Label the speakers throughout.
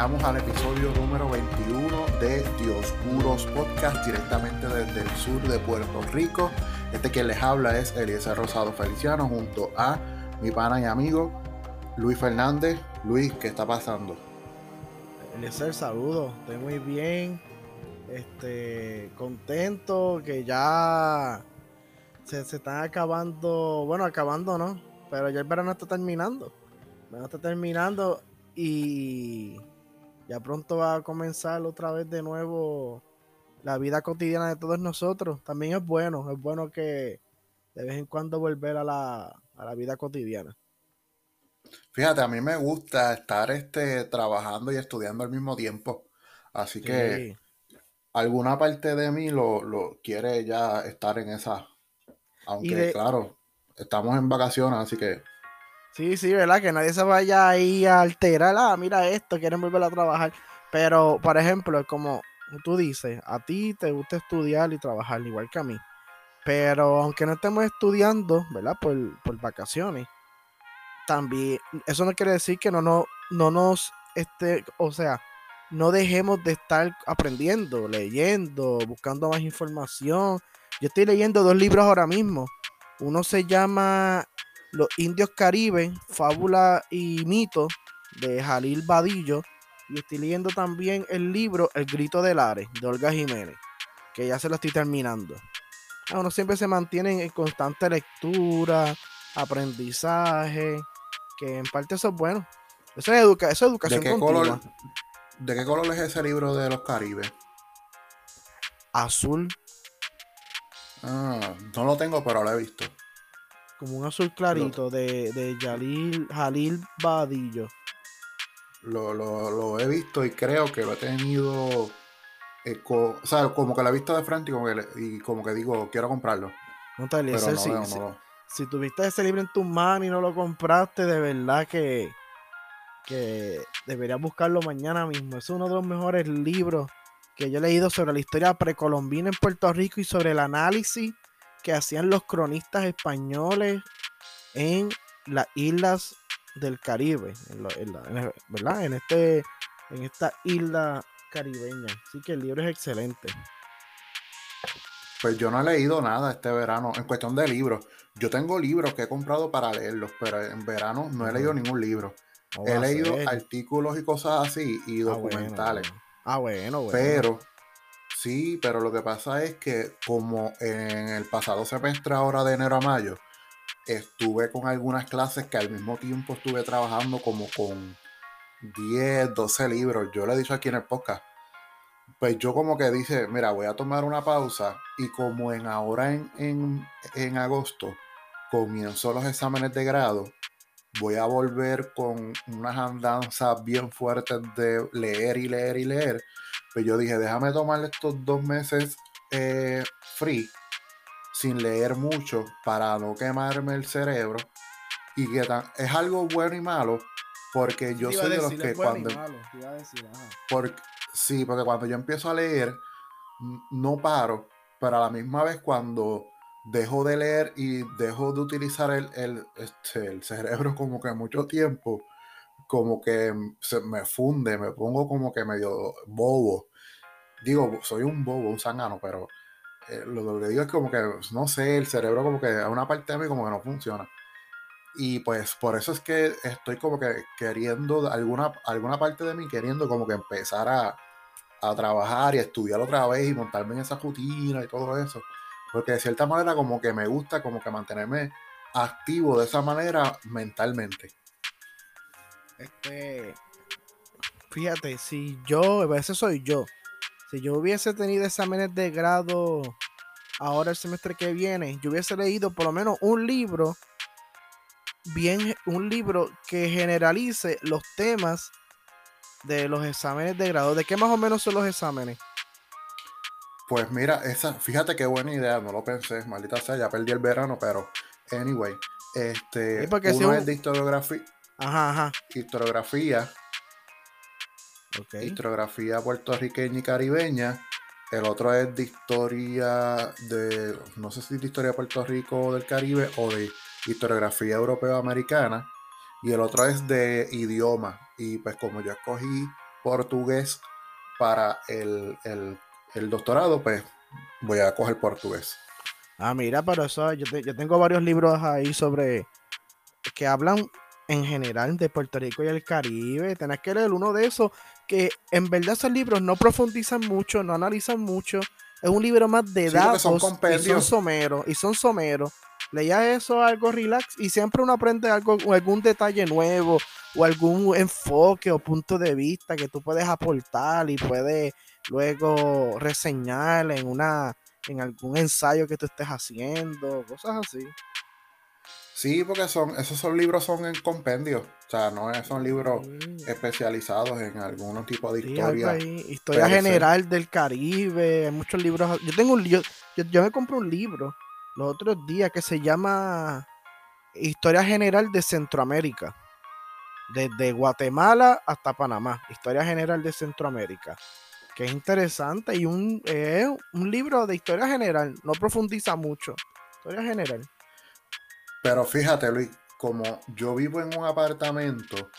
Speaker 1: llegamos al episodio número 21 de Dioscuros Podcast, directamente desde el sur de Puerto Rico. Este que les habla es Eliezer Rosado Feliciano, junto a mi pana y amigo Luis Fernández. Luis, ¿qué está pasando?
Speaker 2: Eliezer, saludo, estoy muy bien, este, contento que ya se, se están acabando, bueno, acabando no, pero ya el verano está terminando. El verano está terminando y ya pronto va a comenzar otra vez de nuevo la vida cotidiana de todos nosotros. También es bueno, es bueno que de vez en cuando volver a la, a la vida cotidiana.
Speaker 1: Fíjate, a mí me gusta estar este, trabajando y estudiando al mismo tiempo. Así que alguna parte de mí lo, lo, quiere ya estar en esa. Aunque, claro, estamos en vacaciones, así que
Speaker 2: Sí, sí, ¿verdad? Que nadie se vaya ahí a alterar, ah, mira esto, quieren volver a trabajar. Pero, por ejemplo, como tú dices, a ti te gusta estudiar y trabajar igual que a mí. Pero aunque no estemos estudiando, ¿verdad? Por, vacaciones, también, eso no quiere decir que no, no, no nos, este, o sea, no dejemos de estar aprendiendo, leyendo, buscando más información. Yo estoy leyendo dos libros ahora mismo. Uno se llama los indios Caribe, fábula y mito de Jalil Vadillo. Y estoy leyendo también el libro El grito del Ares de Olga Jiménez, que ya se lo estoy terminando. Ah, uno siempre se mantiene en constante lectura, aprendizaje, que en parte eso es bueno. Eso es, educa eso es educación
Speaker 1: ¿De qué, color, ¿De qué color es ese libro de los Caribes?
Speaker 2: Azul.
Speaker 1: Ah, no lo tengo, pero lo he visto
Speaker 2: como un azul clarito de, de Yalil, Jalil Badillo.
Speaker 1: Lo, he visto y creo que lo he tenido. Eh, o sea, como que la he visto de frente y como que, digo, quiero comprarlo.
Speaker 2: No te no, si, si, tuviste ese libro en tu mano y no lo compraste, de verdad que, que deberías buscarlo mañana mismo. Es uno de los mejores libros que yo he leído sobre la historia precolombina en Puerto Rico y sobre el análisis que hacían los cronistas españoles en las islas del Caribe, en, ¿verdad? En, este, en esta isla caribeña. Así que el libro es excelente.
Speaker 1: Pues yo no he leído nada este verano en cuestión de libros. Yo tengo libros que he comprado para leerlos, pero en verano no he leído ningún libro. he leído artículos y cosas así y ah, documentales.
Speaker 2: Ah, bueno, bueno.
Speaker 1: Pero Sí, pero lo que pasa es que como en el pasado semestre, ahora de enero a mayo, estuve con algunas clases que al mismo tiempo estuve trabajando como con 10, 12 libros. Yo le he dicho aquí en el podcast. Pues yo como que dice, mira, voy a tomar una pausa y como en ahora en, en, en agosto comienzo los exámenes de grado, voy a volver con unas andanzas bien fuertes de leer y leer y leer pues yo dije, déjame tomar estos dos meses eh, free, sin leer mucho, para no quemarme el cerebro. Y que es algo bueno y malo, porque yo soy de los que cuando... sí, porque cuando yo empiezo a leer, no paro, pero a la misma vez cuando dejo de leer y dejo de utilizar el, el, este, el cerebro como que mucho tiempo, como que se me funde, me pongo como que medio bobo. Digo, soy un bobo, un sangano, pero eh, lo, que digo es como que, no sé, el cerebro como que a una parte de mí como que no funciona. Y pues por eso es que estoy como que queriendo, alguna, alguna parte de mí queriendo como que empezar a, a trabajar y a estudiar otra vez y montarme en esa rutina y todo eso. Porque de cierta manera como que me gusta como que mantenerme activo de esa manera mentalmente.
Speaker 2: Este, fíjate, si yo, veces soy yo, si yo hubiese tenido exámenes de grado ahora el semestre que viene, yo hubiese leído por lo menos un libro, bien, un libro que generalice los temas de los exámenes de grado. ¿De qué más o menos son los exámenes?
Speaker 1: Pues mira, esa, fíjate qué buena idea, no lo pensé, maldita sea, ya perdí el verano, pero anyway, este, uno es de historiografía,
Speaker 2: Ajá, ajá.
Speaker 1: Historiografía. Historiografía puertorriqueña y caribeña. El otro es de historia de, no sé si de historia de Puerto Rico o del Caribe o de historiografía europeo-americana. Y el otro es de idioma. Y pues como yo escogí portugués para el, doctorado, pues voy a coger portugués.
Speaker 2: Ah, mira, pero eso, yo, yo tengo varios libros ahí sobre que hablan en general de Puerto Rico y el Caribe. Tenés que leer uno de esos que en verdad esos libros no profundizan mucho, no analizan mucho. Es un libro más de datos son y son someros. Y son someros. Leía eso algo relax y siempre uno aprende algo, algún detalle nuevo o algún enfoque o punto de vista que tú puedes aportar y puedes luego reseñar en una en algún ensayo que tú estés haciendo, cosas así.
Speaker 1: Sí, porque son, esos son libros son en compendio. O sea, no son libros especializados en algún tipo de historia.
Speaker 2: historia general del Caribe, hay muchos libros. Yo tengo un yo, yo, me compré un libro los otros días que se llama Historia General de Centroamérica. Desde Guatemala hasta Panamá. Historia General de Centroamérica. Que es interesante y un, un libro de historia general. No profundiza mucho. Historia general.
Speaker 1: Pero fíjate, Luis, como yo vivo en un apartamento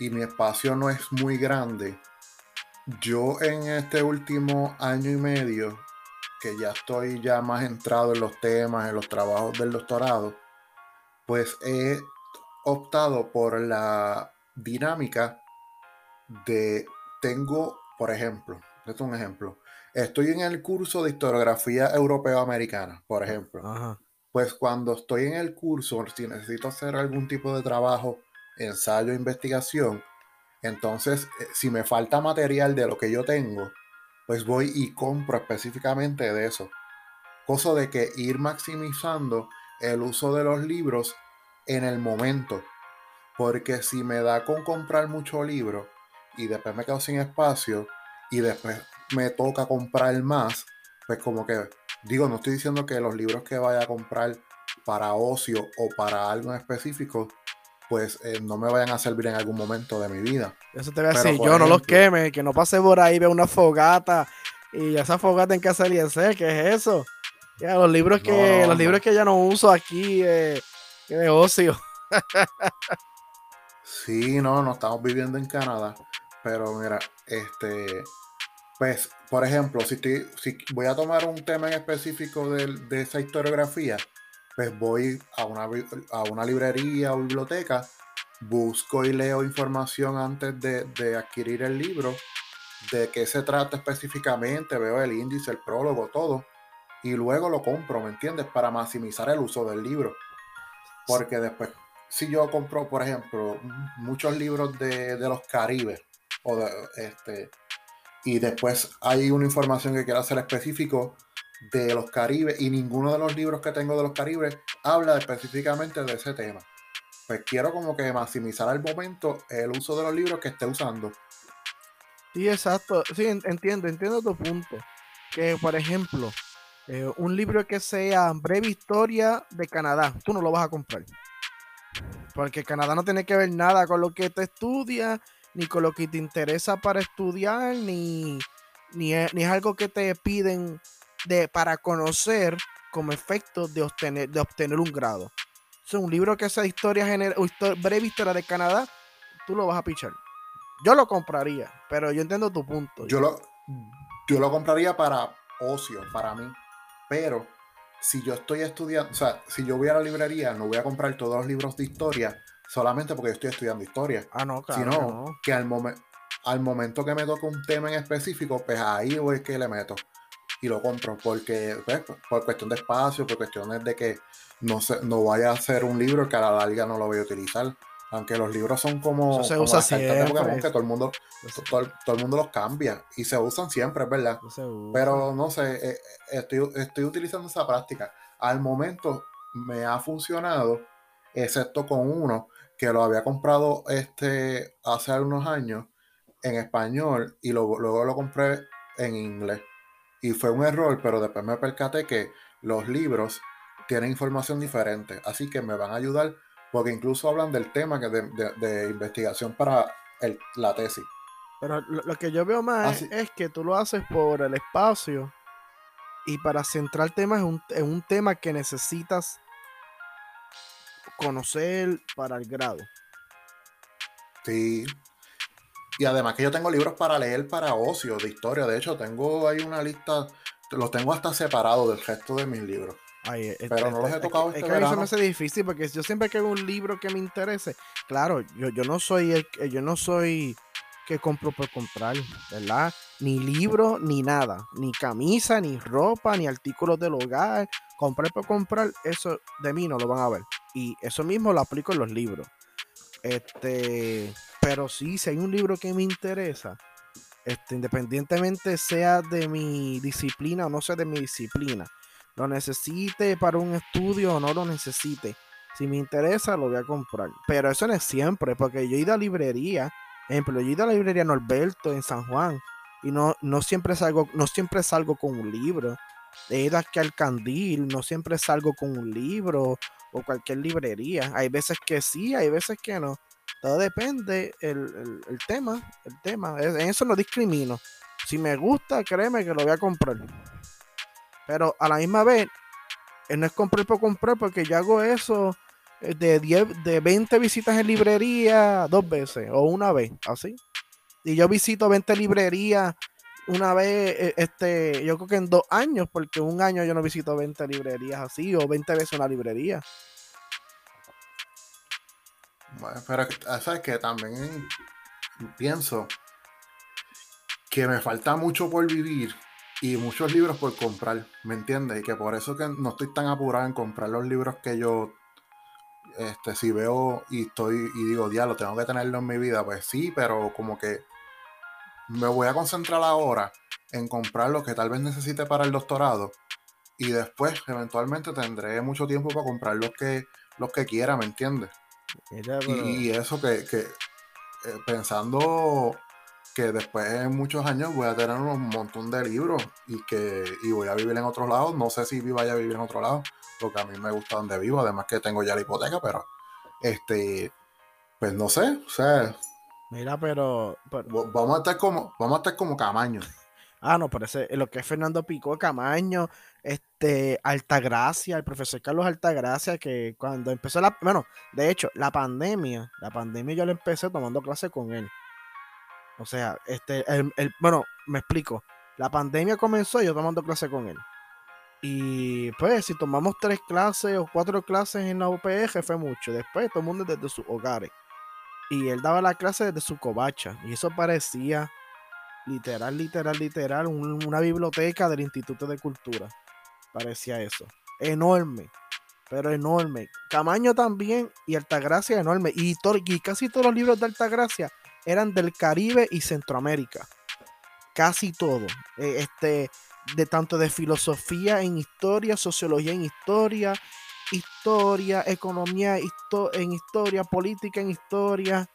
Speaker 1: y mi espacio no es muy grande, yo en este último año y medio, que ya estoy ya más entrado en los temas, en los trabajos del doctorado, pues he optado por la dinámica de, tengo, por ejemplo, esto es un ejemplo, estoy en el curso de historiografía europeo-americana, por ejemplo. Ajá pues cuando estoy en el curso, si necesito hacer algún tipo de trabajo, ensayo, investigación, entonces eh, si me falta material de lo que yo tengo, pues voy y compro específicamente de eso. Cosa de que ir maximizando el uso de los libros en el momento. Porque si me da con comprar mucho libro y después me quedo sin espacio y después me toca comprar más, pues como que Digo, no estoy diciendo que los libros que vaya a comprar para ocio o para algo en específico, pues eh, no me vayan a servir en algún momento de mi vida.
Speaker 2: Eso te voy a decir, yo no los queme, que no pase por ahí, ve una fogata y esa fogata en casa y ese, ¿qué es eso? Ya, los libros que, los libros que ya no uso aquí eh, de ocio.
Speaker 1: sí, no, no estamos viviendo en Canadá, pero mira, este, pues, por ejemplo, si, si voy a tomar un tema en específico de, esa historiografía, pues voy a una, a una librería o biblioteca, busco y leo información antes de, adquirir el libro, de qué se trata específicamente, veo el índice, el prólogo, todo, y luego lo compro, ¿me entiendes? Para maximizar el uso del libro. Porque después, si yo compro, por ejemplo, muchos libros de, de los Caribes, o de, este, y después hay una información que quiero hacer específico de los Caribes y ninguno de los libros que tengo de los Caribes habla específicamente de ese tema. Pues quiero como que maximizar al momento el uso de los libros que esté usando.
Speaker 2: Sí, exacto. Sí, entiendo, entiendo tu punto. Que, por ejemplo, eh, un libro que sea Breve Historia de Canadá, tú no lo vas a comprar. Porque Canadá no tiene que ver nada con lo que te estudia ni con lo que te interesa para estudiar, ni, ni, es, algo que te piden de, para conocer como efecto de obtener, de obtener un grado. Es un libro que sea historia general, breve historia de Canadá, tú lo vas a pichar. Yo lo compraría, pero yo entiendo tu punto.
Speaker 1: Yo lo, yo lo compraría para ocio, para mí. Pero si yo estoy estudiando, o sea, si yo voy a la librería, no voy a comprar todos los libros de historia solamente porque yo estoy estudiando historia.
Speaker 2: Ah, no, claro.
Speaker 1: Sino que, al, al momento que me toca un tema en específico, pues ahí voy que le meto y lo compro porque pues, por cuestión de espacio, por cuestiones de que no, se, no vaya a ser un libro que a la larga no lo voy a utilizar. Aunque los libros son como,
Speaker 2: se usa siempre.
Speaker 1: que todo el mundo todo, el mundo los cambia y se usan siempre, es verdad. Pero no sé, eh, estoy, estoy utilizando esa práctica. Al momento me ha funcionado, excepto con uno que lo había comprado este, hace unos años en español y luego lo compré en inglés. Y fue un error, pero después me percaté que los libros tienen información diferente. Así que me van a ayudar porque incluso hablan del tema que de, investigación para la tesis.
Speaker 2: Pero lo, que yo veo más es, que tú lo haces por el espacio y para centrar temas en un, en un tema que necesitas conocer para el grado.
Speaker 1: Sí. Y además que yo tengo libros para leer para ocio, de historia. De hecho, tengo ahí una lista, los tengo hasta separados del resto de mis libros.
Speaker 2: Ay,
Speaker 1: Pero
Speaker 2: este-
Speaker 1: no los he
Speaker 2: es-
Speaker 1: tocado
Speaker 2: es,
Speaker 1: este
Speaker 2: que a mí se me hace difícil porque yo siempre que veo un libro que me interese, claro, yo, yo no soy el, yo no soy que compro por comprar, ¿verdad? Ni libro, ni nada, ni camisa, ni ropa, ni artículos del hogar. Comprar por comprar, eso de mí no lo van a ver. Y eso mismo lo aplico en los libros. Este, pero sí, si hay un libro que me interesa, este, independientemente sea de mi disciplina o no sea de mi disciplina, lo necesite para un estudio o no lo necesite. Si me interesa, lo voy a comprar. Pero eso no es siempre, porque yo he ido a librería, ejemplo, yo he ido a la librería Norberto en San Juan y no, no siempre salgo, no siempre salgo con un libro. He ido aquí al Candil, no siempre salgo con un libro o cualquier librería. Hay veces que sí, hay veces que no. Todo depende el, el- el tema, el tema. En eso no discrimino. Si me gusta, créeme que lo voy a comprar. Pero a la misma vez, eh, no es comprar por comprar, porque yo hago eso de 10, de 20 visitas en librería dos veces o una vez, así. Y yo visito 20 librerías una vez, eh, este, yo creo que en dos años, porque un año yo no visito 20 librerías así o 20 veces una librería.
Speaker 1: Pero ah, sabes que también pienso que me falta mucho por vivir y muchos libros por comprar, ¿me entiendes? Y que por eso que no estoy tan apurado en comprar los libros que yo, este, si veo y estoy y digo, diablo, tengo que tenerlo en mi vida, pues sí, pero como que me voy a concentrar ahora en comprar lo que tal vez necesite para el doctorado y después eventualmente tendré mucho tiempo para comprar los que los que quiera, ¿me entiendes? Y eso que, que, eh, pensando que después en muchos años voy a tener un montón de libros y que y voy a vivir en otro lado. No sé si vaya a vivir en otro lado, porque a mí me gusta donde vivo, además que tengo ya la hipoteca, pero este, pues no sé, o sea,
Speaker 2: mira, pero,
Speaker 1: vamos a estar como, vamos a estar como Camaño.
Speaker 2: Ah, no, parece lo que es Fernando Picó Camaño, este, Altagracia, el profesor Carlos Altagracia, que cuando empezó la, bueno, de hecho, la pandemia, la pandemia yo la empecé tomando clase con él. O sea, este, el, bueno, me explico. La pandemia comenzó yo tomando clase con él. Y pues, si tomamos tres clases o cuatro clases en la UPG fue mucho. Después, todo el mundo desde sus hogares. Y él daba la clase desde su covacha. Y eso parecía literal, literal, literal, un- una biblioteca del Instituto de Cultura. Parecía eso. Enorme, pero enorme. Camaño también y Altagracia enorme. Y, y casi todos los libros de Altagracia eran del Caribe y Centroamérica. Casi todo. Eh, este, de tanto de filosofía en historia, sociología en historia, historia, economía histo- en historia, política en historia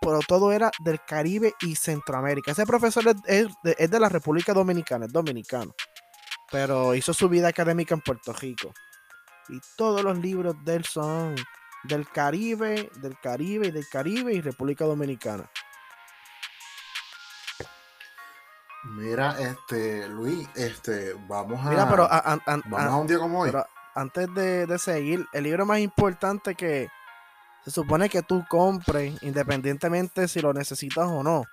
Speaker 2: pero todo era del Caribe y Centroamérica. Ese profesor es, es es de la República Dominicana, es dominicano, pero hizo su vida académica en Puerto Rico. Y todos los libros de él son del Caribe, del Caribe y del Caribe y República Dominicana.
Speaker 1: Mira, este, Luis, este, vamos a,
Speaker 2: Mira, pero, a- a- a-
Speaker 1: vamos
Speaker 2: a-
Speaker 1: un día como hoy.
Speaker 2: antes de, de seguir, el libro más importante que se supone que tú compres, independientemente si lo necesitas o no,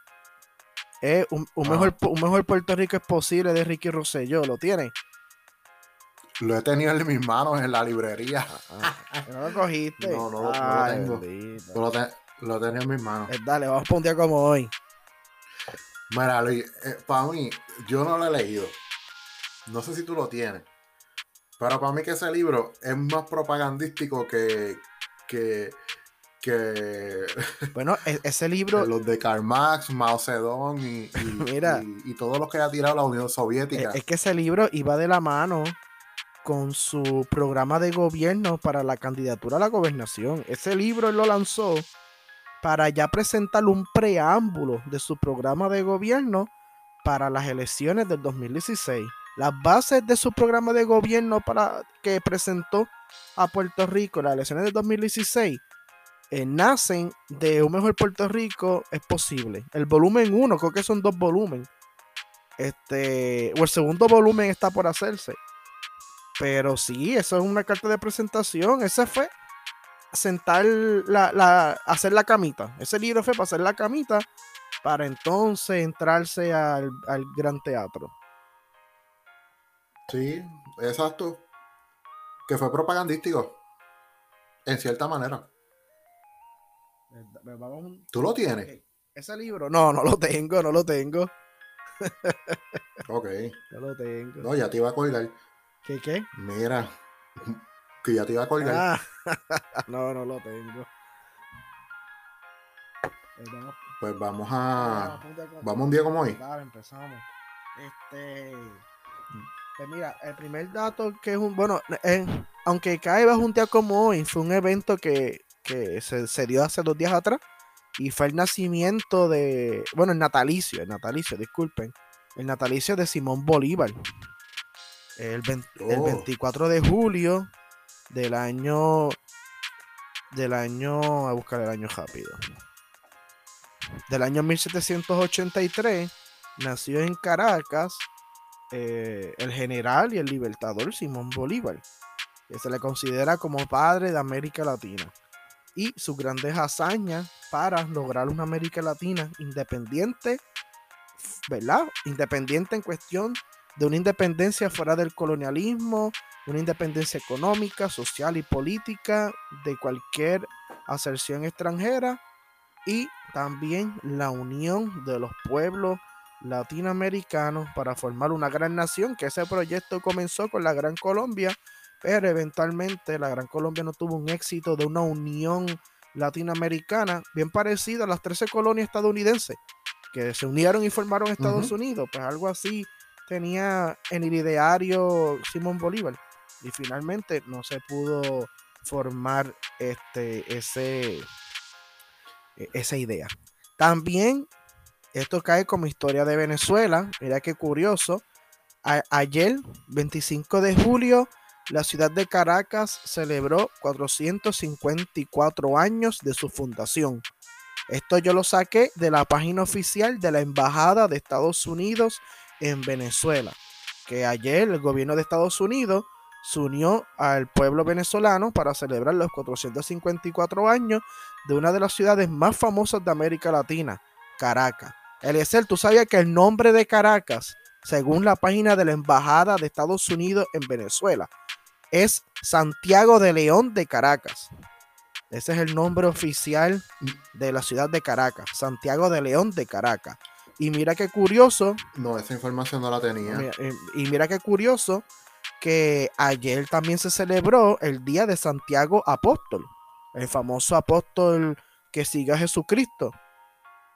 Speaker 2: es un, un mejor, un mejor Puerto Rico es posible de Ricky Rosselló. ¿Lo tienes?
Speaker 1: Lo he tenido en mis manos en la librería.
Speaker 2: Ah, que no lo cogiste.
Speaker 1: No, no lo- no lo
Speaker 2: Ay,
Speaker 1: tengo.
Speaker 2: bendito.
Speaker 1: Lo, te- lo tenía en mis manos.
Speaker 2: Eh, Dale, vamos para un día como hoy.
Speaker 1: Mira, Luis, para mí, yo no lo he leído. No sé si tú lo tienes. Pero para mí que ese libro es más propagandístico que, que, que
Speaker 2: Bueno, e- ese libro
Speaker 1: los de Karl Marx, Mao Zedong y, y,
Speaker 2: Mira.
Speaker 1: y- y todos los que ha tirado la Unión Soviética.
Speaker 2: Es, es que ese libro iba de la mano con su programa de gobierno para la candidatura a la gobernación. Ese libro él lo lanzó para ya presentar un preámbulo de su programa de gobierno para las elecciones del 2016. Las bases de su programa de gobierno para que presentó a Puerto Rico en las elecciones del 2016 eh, nacen de un mejor Puerto Rico es posible. El volumen 1, creo que son dos volúmenes. Este, o el segundo volumen está por hacerse. Pero sí, eso es una carta de presentación. Ese fue sentar la, la- hacer la camita. Ese libro fue para hacer la camita para entonces entrarse al, al gran teatro.
Speaker 1: Sí, exacto. Que fue propagandístico. En cierta manera. ¿Tú lo tienes?
Speaker 2: Ese libro, no, no lo tengo, no lo tengo.
Speaker 1: ok.
Speaker 2: No lo tengo.
Speaker 1: No, ya te iba a colgar.
Speaker 2: ¿Qué qué?
Speaker 1: Mira, que ya te iba a colgar. Ah,
Speaker 2: no, no lo tengo.
Speaker 1: Pues vamos a. Vamos un día como hoy.
Speaker 2: Claro, empezamos. Este. Pues mira, el primer dato que es un. Bueno, aunque cae bajo un día como hoy, fue un evento que, se, dio hace dos días atrás. Y fue el nacimiento de. Bueno, el natalicio, el natalicio, disculpen. El natalicio de Simón Bolívar. El, el 24 de julio del año. Del año. A buscar el año rápido del año 1783, nació en Caracas eh, el general y el libertador Simón Bolívar, que se le considera como padre de América Latina, y sus grandes hazañas para lograr una América Latina independiente, ¿verdad? Independiente en cuestión de una independencia fuera del colonialismo, una independencia económica, social y política de cualquier aserción extranjera y también la unión de los pueblos latinoamericanos para formar una gran nación, que ese proyecto comenzó con la Gran Colombia, pero eventualmente la Gran Colombia no tuvo un éxito de una unión latinoamericana bien parecida a las 13 colonias estadounidenses que se unieron y formaron Estados Unidos, pues algo así tenía en el ideario Simón Bolívar y finalmente no se pudo formar este ese e, esa idea. También esto cae como historia de Venezuela. Mira qué curioso. ayer, 25 de julio, la ciudad de Caracas celebró 454 años de su fundación. Esto yo lo saqué de la página oficial de la Embajada de Estados Unidos en Venezuela, que ayer el gobierno de Estados Unidos se unió al pueblo venezolano para celebrar los 454 años de una de las ciudades más famosas de América Latina, Caracas. Eliezer, ¿tú sabías que el nombre de Caracas, según la página de la Embajada de Estados Unidos en Venezuela, es Santiago de León de Caracas? Ese es el nombre oficial de la ciudad de Caracas, Santiago de León de Caracas. Y mira qué curioso.
Speaker 1: No, esa información no la tenía.
Speaker 2: y mira qué curioso que ayer también se celebró el día de Santiago Apóstol, el famoso apóstol que sigue a Jesucristo.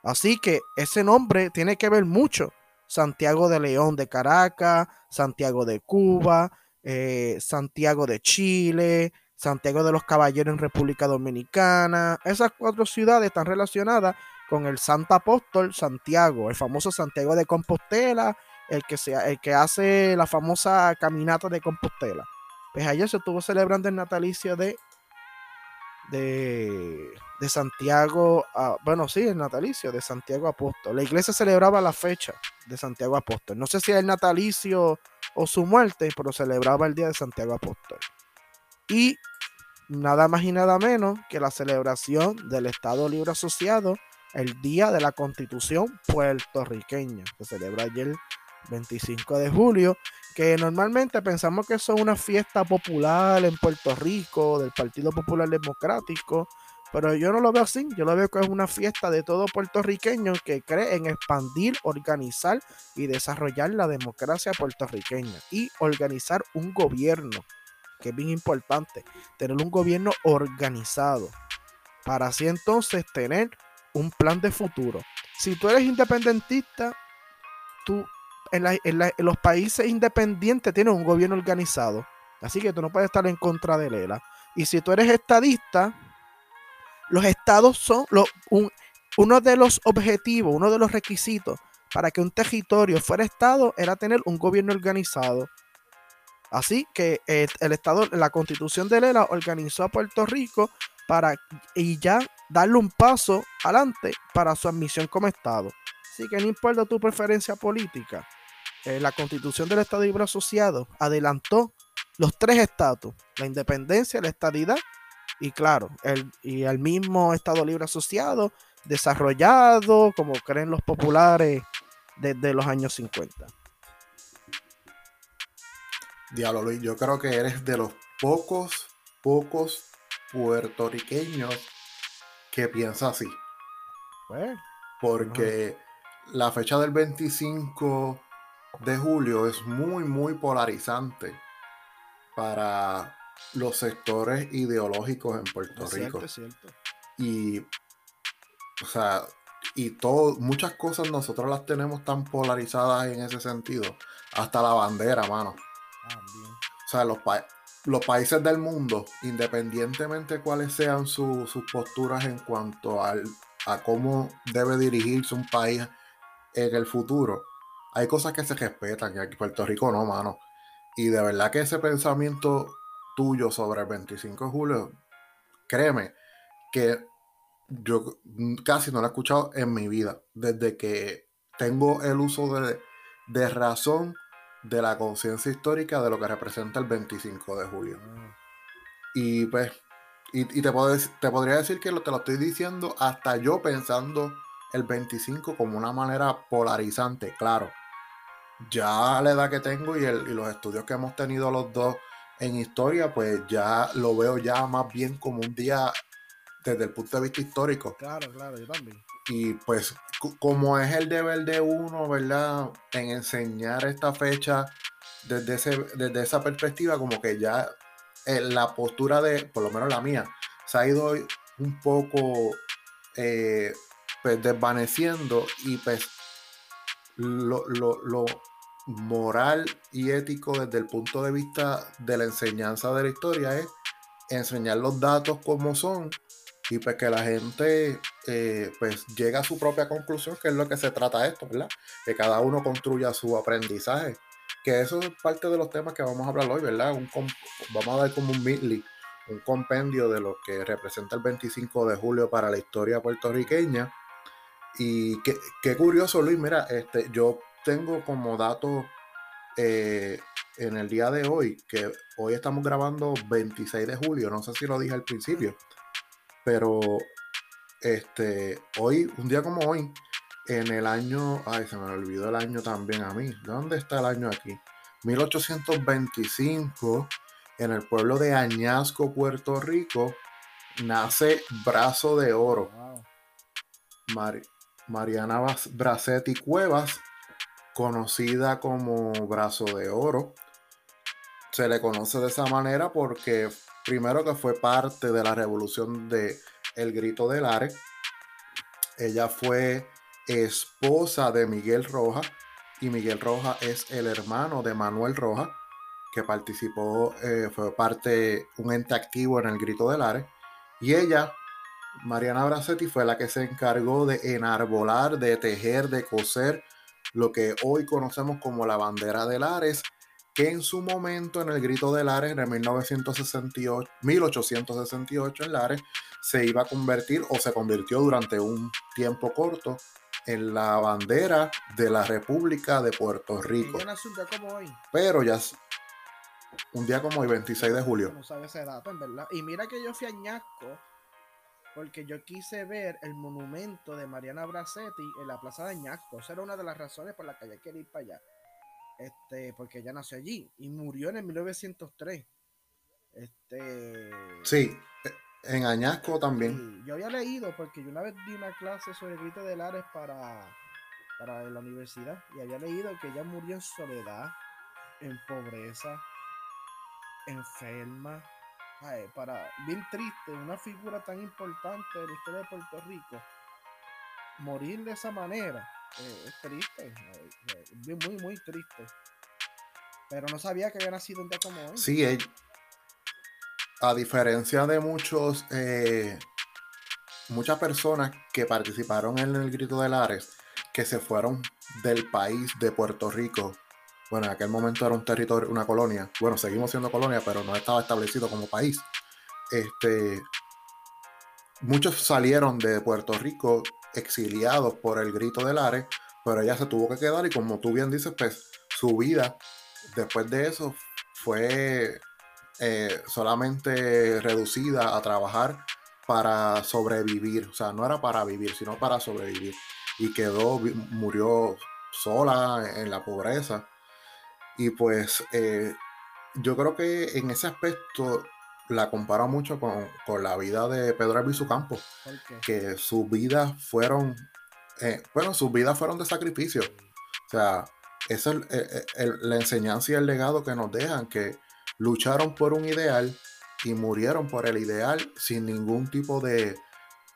Speaker 2: Así que ese nombre tiene que ver mucho. Santiago de León de Caracas, Santiago de Cuba, eh, Santiago de Chile, Santiago de los Caballeros en República Dominicana. Esas cuatro ciudades están relacionadas con el Santo Apóstol Santiago, el famoso Santiago de Compostela el que, el que hace la famosa caminata de Compostela. Pues ayer se estuvo celebrando el natalicio de, de, de Santiago, ah, bueno, sí, el natalicio de Santiago Apóstol. La iglesia celebraba la fecha de Santiago Apóstol. No sé si el natalicio o su muerte, pero celebraba el día de Santiago Apóstol. Y nada más y nada menos que la celebración del Estado Libre Asociado el día de la Constitución puertorriqueña, que celebra ayer 25 de julio, que normalmente pensamos que eso es una fiesta popular en Puerto Rico del Partido Popular Democrático, pero yo no lo veo así, yo lo veo que es una fiesta de todo puertorriqueño que cree en expandir, organizar y desarrollar la democracia puertorriqueña y organizar un gobierno, que es bien importante, tener un gobierno organizado, para así entonces tener un plan de futuro. Si tú eres independentista, tú en, los países independientes tienen un gobierno organizado. Así que tú no puedes estar en contra de Lela. Y si tú eres estadista, los estados son uno de los objetivos, uno de los requisitos para que un territorio fuera estado era tener un gobierno organizado. Así que eh, el, estado, la constitución de Lela organizó a Puerto Rico para y ya darle un paso adelante para su admisión como estado. Así que no importa tu preferencia política, eh, la constitución del Estado Libre Asociado adelantó los tres estatus, la independencia, la estadidad y claro, el, y el mismo Estado Libre Asociado desarrollado como creen los populares desde los años 50.
Speaker 1: Diablo Luis, yo creo que eres de los pocos, pocos puertorriqueños que piensa así.
Speaker 2: Pues,
Speaker 1: porque la fecha del 25 de julio es muy, muy polarizante para los sectores ideológicos en Puerto Rico. Y, o sea, y todo, muchas cosas nosotros las tenemos tan polarizadas en ese sentido. Hasta la bandera, mano. o sea, los, los países del mundo, independientemente de cuáles sean sus posturas en cuanto al, a cómo debe dirigirse un país en el futuro, hay cosas que se respetan, que aquí Puerto Rico no, mano. Y de verdad que ese pensamiento tuyo sobre el 25 de julio, créeme que yo casi no lo he escuchado en mi vida, desde que tengo el uso de, de razón de la conciencia histórica de lo que representa el 25 de julio. Y pues, y, te, puedo, te podría decir que lo, te lo estoy diciendo hasta yo pensando el 25 como una manera polarizante, claro. Ya la edad que tengo y, el, y los estudios que hemos tenido los dos en historia, pues ya lo veo ya más bien como un día desde el punto de vista histórico.
Speaker 2: Claro, claro, yo también.
Speaker 1: Y pues como es el deber de uno, ¿verdad? En enseñar esta fecha desde, ese, desde esa perspectiva, como que ya eh, la postura de, por lo menos la mía, se ha ido un poco eh, pues desvaneciendo y pues lo, lo, moral y ético desde el punto de vista de la enseñanza de la historia es enseñar los datos como son y pues que la gente eh, pues llega a su propia conclusión, que es lo que se trata esto, ¿verdad? Que cada uno construya su aprendizaje. Que eso es parte de los temas que vamos a hablar hoy, ¿verdad? Un vamos a dar como un midley, un compendio de lo que representa el 25 de julio para la historia puertorriqueña. Y qué, curioso, Luis, mira, este, yo tengo como dato eh, en el día de hoy, que hoy estamos grabando 26 de julio, no sé si lo dije al principio, pero este, hoy, un día como hoy, en el año, ay, se me olvidó el año también a mí. ¿Dónde está el año aquí? 1825, en el pueblo de Añasco, Puerto Rico, nace Brazo de Oro. Mariana Bracetti Cuevas, conocida como Brazo de Oro. Se le conoce de esa manera porque primero que fue parte de la revolución de El Grito del Ares. Ella fue esposa de Miguel Roja y Miguel Roja es el hermano de Manuel Roja que participó, eh, fue parte, un ente activo en el Grito del Ares. Y ella, Mariana Bracetti, fue la que se encargó de enarbolar, de tejer, de coser lo que hoy conocemos como la bandera de Lares que en su momento en el Grito de Lares, en 1968, 1868 en Lares, se iba a convertir o se convirtió durante un tiempo corto en la bandera de la República de Puerto Rico. Pero ya un día como hoy, 26 de julio.
Speaker 2: No sabe ese dato, en verdad. Y mira que yo fui a Ñasco porque yo quise ver el monumento de Mariana Bracetti en la plaza de Ñasco. Esa era una de las razones por las que yo quería ir para allá este, porque ella nació allí y murió en el 1903. Este,
Speaker 1: sí, en Añasco también.
Speaker 2: yo había leído, porque yo una vez di una clase sobre grito de Lares para, para la universidad y había leído que ella murió en soledad, en pobreza, enferma. para bien triste, una figura tan importante de la historia de Puerto Rico, morir de esa manera eh, es triste, eh, eh, muy, muy triste. Pero no sabía que había nacido un día como hoy.
Speaker 1: Sí, a diferencia de muchos, muchas personas que participaron en el Grito de Lares, que se fueron del país de Puerto Rico. Bueno, en aquel momento era un territorio, una colonia. Bueno, seguimos siendo colonia, pero no estaba establecido como país. Este, muchos salieron de Puerto Rico exiliados por el grito del Ares, pero ella se tuvo que quedar y como tú bien dices, pues su vida después de eso fue eh, solamente reducida a trabajar para sobrevivir, o sea, no era para vivir, sino para sobrevivir. Y quedó, murió sola en la pobreza. Y pues eh, yo creo que en ese aspecto la comparo mucho con, la vida de Pedro Albizu Campos, que sus vidas fueron, eh, bueno, sus vidas fueron de sacrificio. O sea, esa es la enseñanza y el legado que nos dejan, que lucharon por un ideal y murieron por el ideal sin ningún tipo de,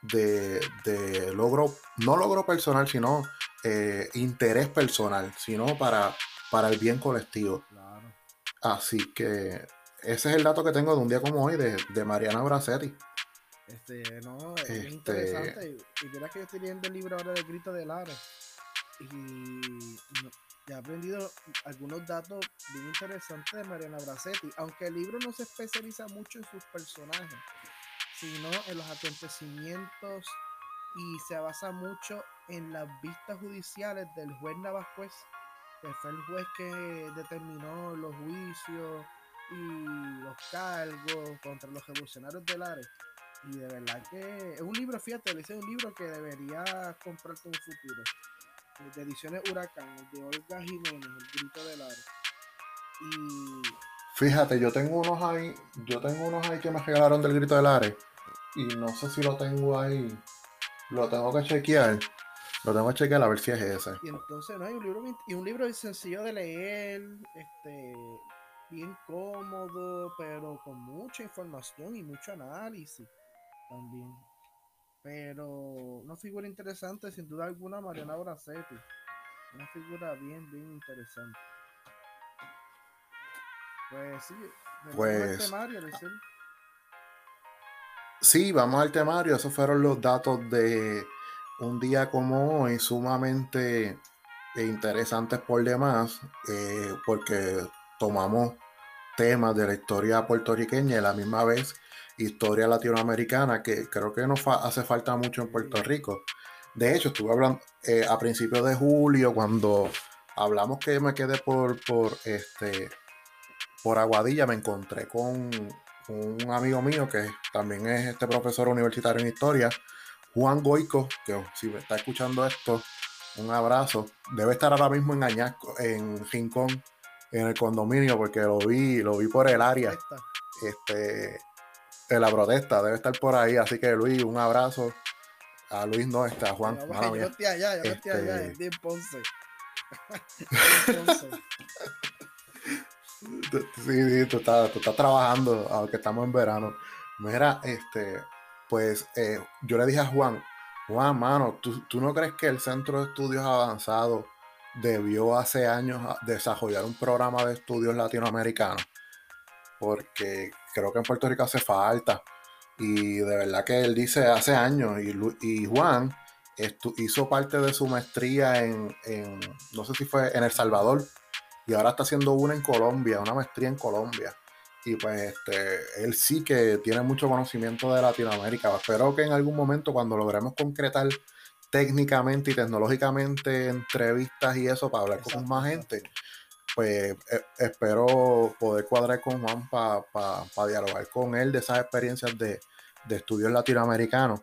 Speaker 1: de, logro, no logro personal, sino eh, interés personal, sino para, para el bien colectivo. Así que ese es el dato que tengo de un día como hoy de, Mariana Bracetti.
Speaker 2: Este, no, es este interesante. Y mira que yo estoy leyendo el libro ahora de Grito de Lara. Y he aprendido algunos datos bien interesantes de Mariana Bracetti. Aunque el libro no se especializa mucho en sus personajes, sino en los acontecimientos y se basa mucho en las vistas judiciales del juez Navascuez, que fue el juez que determinó los juicios y los cargos contra los revolucionarios del Ares. Y de verdad que es un libro, fíjate, es un libro que debería comprarte en un futuro. De ediciones Huracán, de Olga Jiménez, El Grito del Ares. Y.
Speaker 1: Fíjate, yo tengo unos ahí, yo tengo unos ahí que me regalaron del Grito del Ares. Y no sé si lo tengo ahí. Lo tengo que chequear. Lo tengo que chequear a ver si es ese.
Speaker 2: Y entonces, no, hay un libro, y un libro sencillo de leer, este, bien cómodo, pero con mucha información y mucho análisis también. Pero una figura interesante, sin duda alguna, Mariana Bracetti. Una figura bien, bien interesante. Pues sí,
Speaker 1: pues, temario, sí, vamos al temario. Esos fueron los datos de un día como hoy, sumamente interesantes por demás, eh, porque tomamos temas de la historia puertorriqueña y la misma vez historia latinoamericana, que creo que nos hace falta mucho en Puerto Rico. De hecho, estuve hablando eh, a principios de julio, cuando hablamos que me quedé por, por, este, por Aguadilla, me encontré con un amigo mío que también es este profesor universitario en historia, Juan Goico, que si me está escuchando esto, un abrazo. Debe estar ahora mismo en Añasco, en Rincón, en el condominio, porque lo vi, lo vi por el área. Este, en la protesta, debe estar por ahí. Así que Luis, un abrazo. A Luis no está, Juan.
Speaker 2: yo estoy allá, yo estoy allá, en Ponce.
Speaker 1: sí, sí, tú estás, tú estás trabajando, aunque estamos en verano. Mira, este, pues eh, yo le dije a Juan, Juan, mano, ¿tú, ¿tú, no crees que el Centro de Estudios Avanzados debió hace años desarrollar un programa de estudios latinoamericanos? Porque creo que en Puerto Rico hace falta. Y de verdad que él dice hace años, y, y Juan hizo parte de su maestría en, en, no sé si fue en El Salvador, y ahora está haciendo una en Colombia, una maestría en Colombia. Y pues este, él sí que tiene mucho conocimiento de Latinoamérica. Espero que en algún momento cuando logremos concretar técnicamente y tecnológicamente entrevistas y eso para hablar con más gente, pues eh, espero poder cuadrar con Juan para dialogar con él de esas experiencias de, estudios latinoamericanos.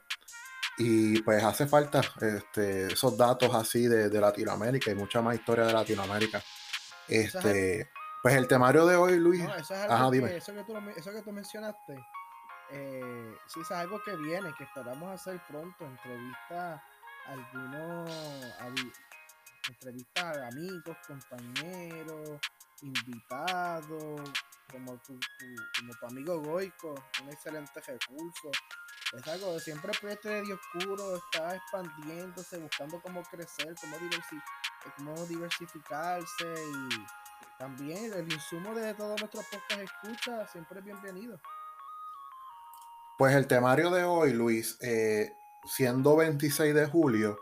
Speaker 1: Y pues hace falta este, esos datos así de, de Latinoamérica y mucha más historia de Latinoamérica. Este, pues el temario de hoy, Luis.
Speaker 2: eso, es algo que, eso, que tú, eso que tú mencionaste, eh, sí, es algo que viene, que esperamos hacer pronto. Entrevista a algunos, entrevistas a amigos, compañeros, invitados, como tu, como tu amigo Goico, un excelente recurso. Es que siempre Puente de Oscuro está expandiéndose, buscando cómo crecer, cómo, cómo diversificarse y también el insumo de todos nuestros podcast escucha siempre es bienvenido.
Speaker 1: Pues el temario de hoy, Luis, eh, siendo 26 de julio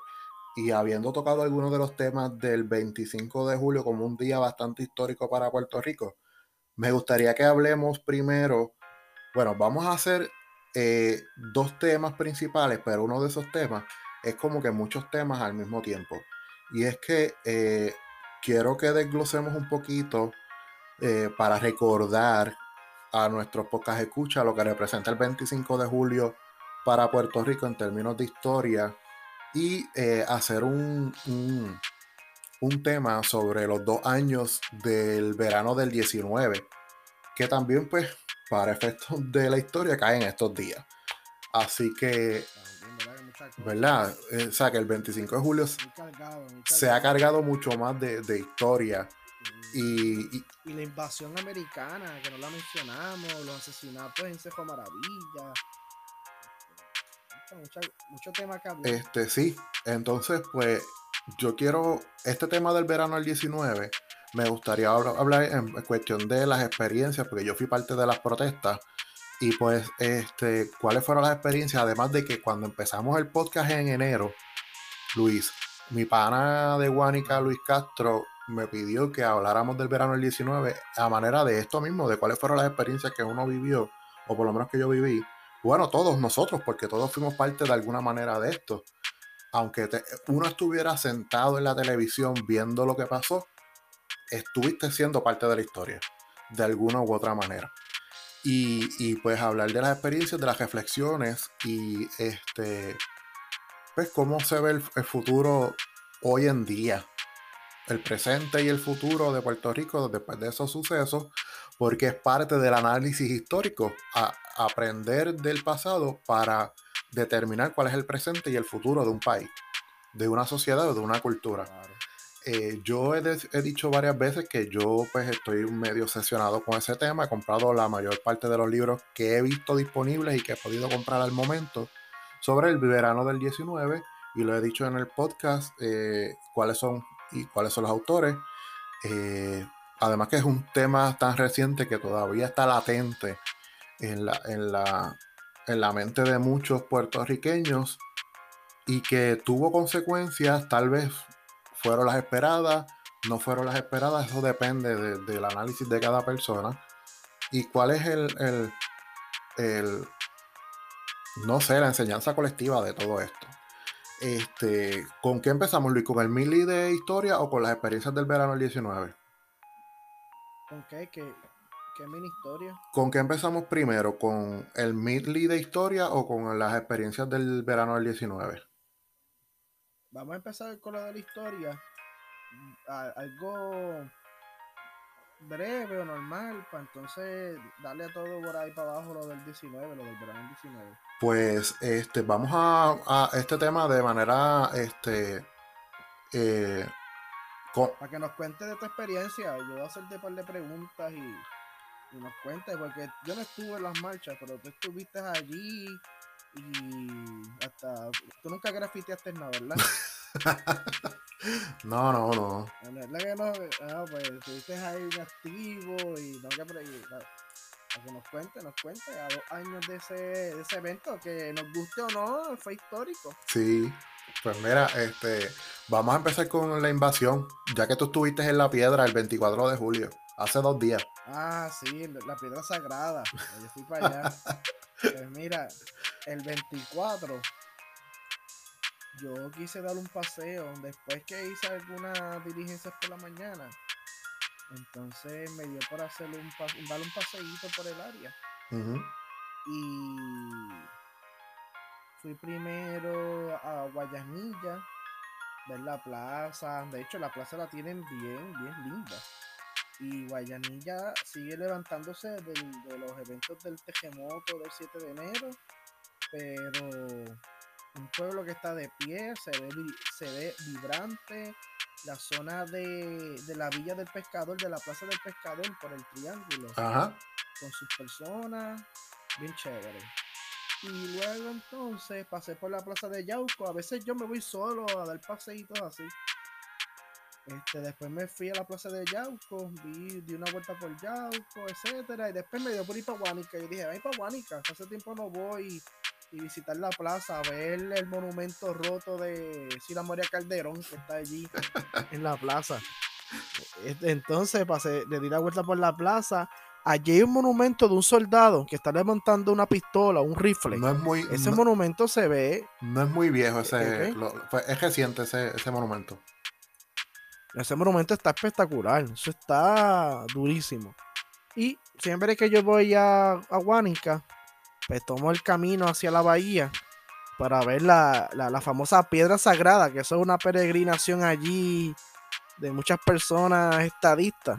Speaker 1: y habiendo tocado algunos de los temas del 25 de julio como un día bastante histórico para Puerto Rico, me gustaría que hablemos primero, bueno, vamos a hacer eh, dos temas principales, pero uno de esos temas es como que muchos temas al mismo tiempo. Y es que eh, quiero que desglosemos un poquito eh, para recordar a nuestros pocas escuchas lo que representa el 25 de julio para Puerto Rico en términos de historia y eh, hacer un, un, un, tema sobre los dos años del verano del 19, que también pues para efectos de la historia caen estos días. Así que, ¿verdad? Eh, o sea, que el 25 de julio se ha cargado mucho más de, de historia. Y,
Speaker 2: y, y, la invasión americana, que no la mencionamos, los asesinatos en Cejo Maravilla, mucho, mucho tema que.
Speaker 1: Este, sí, entonces, pues, yo quiero, este tema del verano del 19, me gustaría hablar en cuestión de las experiencias, porque yo fui parte de las protestas. Y pues, este, ¿cuáles fueron las experiencias? Además de que cuando empezamos el podcast en enero, Luis, mi pana de Guanica, Luis Castro, me pidió que habláramos del verano del 19 a manera de esto mismo, de cuáles fueron las experiencias que uno vivió, o por lo menos que yo viví, bueno, todos nosotros, porque todos fuimos parte de alguna manera de esto. Aunque uno estuviera sentado en la televisión viendo lo que pasó, estuviste siendo parte de la historia, de alguna u otra manera. Y, y pues hablar de las experiencias, de las reflexiones y este, pues cómo se ve el, el futuro hoy en día, el presente y el futuro de Puerto Rico después de esos sucesos, porque es parte del análisis histórico, a aprender del pasado para determinar cuál es el presente y el futuro de un país, de una sociedad o de una cultura. Eh, yo he, he, dicho varias veces que yo pues estoy medio obsesionado con ese tema, he comprado la mayor parte de los libros que he visto disponibles y que he podido comprar al momento sobre el verano del 19 y lo he dicho en el podcast eh, cuáles son y cuáles son los autores. Eh, Además que es un tema tan reciente que todavía está latente en la, en la, en la mente de muchos puertorriqueños y que tuvo consecuencias, tal vez fueron las esperadas, no fueron las esperadas, eso depende del análisis de cada persona. ¿Y cuál es el, el, el, no sé, la enseñanza colectiva de todo esto? Este, ¿Con qué empezamos, Luis? ¿Con el mili de historia o con las experiencias del verano del 19?
Speaker 2: ¿Con qué? ¿Qué, qué mini historia?
Speaker 1: ¿Con qué empezamos primero? ¿Con el midley de historia o con las experiencias del verano del 19?
Speaker 2: Vamos a empezar con la de la historia. algo breve o normal, para entonces darle a todo por ahí para abajo lo del 19, lo del verano 19.
Speaker 1: Pues este, vamos a, a este tema de manera este, eh,
Speaker 2: para que nos cuente de tu experiencia, yo voy a hacerte un par de preguntas y, y nos cuentes, porque yo no estuve en las marchas, pero tú estuviste allí y hasta tú nunca grafiteaste nada, ¿verdad?
Speaker 1: no, no, no.
Speaker 2: La que no, ah, pues estuviste ahí activo y no que. Para que nos cuente, nos cuente a dos años de ese, de ese evento, que nos guste o no, fue histórico.
Speaker 1: Sí, pues mira, este, vamos a empezar con la invasión, ya que tú estuviste en la piedra el 24 de julio, hace dos días.
Speaker 2: Ah, sí, la piedra sagrada. Yo fui para allá. pues mira, el 24 yo quise dar un paseo después que hice algunas diligencias por la mañana. Entonces me dio por hacer un, dar un paseíto por el área. Y fui primero a Guayanilla, ver la plaza. De hecho, la plaza la tienen bien, bien linda. Y Guayanilla sigue levantándose de los eventos del terremoto del 7 de enero. Pero un pueblo que está de pie, se ve, se ve vibrante. La zona de, de la Villa del Pescador, de la Plaza del Pescador, por el triángulo.
Speaker 1: Ajá.
Speaker 2: Con sus personas, bien chévere. Y luego entonces pasé por la plaza de Yauco. A veces yo me voy solo a dar paseitos así. Este, después me fui a la plaza de Yauco, vi, di una vuelta por Yauco, etcétera, y después me dio por ir para Guanica. Y dije, ay para Guanica, hace tiempo no voy y visitar la plaza, ver el monumento roto de Sila Moria Calderón que está allí en la plaza. Este, entonces pasé, le di la vuelta por la plaza Allí hay un monumento de un soldado que está levantando una pistola, un rifle.
Speaker 1: No es muy,
Speaker 2: ese monumento se ve.
Speaker 1: No es muy viejo ese. es reciente ese, monumento.
Speaker 2: Ese monumento está espectacular. Eso está durísimo. Y siempre que yo voy a, a Guánica, pues tomo el camino hacia la bahía para ver la, la, famosa piedra sagrada, que eso es una peregrinación allí de muchas personas estadistas.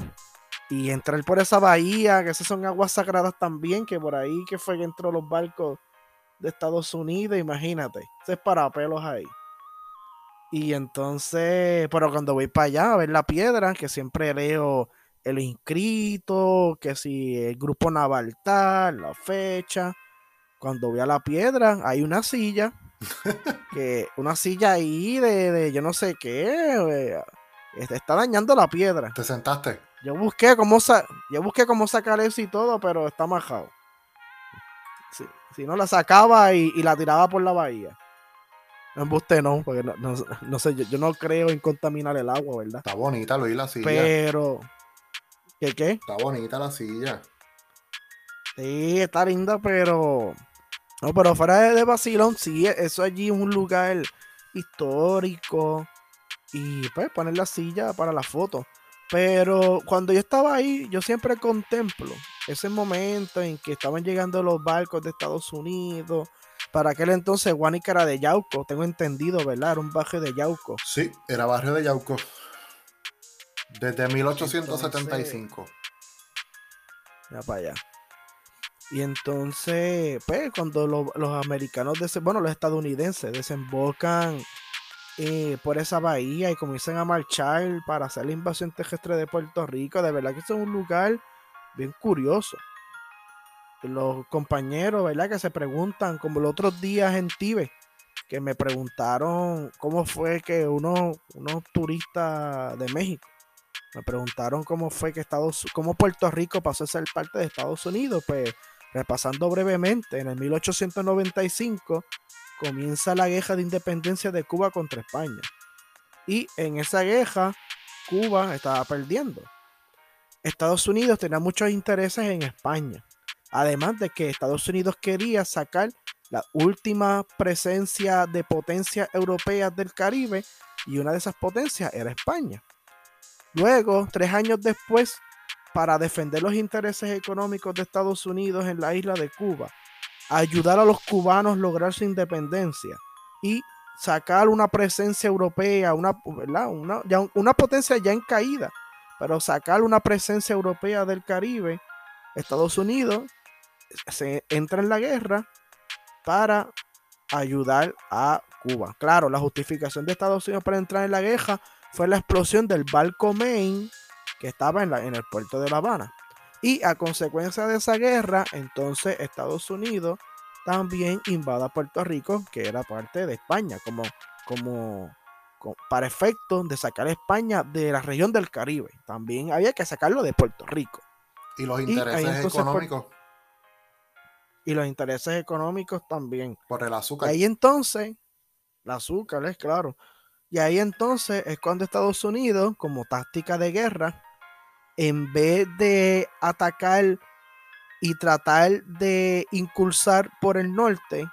Speaker 2: Y entrar por esa bahía, que esas son aguas sagradas también, que por ahí que fue que entró los barcos de Estados Unidos, imagínate. Ese es para pelos ahí. Y entonces, pero cuando voy para allá a ver la piedra, que siempre leo el inscrito, que si el grupo naval tal, la fecha. Cuando voy a la piedra, hay una silla, que una silla ahí de, yo no sé qué, está dañando la piedra.
Speaker 1: ¿Te sentaste?
Speaker 2: Yo busqué cómo, yo busqué cómo sacar eso y todo, pero está majado. Si, no la sacaba y, la tiraba por la bahía. No embuste no, porque no, sé, yo, no creo en contaminar el agua, ¿verdad?
Speaker 1: Está bonita, lo la silla.
Speaker 2: Pero, ¿qué qué?
Speaker 1: Está bonita la silla.
Speaker 2: Sí, está linda, pero... No, pero fuera de, de vacilón, sí, eso allí es un lugar histórico. Y pues poner la silla para la foto. Pero cuando yo estaba ahí, yo siempre contemplo ese momento en que estaban llegando los barcos de Estados Unidos. Para aquel entonces, Guanica era de Yauco, tengo entendido, ¿verdad? Era un barrio de Yauco.
Speaker 1: Sí, era barrio de Yauco. Desde 1875.
Speaker 2: ya para allá. Y entonces, pues, cuando los americanos, bueno, los estadounidenses desembocan eh, por esa bahía y comienzan a marchar para hacer la invasión terrestre de Puerto Rico. De verdad que es un lugar bien curioso. Los compañeros, ¿verdad? Que se preguntan, como los otros días en Tibe, que me preguntaron cómo fue que uno, unos turistas de México, me preguntaron cómo fue que Estados, cómo Puerto Rico pasó a ser parte de Estados Unidos. Pues repasando brevemente, en el 1895 comienza la guerra de independencia de Cuba contra España. Y en esa guerra, Cuba estaba perdiendo. Estados Unidos tenía muchos intereses en España. Además de que Estados Unidos quería sacar la última presencia de potencias europeas del Caribe y una de esas potencias era España. Luego, tres años después, para defender los intereses económicos de Estados Unidos en la isla de Cuba ayudar a los cubanos a lograr su independencia y sacar una presencia europea, una, Una, una potencia ya en caída, pero sacar una presencia europea del Caribe, Estados Unidos se entra en la guerra para ayudar a Cuba. Claro, la justificación de Estados Unidos para entrar en la guerra fue la explosión del barco Maine que estaba en, la, en el puerto de La Habana. Y a consecuencia de esa guerra, entonces Estados Unidos también invada Puerto Rico, que era parte de España, como, como, para efecto de sacar a España de la región del Caribe. También había que sacarlo de Puerto Rico.
Speaker 1: Y los intereses económicos.
Speaker 2: y los intereses económicos también.
Speaker 1: Por el azúcar.
Speaker 2: Y ahí entonces, el azúcar es claro. Y ahí entonces es cuando Estados Unidos, como táctica de guerra, en vez de atacar y tratar de incursar por el norte,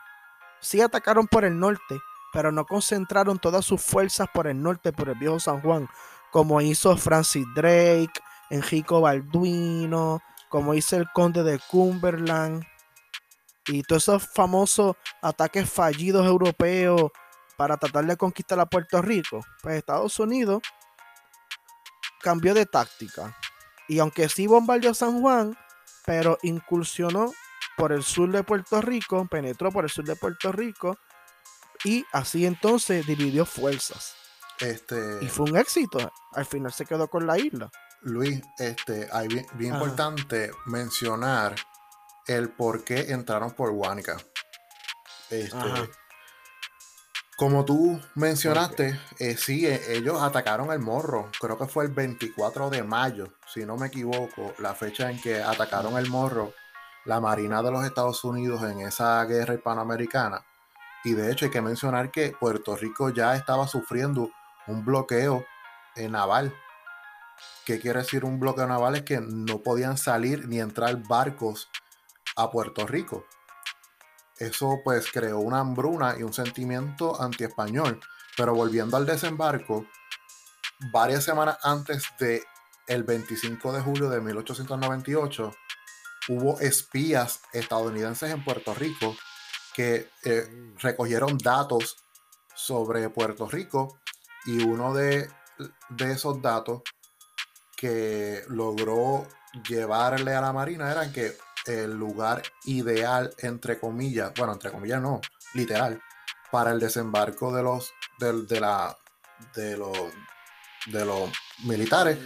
Speaker 2: sí atacaron por el norte, pero no concentraron todas sus fuerzas por el norte, por el viejo San Juan, como hizo Francis Drake, Enrico Balduino, como hizo el conde de Cumberland, y todos esos famosos ataques fallidos europeos para tratar de conquistar a Puerto Rico. Pues Estados Unidos cambió de táctica y aunque sí bombardeó San Juan, pero incursionó por el sur de Puerto Rico, penetró por el sur de Puerto Rico y así entonces dividió fuerzas.
Speaker 1: Este...
Speaker 2: Y fue un éxito. Al final se quedó con la isla.
Speaker 1: Luis, este, hay bien, importante mencionar el por qué entraron por Huánica. Este, como tú mencionaste, eh, sí, e, ellos atacaron el morro. Creo que fue el 24 de mayo, si no me equivoco, la fecha en que atacaron el morro la Marina de los Estados Unidos en esa guerra hispanoamericana. Y de hecho hay que mencionar que Puerto Rico ya estaba sufriendo un bloqueo naval. ¿Qué quiere decir un bloqueo naval? Es que no podían salir ni entrar barcos a Puerto Rico. Eso pues creó una hambruna y un sentimiento anti-español. Pero volviendo al desembarco, varias semanas antes de el 25 de julio de 1898, hubo espías estadounidenses en Puerto Rico que eh, recogieron datos sobre Puerto Rico y uno de, de esos datos que logró llevarle a la Marina era que el lugar ideal, entre comillas, bueno, entre comillas no, literal, para el desembarco de los, de, la, de los, de los militares,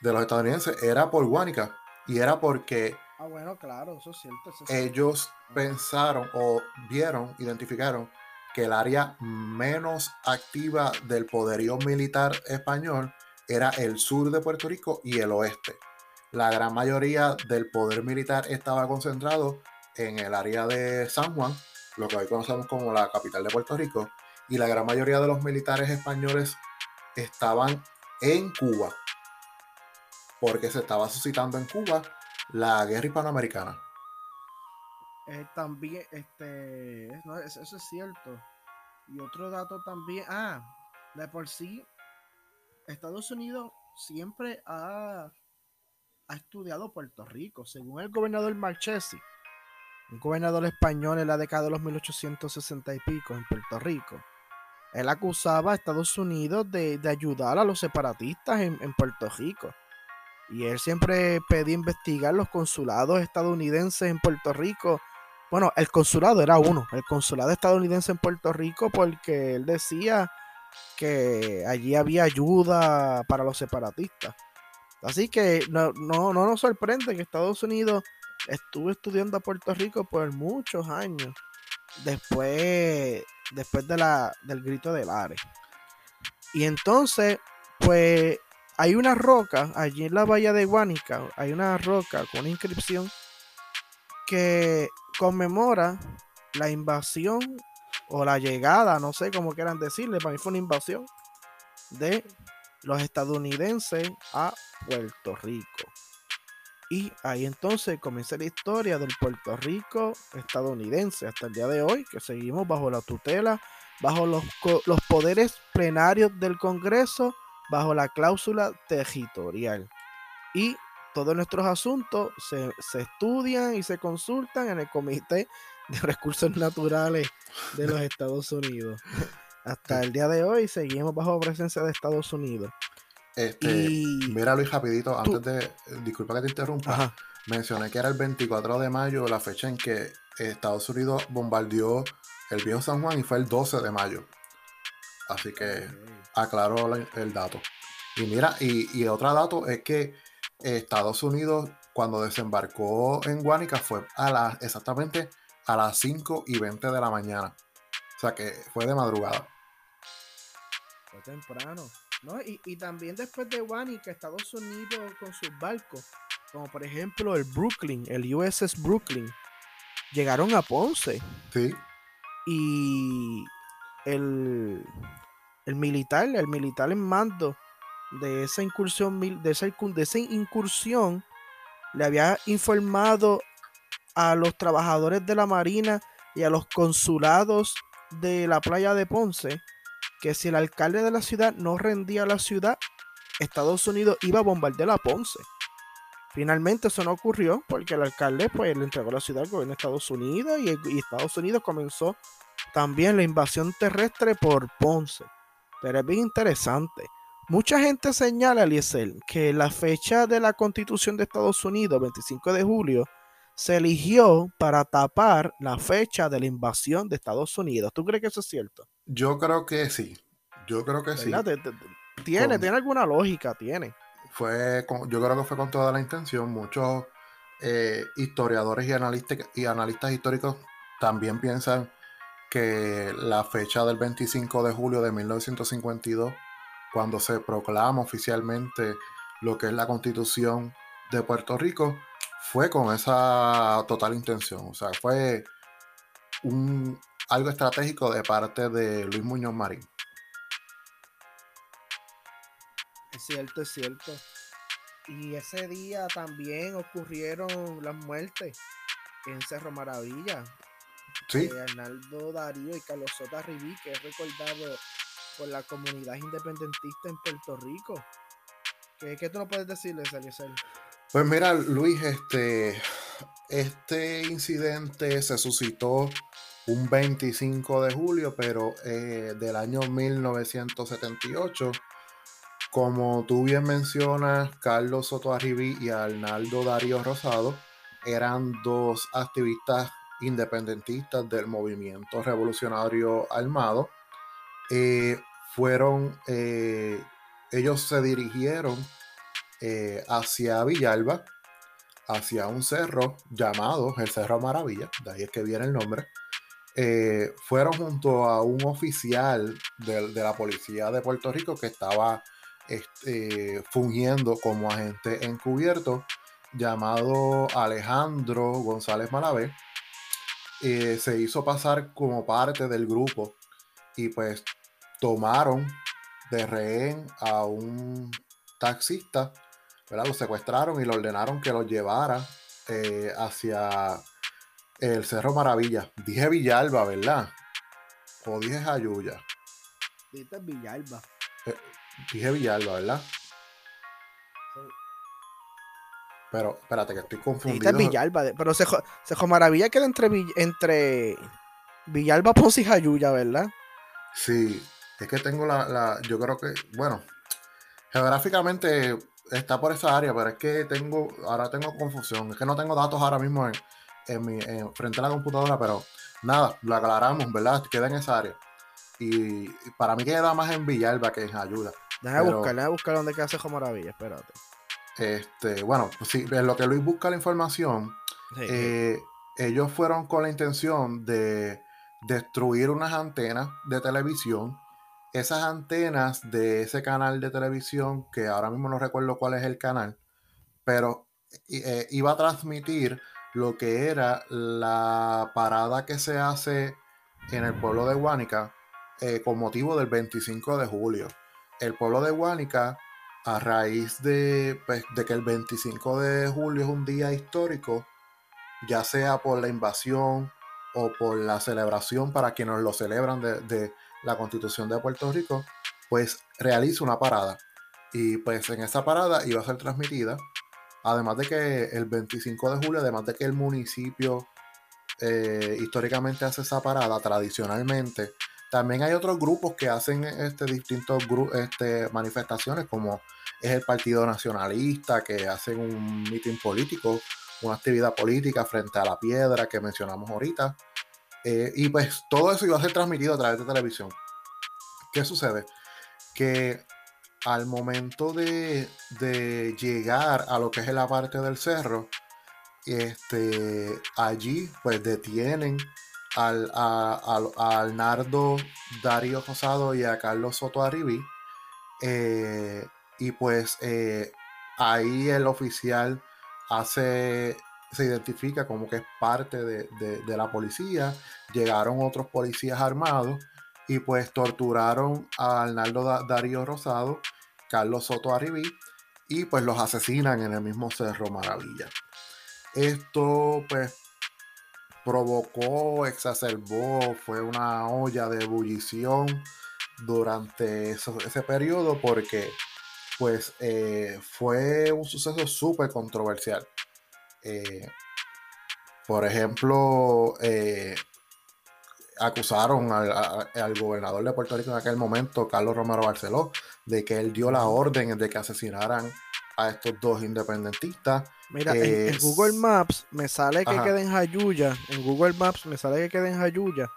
Speaker 1: de los estadounidenses, era por Guánica. Y era porque
Speaker 2: Ah, bueno, claro, eso es cierto.
Speaker 1: ellos pensaron o vieron, identificaron que el área menos activa del poderío militar español era el sur de Puerto Rico y el oeste. La gran mayoría del poder militar estaba concentrado en el área de San Juan, lo que hoy conocemos como la capital de Puerto Rico, y la gran mayoría de los militares españoles estaban en Cuba, porque se estaba suscitando en Cuba la guerra hispanoamericana.
Speaker 2: Eh, también, este, eso es cierto. Y otro dato también, ah, de por sí, Estados Unidos siempre ha, ha estudiado Puerto Rico, según el gobernador Marchesi, un gobernador español en la década de los 1860 y pico en Puerto Rico. Él acusaba a Estados Unidos de, ayudar a los separatistas en, en Puerto Rico y él siempre pedía investigar los consulados estadounidenses en Puerto Rico. Bueno, el consulado era uno, el consulado estadounidense en Puerto Rico, porque él decía que allí había ayuda para los separatistas. Así que no, no, no nos sorprende que Estados Unidos estuvo estudiando a Puerto Rico por muchos años después, después de la, del grito de Lares. Y entonces, pues hay una roca allí en la bahía de Guánica, hay una roca con una inscripción que conmemora la invasión o la llegada, no sé cómo quieran decirle, para mí fue una invasión de los estadounidenses a Puerto Rico. Y ahí entonces comienza la historia del Puerto Rico estadounidense hasta el día de hoy, que seguimos bajo la tutela, bajo los, los poderes plenarios del Congreso bajo la cláusula territorial. Y todos nuestros asuntos se, estudian y se consultan en el Comité de Recursos Naturales de los Estados Unidos. Hasta el día de hoy seguimos bajo presencia de Estados Unidos.
Speaker 1: Este, Mira Luis, rapidito, antes de, disculpa que te interrumpa, mencioné que era el 24 de mayo la fecha en que Estados Unidos bombardeó el viejo San Juan y fue el 12 de mayo. Así que aclaró el dato. Y mira, y, otro dato es que Estados Unidos, cuando desembarcó en Guánica, fue a la, exactamente a las 5 y 20 de la mañana. O sea que fue de madrugada.
Speaker 2: Fue temprano. ¿no? Y, también después de Guánica, Estados Unidos con sus barcos, como por ejemplo el Brooklyn, el USS Brooklyn, llegaron a Ponce.
Speaker 1: Sí.
Speaker 2: Y el, el militar, el militar en mando de esa incursión, de esa, de esa incursión, le había informado a los trabajadores de la Marina y a los consulados de la playa de Ponce que si el alcalde de la ciudad no rendía la ciudad, Estados Unidos iba a bombardear a Ponce. Finalmente eso no ocurrió porque el alcalde pues le entregó la ciudad al gobierno de Estados Unidos y, Estados Unidos comenzó también la invasión terrestre por Ponce. Pero es bien interesante. Mucha gente señala, Eliezer, que la fecha de la constitución de Estados Unidos, 25 de julio, se eligió para tapar la fecha de la invasión de Estados Unidos. ¿Tú crees que eso es cierto?
Speaker 1: Yo creo que sí. Yo creo que sí.
Speaker 2: Tiene, tiene alguna lógica, tiene.
Speaker 1: Fue yo creo que fue con toda la intención. Muchos eh, historiadores y analistas, y analistas históricos también piensan que la fecha del 25 de julio de 1952, cuando se proclama oficialmente lo que es la constitución de Puerto Rico, fue con esa total intención. O sea, fue un, algo estratégico de parte de Luis Muñoz Marín.
Speaker 2: Es cierto, es cierto. Y ese día también ocurrieron las muertes en Cerro Maravilla.
Speaker 1: Sí.
Speaker 2: Arnaldo Darío y Carlos Sota Ribí, que es recordado por la comunidad independentista en Puerto Rico. ¿Qué, qué tú no puedes decirles, Eliezer?
Speaker 1: Pues mira, Luis, este, este incidente se suscitó un 25 de julio, pero eh, del año 1978. Como tú bien mencionas, Carlos Soto Arribí y Arnaldo Darío Rosado eran dos activistas independentistas del movimiento revolucionario armado. Eh, fueron, eh, ellos se dirigieron hacia Villalba, hacia un cerro llamado el Cerro Maravilla, de ahí es que viene el nombre, eh, fueron junto a un oficial de, la policía de Puerto Rico que estaba este, fungiendo como agente encubierto llamado Alejandro González Malavé. Eh, se hizo pasar como parte del grupo y pues tomaron de rehén a un taxista, lo secuestraron y le ordenaron que lo llevara eh, hacia el Cerro Maravilla. Dije Villalba, ¿verdad? O dije Jayuya.
Speaker 2: Dije Villalba.
Speaker 1: Eh, dije Villalba, ¿verdad? Sí. Pero, espérate, que estoy confundido.
Speaker 2: Dije Villalba, pero Cerro, Maravilla queda entre, entre Villalba, Ponce y Jayuya, ¿verdad?
Speaker 1: Sí, es que tengo la, la, Yo creo que, bueno, geográficamente está por esa área, pero es que tengo, ahora tengo confusión. Es que no tengo datos ahora mismo en, en mi, frente a la computadora, pero nada, lo aclaramos, ¿verdad? Queda en esa área. Y, para mí queda más en Villalba que en Ayuda.
Speaker 2: Déjame buscar, déjame buscar dónde queda Cejo Maravilla, espérate.
Speaker 1: Este, bueno, pues sí, en lo que Luis busca la información, eh, ellos fueron con la intención de destruir unas antenas de televisión. Esas antenas de ese canal de televisión, que ahora mismo no recuerdo cuál es el canal, pero eh, iba a transmitir lo que era la parada que se hace en el pueblo de Huánica eh, con motivo del 25 de julio. El pueblo de Huánica, a raíz pues, de, que el 25 de julio es un día histórico, ya sea por la invasión o por la celebración para quienes lo celebran de, de la constitución de Puerto Rico, pues realiza una parada. Y pues en esa parada iba a ser transmitida Además de que el 25 de julio, además de que el municipio eh, históricamente hace esa parada tradicionalmente, también hay otros grupos que hacen este, distintos este, manifestaciones, como es el Partido Nacionalista, que hacen un mitin político, una actividad política frente a la piedra que mencionamos ahorita. Eh, y pues todo eso iba a ser transmitido a través de televisión. ¿Qué sucede? Que al momento de, llegar a lo que es la parte del cerro, este, allí pues detienen al, a, Nardo Darío Rosado y a Carlos Soto Arribí. Eh, y pues eh, ahí el oficial hace, se identifica como que es parte de, de la policía. Llegaron otros policías armados y pues torturaron a Arnaldo Darío Rosado, Carlos Soto Arribí y pues los asesinan en el mismo Cerro Maravilla. Esto pues provocó, exacerbó, fue una olla de ebullición durante ese periodo porque pues eh, fue un suceso súper controversial. Eh, por ejemplo, eh, acusaron al, gobernador de Puerto Rico en aquel momento, Carlos Romero Barceló, de que él dio la orden de que asesinaran a estos dos independentistas.
Speaker 2: Mira, en, Google Maps me sale que queda en Jayuya. En Google Maps me sale que queda en Jayuya.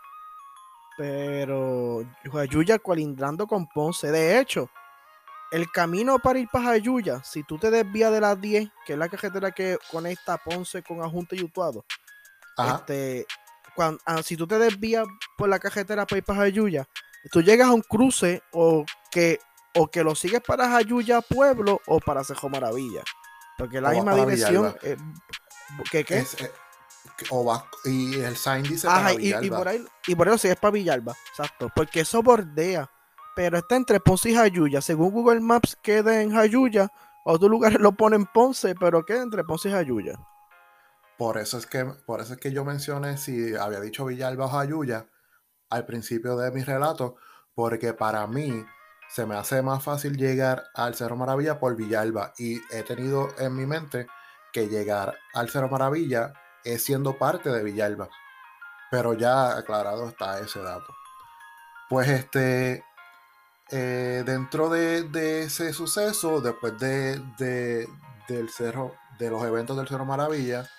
Speaker 2: Pero Jayuya colindrando con Ponce. De hecho, el camino para ir para Jayuya, si tú te desvías de las 10, que es la carretera que conecta Ponce con Ajunta y Utuado, este, Ah, si tú te desvías por la carretera para ir para Jayuya, tú llegas a un cruce o que, o que lo sigues para Jayuya Pueblo o para Cejo Maravilla. Porque la misma dirección. Eh, ¿Qué qué?
Speaker 1: Eh, y el sign dice
Speaker 2: para y, y, por ahí, y por eso sigues para Villalba. Exacto. Porque eso bordea. Pero está entre Ponce y Jayuya. Según Google Maps queda en Jayuya. Otros lugares lo ponen Ponce, pero queda entre Ponce y Jayuya.
Speaker 1: Por eso es que, por eso es que yo mencioné si había dicho Villalba o Jayuya al principio de mi relato, porque para mí se me hace más fácil llegar al Cerro Maravilla por Villalba y he tenido en mi mente que llegar al Cerro Maravilla es siendo parte de Villalba. Pero ya aclarado está ese dato. Pues este, eh, dentro de, ese suceso, después de, del cerro, de los eventos del Cerro Maravilla,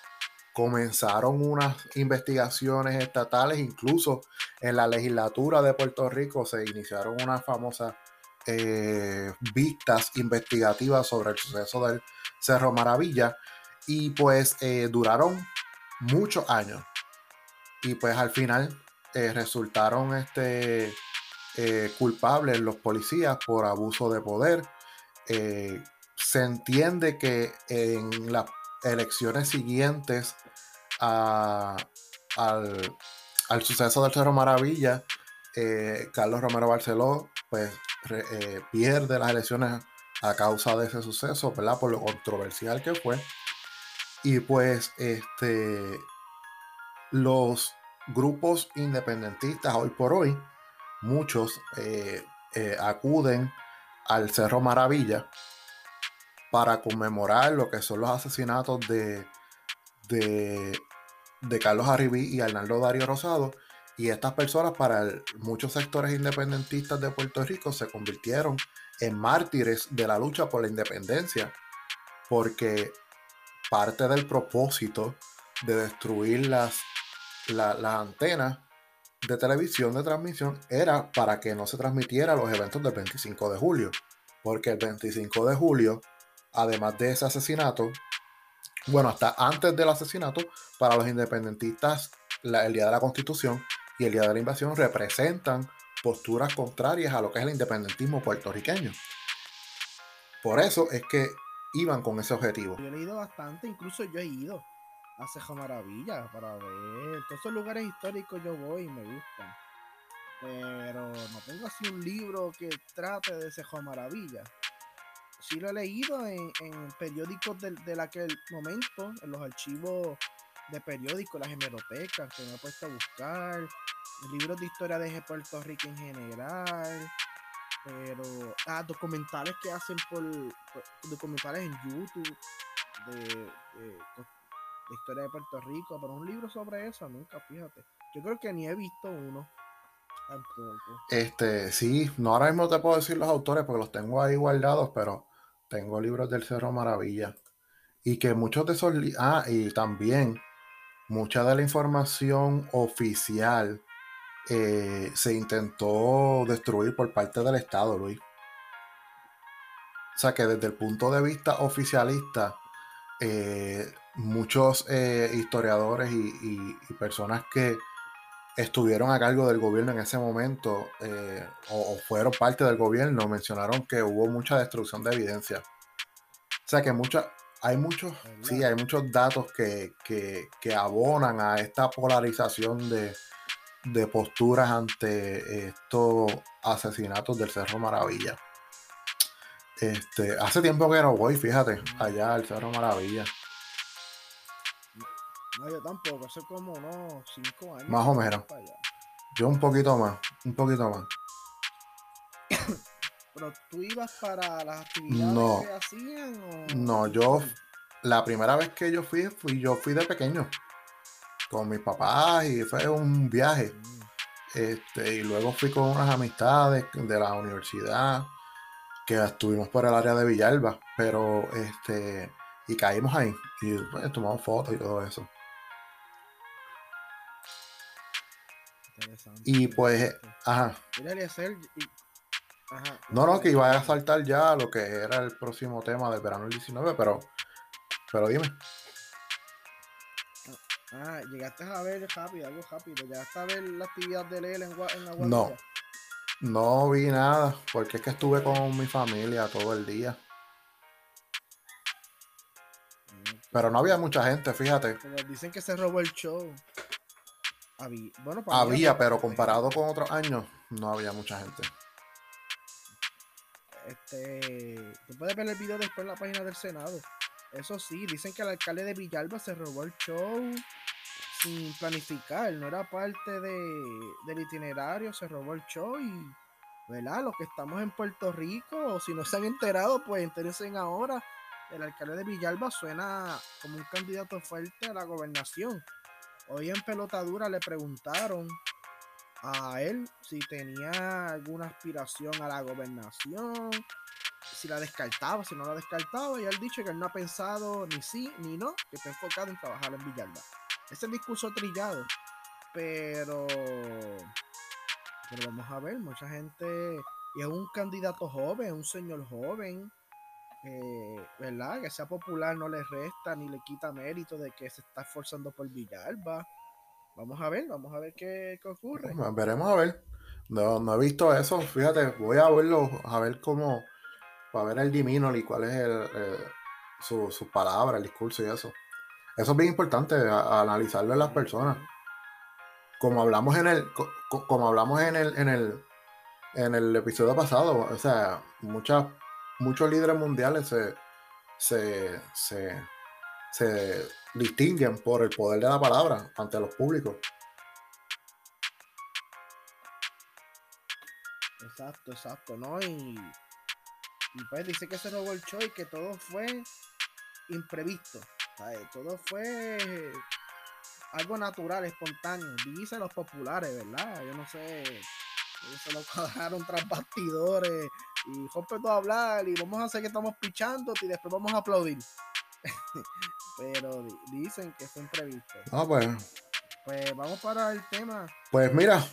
Speaker 1: comenzaron unas investigaciones estatales, incluso en la legislatura de Puerto Rico se iniciaron unas famosas eh, vistas investigativas sobre el suceso del Cerro Maravilla y pues eh, duraron muchos años y pues al final eh, resultaron este, culpables los policías por abuso de poder. se entiende que en las elecciones siguientes al, suceso del Cerro Maravilla, Carlos Romero Barceló pues eh, pierde las elecciones a causa de ese suceso, ¿verdad? Por lo controversial que fue. Y pues este, los grupos independentistas hoy por hoy, muchos eh, eh, acuden al Cerro Maravilla para conmemorar lo que son los asesinatos de, de, de Carlos Arribí y Arnaldo Dario Rosado y estas personas para muchos sectores independentistas de Puerto Rico se convirtieron en mártires de la lucha por la independencia, porque parte del propósito de destruir las, las antenas de televisión de transmisión era para que no se transmitiera los eventos del 25 de julio, porque el 25 de julio, además de ese asesinato, bueno, hasta antes del asesinato, para los independentistas, el día de la Constitución y el día de la invasión representan posturas contrarias a lo que es el independentismo puertorriqueño. Por eso es que iban con ese objetivo.
Speaker 2: Yo he leído bastante, incluso yo he ido a Ceja Maravilla para ver. Todos esos lugares históricos yo voy y me gustan. Pero no tengo así un libro que trate de Ceja Maravilla. Sí lo he leído en, periódicos de, de aquel momento, en los archivos de periódicos, las hemerotecas que me he puesto a buscar, libros de historia de Puerto Rico en general, pero ah, documentales que hacen por, documentales en YouTube de, historia de Puerto Rico, pero un libro sobre eso nunca, fíjate. Yo creo que ni he visto uno.
Speaker 1: Este, sí, no ahora mismo te puedo decir los autores porque los tengo ahí guardados, pero tengo libros del Cerro Maravilla. Y que muchos de esos. Ah, y también mucha de la información oficial eh, se intentó destruir por parte del Estado, Luis. O sea que desde el punto de vista oficialista, eh, muchos eh, historiadores y, personas que estuvieron a cargo del gobierno en ese momento o, fueron parte del gobierno mencionaron que hubo mucha destrucción de evidencia. O sea que mucha, hay muchos, sí, hay muchos datos que, abonan a esta polarización de, posturas ante estos asesinatos del Cerro Maravilla. Este, hace tiempo que no voy, fíjate, allá al Cerro Maravilla.
Speaker 2: No, yo tampoco, hace como unos cinco años.
Speaker 1: Más o menos. Yo un poquito más, un poquito más.
Speaker 2: ¿Pero tú ibas para las actividades que hacían? O...
Speaker 1: No, yo, la primera vez que yo fui, fui, yo fui de pequeño, con mis papás y fue un viaje. Mm. Este, y luego fui con unas amistades de la universidad que estuvimos por el área de Villalba, pero este, y caímos ahí y pues, tomamos fotos y todo eso. Y pues, ajá. No, no, que iba a saltar ya lo que era el próximo tema del verano del 19, pero, pero dime.
Speaker 2: Ah, llegaste a ver rápido, algo rápido. Llegaste a ver la actividad de él en, en
Speaker 1: No, no vi nada, porque es que estuve con mi familia todo el día. Pero no había mucha gente, fíjate.
Speaker 2: dicen que se robó el show.
Speaker 1: Había, bueno, había pero comparado con otros años, no había mucha gente.
Speaker 2: Este, tú puedes ver el video después en la página del Senado. Eso sí, dicen que el alcalde de Villalba se robó el show sin planificar, no era parte de, del itinerario, se robó el show y, ¿verdad? Los que estamos en Puerto Rico, o si no se han enterado, pues enteren ahora. el alcalde de Villalba suena como un candidato fuerte a la gobernación. Hoy en Pelotadura le preguntaron a él si tenía alguna aspiración a la gobernación, si la descartaba, si no la descartaba, y él dicho que él no ha pensado ni sí ni no, que está enfocado en trabajar en Villalba. Es el discurso trillado, pero, pero vamos a ver, mucha gente, y es un candidato joven, un señor joven, eh, ¿verdad? Que sea popular no le resta ni le quita mérito de que se está esforzando por Villalba. Vamos a ver, vamos a ver qué, ocurre.
Speaker 1: veremos a ver. No, no, he visto eso. Fíjate, voy a verlo, a ver cómo, para ver el Diminol y cuál es el, su, su, palabra, el discurso y eso. Eso es bien importante, analizarlo en las personas. Como hablamos en el, como hablamos en el, en el, en el episodio pasado, o sea, muchas muchos líderes mundiales se, se, se, distinguen por el poder de la palabra ante los públicos.
Speaker 2: Exacto, exacto, ¿no? Y, pues dice que se robó el show y que todo fue imprevisto. Todo fue algo natural, espontáneo. Dice los populares, ¿verdad? Yo no sé. Ellos se lo cuadraron tras bastidores y todo a hablar y vamos a hacer que estamos pichando y después vamos a aplaudir. Pero dicen que fue imprevisto.
Speaker 1: Ah, pues.
Speaker 2: Pues vamos para el tema.
Speaker 1: Pues mira,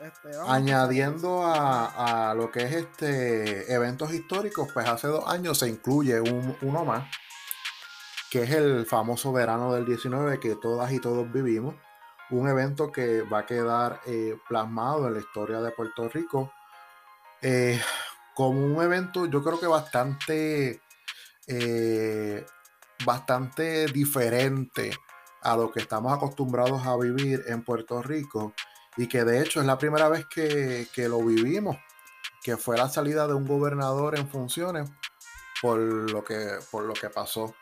Speaker 1: este, añadiendo a, a, lo que es este eventos históricos, pues hace dos años se incluye un, uno más, que es el famoso verano del 19 que todas y todos vivimos. Un evento que va a quedar eh, plasmado en la historia de Puerto Rico. Eh, como un evento, yo creo que bastante, eh, bastante diferente a lo que estamos acostumbrados a vivir en Puerto Rico y que de hecho es la primera vez que, lo vivimos, que fue la salida de un gobernador en funciones por lo que, por lo que pasó.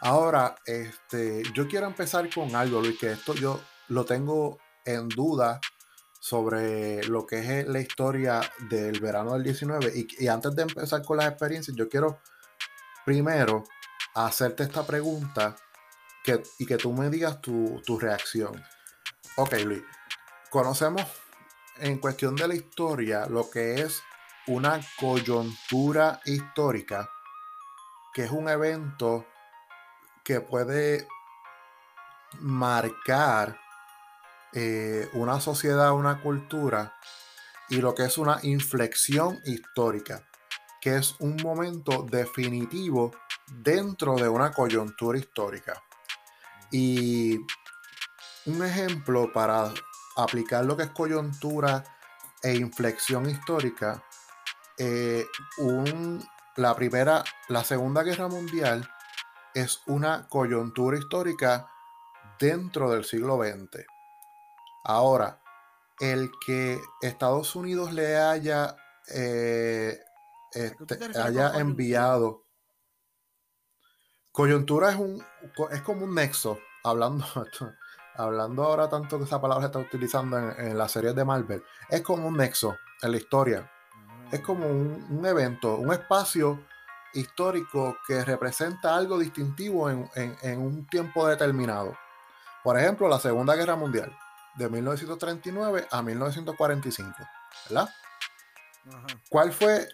Speaker 1: Ahora, este, yo quiero empezar con algo, Luis, que esto yo lo tengo en duda sobre lo que es la historia del verano del 19. Y, antes de empezar con las experiencias, yo quiero primero hacerte esta pregunta que, y que tú me digas tu, tu reacción. Ok, Luis. Conocemos en cuestión de la historia lo que es una coyuntura histórica, que es un evento que puede marcar eh, una sociedad, una cultura y lo que es una inflexión histórica, que es un momento definitivo dentro de una coyuntura histórica. Y un ejemplo para aplicar lo que es coyuntura e inflexión histórica, eh, la primera, la segunda guerra mundial es una coyuntura histórica dentro del siglo XX. Ahora, el que Estados Unidos le haya, eh, este, haya enviado. Coyuntura es un es como un nexo, hablando, hablando ahora tanto que esa palabra se está utilizando en, las series de Marvel, es como un nexo en la historia. Es mm. como un, evento, un espacio histórico que representa algo distintivo en, en un tiempo determinado. Por ejemplo, la Segunda Guerra Mundial de 1939 a 1945, ¿verdad? ¿Cuál fue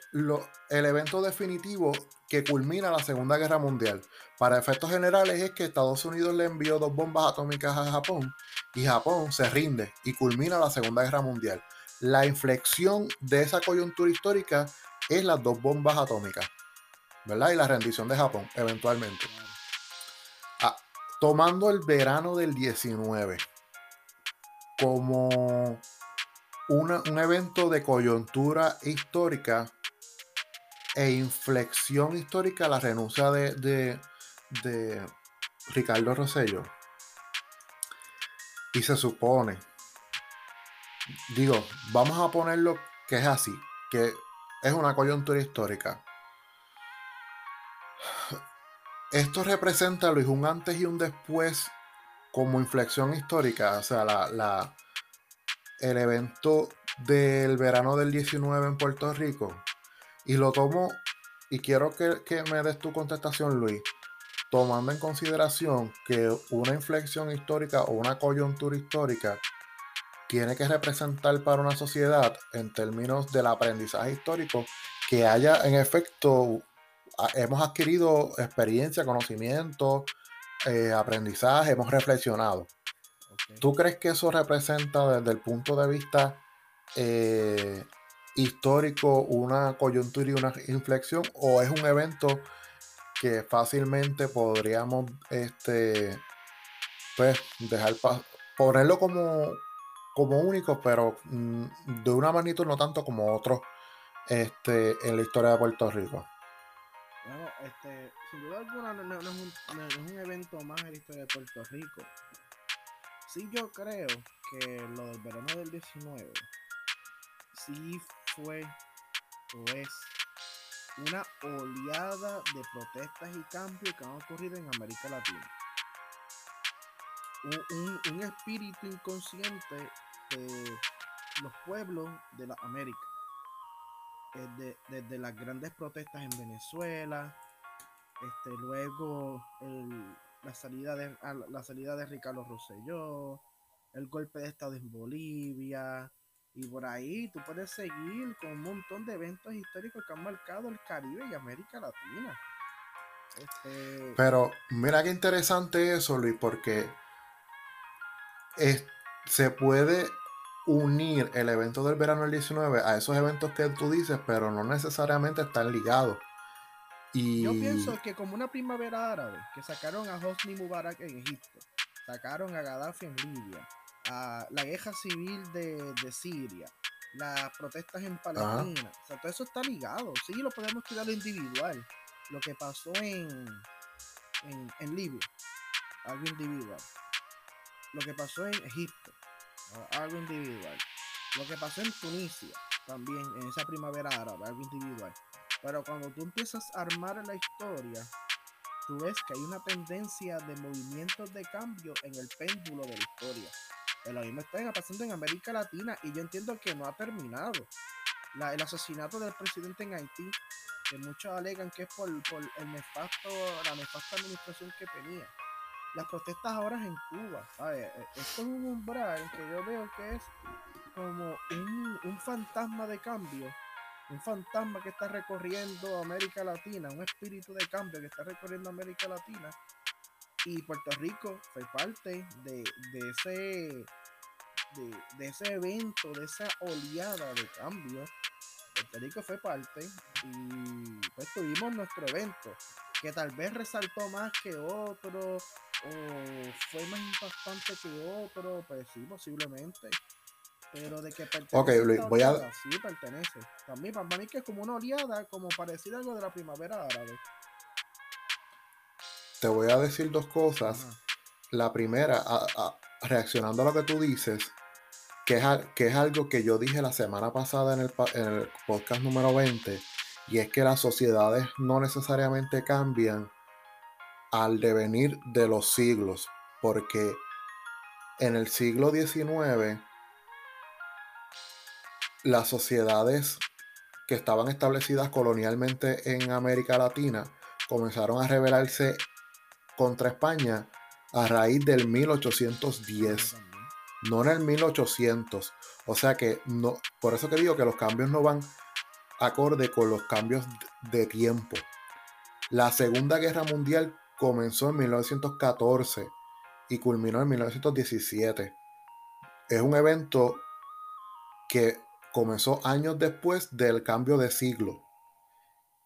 Speaker 1: el evento definitivo que culmina la Segunda Guerra Mundial? Para efectos generales es que Estados Unidos le envió dos bombas atómicas a Japón y Japón se rinde y culmina la Segunda Guerra Mundial. La inflexión de esa coyuntura histórica es las dos bombas atómicas, ¿verdad? Y la rendición de Japón, eventualmente. Ah, tomando el verano del 19 como un evento de coyuntura histórica e inflexión histórica la renuncia de, de, Ricardo Rosello. Y se supone, digo, vamos a ponerlo que es así, que es una coyuntura histórica. Esto representa, Luis, un antes y un después como inflexión histórica, o sea, la, el evento del verano del 19 en Puerto Rico, y lo tomo y quiero que, que me des tu contestación, Luis, tomando en consideración que una inflexión histórica o una coyuntura histórica tiene que representar para una sociedad en términos del aprendizaje histórico que haya en efecto, hemos adquirido experiencia, conocimiento, eh, aprendizaje, hemos reflexionado. ¿Tú crees que eso representa desde el punto de vista eh, histórico una coyuntura y una inflexión o es un evento que fácilmente podríamos este pues dejar ponerlo como como único pero mm, de una magnitud no tanto como otros este en la historia de Puerto Rico
Speaker 2: bueno este sin duda alguna no, es un, un, evento más en la historia de Puerto Rico sí yo creo que lo del verano del 19 sí fue o es una oleada de protestas y cambios que han ocurrido en América Latina. Un, espíritu inconsciente de los pueblos de la América. Desde, las grandes protestas en Venezuela, este, luego la, salida de, la salida de Ricardo Rosselló, el golpe de Estado en Bolivia, y por ahí tú puedes seguir con un montón de eventos históricos que han marcado el Caribe y América Latina.
Speaker 1: Este... Pero mira qué interesante eso, Luis, porque se puede unir el evento del verano del 19 a esos eventos que tú dices, pero no necesariamente están ligados.
Speaker 2: Y... Yo pienso que como una primavera árabe, que sacaron a Hosni Mubarak en Egipto, sacaron a Gaddafi en Libia, la guerra civil de, Siria, las protestas en Palestina. O sea, todo eso está ligado. Sí, lo podemos tirar lo individual. Lo que pasó en, en, Libia, algo individual. Lo que pasó en Egipto, algo individual. Lo que pasó en Tunisia, también en esa primavera árabe, algo individual. Pero cuando tú empiezas a armar la historia, tú ves que hay una tendencia de movimientos de cambio en el péndulo de la historia. Lo mismo está pasando en América Latina y yo entiendo que no ha terminado. el asesinato del presidente en Haití, que muchos alegan que es por, el nefasto, la nefasta administración que tenía. Las protestas ahora en Cuba, e, Esto es un umbral que yo veo que es como un, un fantasma de cambio un fantasma que está recorriendo América Latina, un espíritu de cambio que está recorriendo América Latina. Y Puerto Rico fue parte de, ese de, ese evento, de esa oleada de cambio. Puerto Rico fue parte y pues tuvimos nuestro evento, que tal vez resaltó más que otro o fue más impactante que otro, pues sí, posiblemente. Pero de que pertenece.
Speaker 1: Ok, voy a.
Speaker 2: Sí, pertenece. También para mí que es como una oleada, como parecido a algo de la primavera árabe
Speaker 1: te voy a decir dos cosas. La primera, reaccionando a lo que tú dices, que es, que es algo que yo dije la semana pasada en el, en el podcast número 20, y es que las sociedades no necesariamente cambian al devenir de los siglos, porque en el siglo XIX las sociedades que estaban establecidas colonialmente en América Latina comenzaron a revelarse contra España a raíz del 1810, no en el 1800. O sea que no, por eso que digo que los cambios no van acorde con los cambios de tiempo. La Segunda Guerra Mundial comenzó en 1914 y culminó en 1917. Es un evento que comenzó años después del cambio de siglo.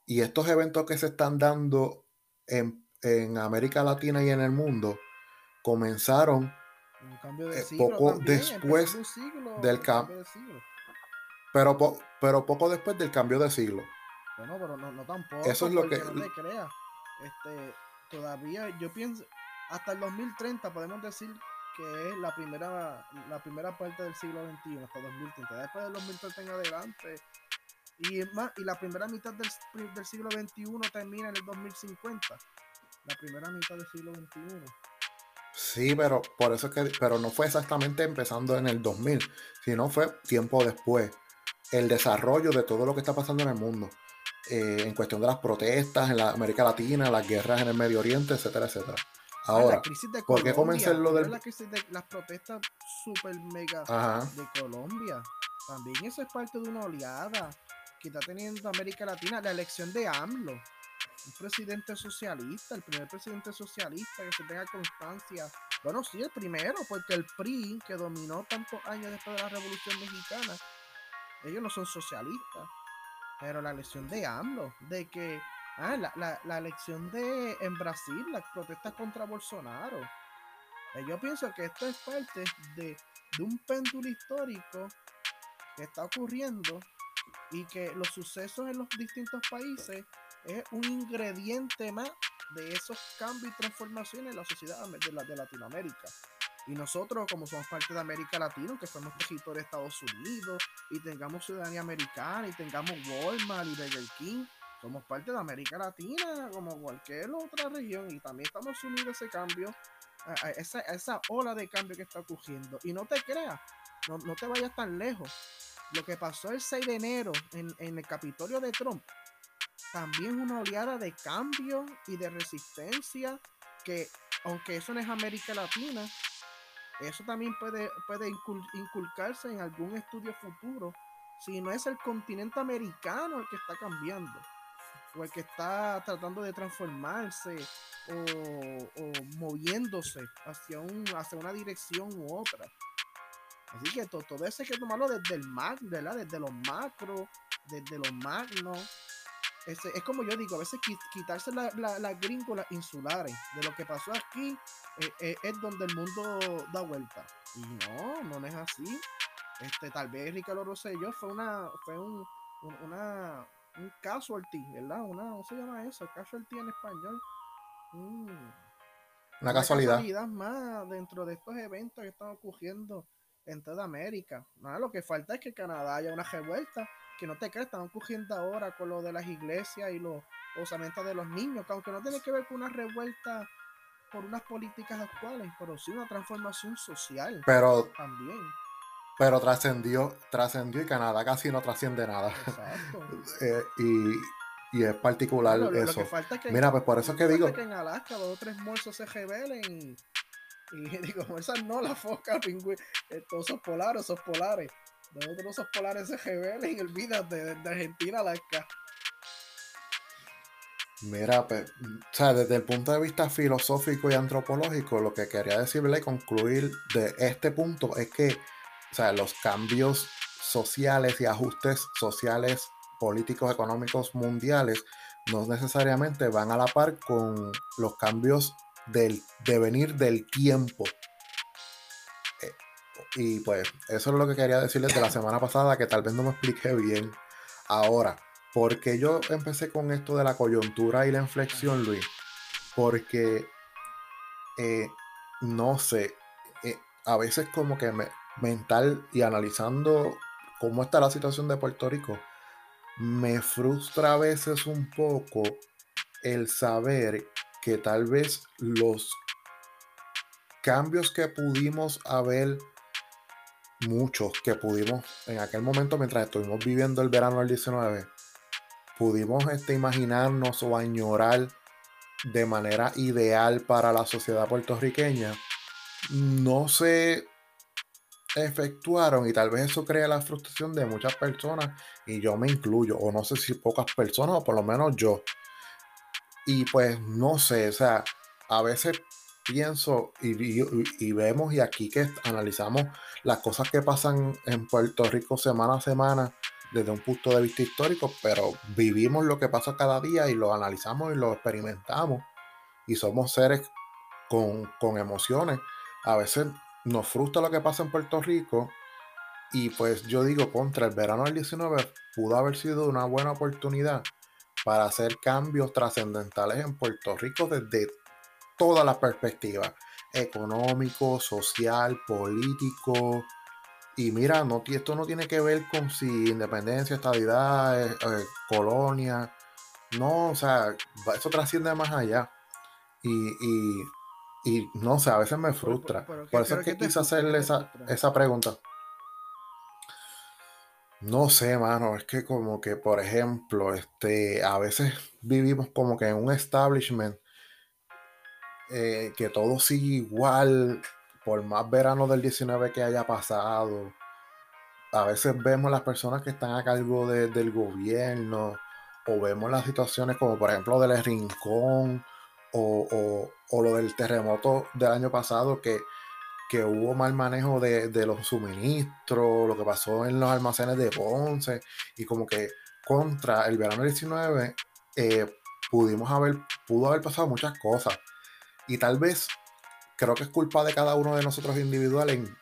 Speaker 1: Y estos eventos que se están dando en en América Latina y en el mundo comenzaron eh, poco después del cambio. Pero, pero poco después del cambio de siglo.
Speaker 2: Bueno, pero no, no tampoco.
Speaker 1: Eso es lo que.
Speaker 2: No te creas. Este, todavía, yo pienso, hasta el 2030 podemos decir que es la primera, la primera parte del siglo XXI, hasta 2030. Después del 2030 en adelante. Y, más, y la primera mitad del, del siglo XXI termina en el 2050 la primera mitad del siglo XXI.
Speaker 1: Sí, pero por eso es que, pero no fue exactamente empezando en el 2000, sino fue tiempo después. El desarrollo de todo lo que está pasando en el mundo. eh, en cuestión de las protestas en la América Latina, las guerras en el Medio Oriente, etcétera, etcétera. Ah, Ahora, ¿por qué comenzar lo del...
Speaker 2: La crisis de las protestas super mega de Colombia. También eso es parte de una oleada que está teniendo América Latina. La elección de AMLO, un presidente socialista, el primer presidente socialista que se tenga constancia. Bueno, sí, el primero, porque el PRI, que dominó tantos años después de la Revolución Mexicana, ellos no son socialistas. Pero la elección de AMLO, de que ah, la, elección de en Brasil, las protestas contra Bolsonaro. Eh, yo pienso que esto es parte de, de un péndulo histórico que está ocurriendo y que los sucesos en los distintos países es un ingrediente más de esos cambios y transformaciones en la sociedad de, la, de Latinoamérica. Y nosotros, como somos parte de América Latina, que somos territorio de Estados Unidos, y tengamos ciudadanía americana, y tengamos Walmart y Burger King, somos parte de América Latina, como cualquier otra región, y también estamos unidos a ese cambio, a esa, esa ola de cambio que está ocurriendo. Y no te creas, no, no te vayas tan lejos. Lo que pasó el 6 de enero en, en el Capitolio de Trump, también una oleada de cambio y de resistencia que, aunque eso no es América Latina, eso también puede, puede inculcarse en algún estudio futuro. Si no es el continente americano el que está cambiando, o el que está tratando de transformarse, o, moviéndose hacia, un, hacia una dirección u otra. Así que todo, todo eso hay que tomarlo desde el mac, ¿verdad? Desde los macros, desde los magnos es, como yo digo, a veces quitarse las la, la gringolas insulares de lo que pasó aquí eh, eh, es donde el mundo da vuelta. Y no, no es así. Este, tal vez Ricardo Rosselló fue una, fue un, un, una, un casualty, ¿verdad? Una, ¿cómo se llama eso? Casualty en español.
Speaker 1: una, casualidad.
Speaker 2: casualidad más dentro de estos eventos que están ocurriendo en toda América. Nada, lo que falta es que Canadá haya una revuelta que no te creas, están ocurriendo ahora con lo de las iglesias y los osamentos de los niños, que aunque no tiene que ver con una revuelta por unas políticas actuales, pero sí una transformación social
Speaker 1: pero,
Speaker 2: también.
Speaker 1: Pero trascendió, trascendió y Canadá casi no trasciende nada. Exacto. Eh, y, es particular eso. Mira, pues por eso es que digo.
Speaker 2: que en Alaska dos o tres morzos se rebelen y, y digo, esas no, la foca, pingüinos, todos esos polares, esos polares de esos polares se rebelen, olvídate, de, de Argentina a Alaska.
Speaker 1: Mira, pues, o sea, desde el punto de vista filosófico y antropológico, lo que quería decirle y concluir de este punto es que, o sea, los cambios sociales y ajustes sociales, políticos, económicos mundiales no necesariamente van a la par con los cambios del devenir del tiempo y pues eso es lo que quería decirles de la semana pasada, que tal vez no me expliqué bien. Ahora, ¿por qué yo empecé con esto de la coyuntura y la inflexión, Luis? Porque, eh, no sé, eh, a veces como que me, mental y analizando cómo está la situación de Puerto Rico, me frustra a veces un poco el saber que tal vez los cambios que pudimos haber muchos que pudimos en aquel momento mientras estuvimos viviendo el verano del 19 pudimos este, imaginarnos o añorar de manera ideal para la sociedad puertorriqueña no se efectuaron y tal vez eso crea la frustración de muchas personas y yo me incluyo o no sé si pocas personas o por lo menos yo. Y pues no sé o sea a veces pienso y, vemos y aquí que analizamos las cosas que pasan en Puerto Rico semana a semana desde un punto de vista histórico, pero vivimos lo que pasa cada día y lo analizamos y lo experimentamos y somos seres con, con emociones. A veces nos frustra lo que pasa en Puerto Rico y pues yo digo, contra el verano del 19 pudo haber sido una buena oportunidad para hacer cambios trascendentales en Puerto Rico desde toda la perspectiva, económico, social, político. Y mira, no, esto no tiene que ver con si independencia, estabilidad, eh, eh, colonia. No, o sea, eso trasciende más allá. Y, y, no sé, a veces me frustra. Por, eso es que quise hacerle esa, esa pregunta. No sé, mano, es que como que, por ejemplo, este, a veces vivimos como que en un establishment eh, que todo sigue igual, por más verano del 19 que haya pasado. A veces vemos las personas que están a cargo del gobierno, o vemos las situaciones como por ejemplo del Rincón, o, lo del terremoto del año pasado, que que hubo mal manejo de, los suministros, lo que pasó en los almacenes de Ponce, y como que contra el verano 19 eh, pudimos haber, pudo haber pasado muchas cosas. Y tal vez creo que es culpa de cada uno de nosotros individual en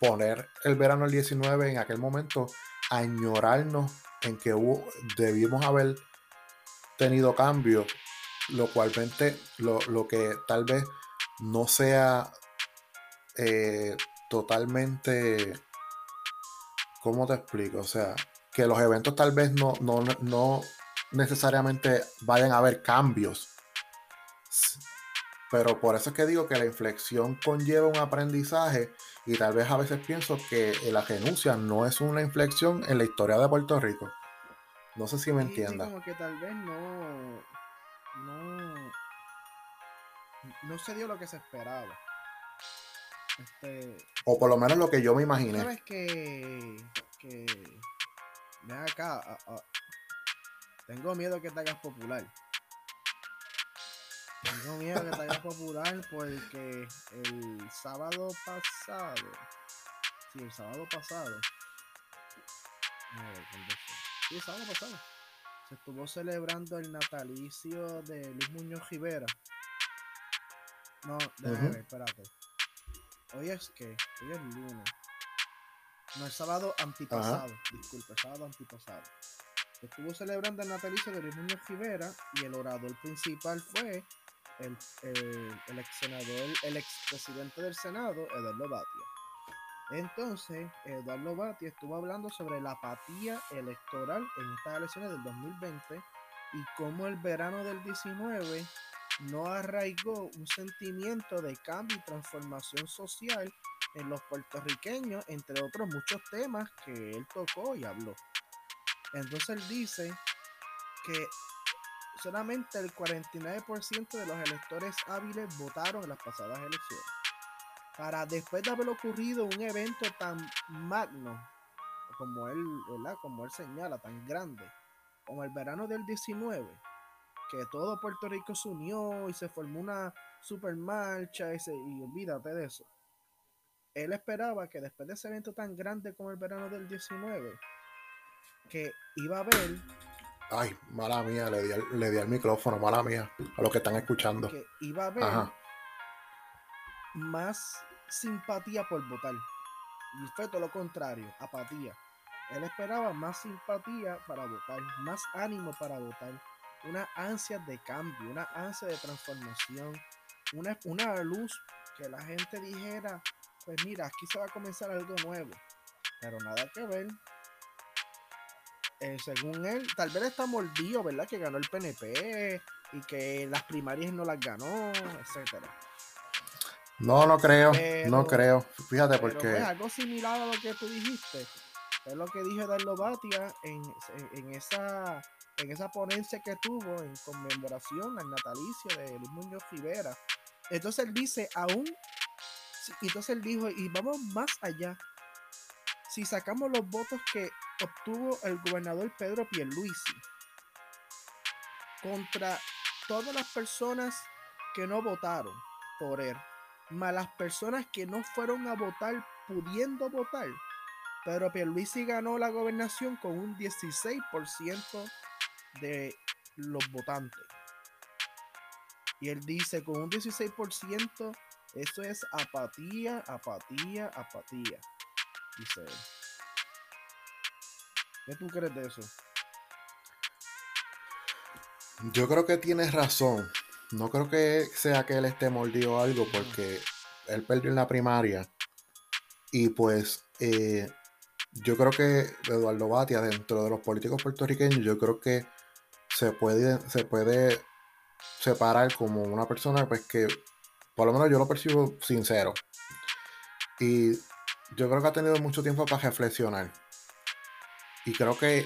Speaker 1: poner el verano del 19 en aquel momento, añorarnos en que debimos haber tenido cambios, lo cualmente lo, lo que tal vez no sea eh, totalmente, ¿cómo te explico? O sea, que los eventos tal vez no, no, necesariamente vayan a haber cambios. Pero por eso es que digo que la inflexión conlleva un aprendizaje y tal vez a veces pienso que la renuncia no es una inflexión en la historia de Puerto Rico. No sé si me entiendas.
Speaker 2: como que tal vez no, no, no se dio lo que se esperaba.
Speaker 1: Este, o por lo menos lo que yo me imaginé.
Speaker 2: Sabes que. que ven acá. tengo miedo que te hagas popular. Tengo miedo que te hagas popular porque el sábado pasado. Sí, el sábado pasado. Sí, el sábado pasado. Se estuvo celebrando el natalicio de Luis Muñoz Rivera. No, déjame ver, espérate. Hoy es que, hoy es lunes. No, el sábado antipasado, disculpe, sábado antipasado. Estuvo celebrando el natalicio de Luis Muñoz Rivera y el orador principal fue el, el ex senador, el ex presidente del Senado, Eduardo Batia. Entonces, Eduardo Batia estuvo hablando sobre la apatía electoral en estas elecciones del 2020 y cómo el verano del 19 no arraigó un sentimiento de cambio y transformación social en los puertorriqueños, entre otros muchos temas que él tocó y habló. Entonces él dice que solamente el 49% de los electores hábiles votaron en las pasadas elecciones. Para después de haber ocurrido un evento tan magno, como él, Como él señala, tan grande, como el verano del 19, que todo Puerto Rico se unió y se formó una super marcha y, y olvídate de eso. Él esperaba que después de ese evento tan grande como el verano del 19, que iba a haber...
Speaker 1: Ay, mala mía, le di, al, le di al micrófono, mala mía, a los que están escuchando.
Speaker 2: Que iba a haber más simpatía por votar. Y fue todo lo contrario, apatía. Él esperaba más simpatía para votar, más ánimo para votar una ansia de cambio, una ansia de transformación, una, una luz que la gente dijera, pues mira, aquí se va a comenzar algo nuevo, pero nada que ver. Eh, según él, tal vez está mordido, ¿verdad? Que ganó el PNP y que las primarias no las ganó, etcétera.
Speaker 1: No, no creo, no creo. Fíjate porque...
Speaker 2: Pues, algo similar a lo que tú dijiste. Es lo que dijo Darlo Batia en, en esa en esa ponencia que tuvo en conmemoración al natalicio de Luis Muñoz Rivera. Entonces él dice, aún, entonces él dijo, y vamos más allá, si sacamos los votos que obtuvo el gobernador Pedro Pierluisi contra todas las personas que no votaron por él, más las personas que no fueron a votar pudiendo votar, Pedro Pierluisi ganó la gobernación con un 16% de los votantes. Y él dice, con un 16%, eso es apatía, apatía, apatía. Dice él. ¿Qué tú crees de eso?
Speaker 1: Yo creo que tienes razón. No creo que sea que él esté mordido algo porque él perdió en la primaria. Y pues eh, yo creo que Eduardo Batia, dentro de los políticos puertorriqueños, yo creo que se puede, se puede separar como una persona pues que por lo menos yo lo percibo sincero. Y yo creo que ha tenido mucho tiempo para reflexionar. Y creo que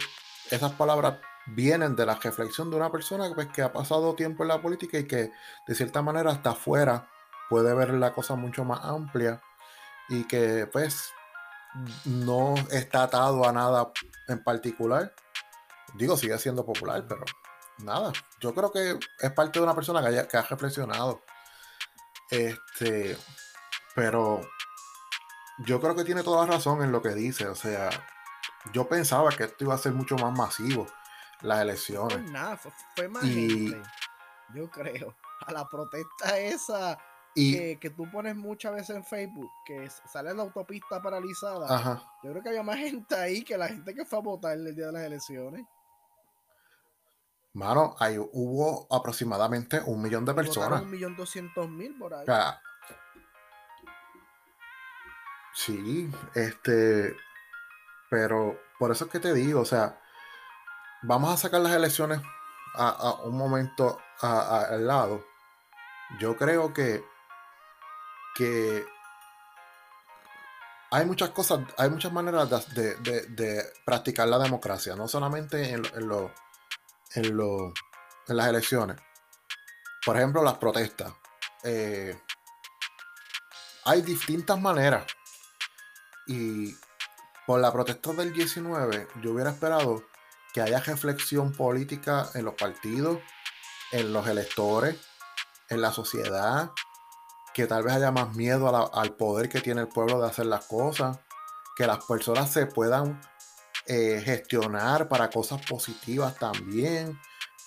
Speaker 1: esas palabras vienen de la reflexión de una persona pues, que ha pasado tiempo en la política y que de cierta manera hasta afuera puede ver la cosa mucho más amplia y que pues no está atado a nada en particular. Digo, sigue siendo popular, pero nada. Yo creo que es parte de una persona que, que ha reflexionado. Este, pero yo creo que tiene toda la razón en lo que dice. O sea, yo pensaba que esto iba a ser mucho más masivo, las elecciones.
Speaker 2: Pues nada, fue, más gente, yo creo. A la protesta esa que, que, tú pones muchas veces en Facebook, que sale la autopista paralizada. Yo creo que había más gente ahí que la gente que fue a votar el día de las elecciones.
Speaker 1: Mano, ahí hubo aproximadamente un millón de personas.
Speaker 2: Un millón doscientos mil por ahí.
Speaker 1: sí, este, pero por eso es que te digo, o sea, vamos a sacar las elecciones a, un momento al lado. Yo creo que, que hay muchas cosas, hay muchas maneras de, practicar la democracia, no solamente en, en, en, en las elecciones. Por ejemplo, las protestas. Eh, hay distintas maneras. Y por la protesta del 19, yo hubiera esperado que haya reflexión política en los partidos, en los electores, en la sociedad, que tal vez haya más miedo al poder que tiene el pueblo de hacer las cosas, que las personas se puedan eh, gestionar para cosas positivas también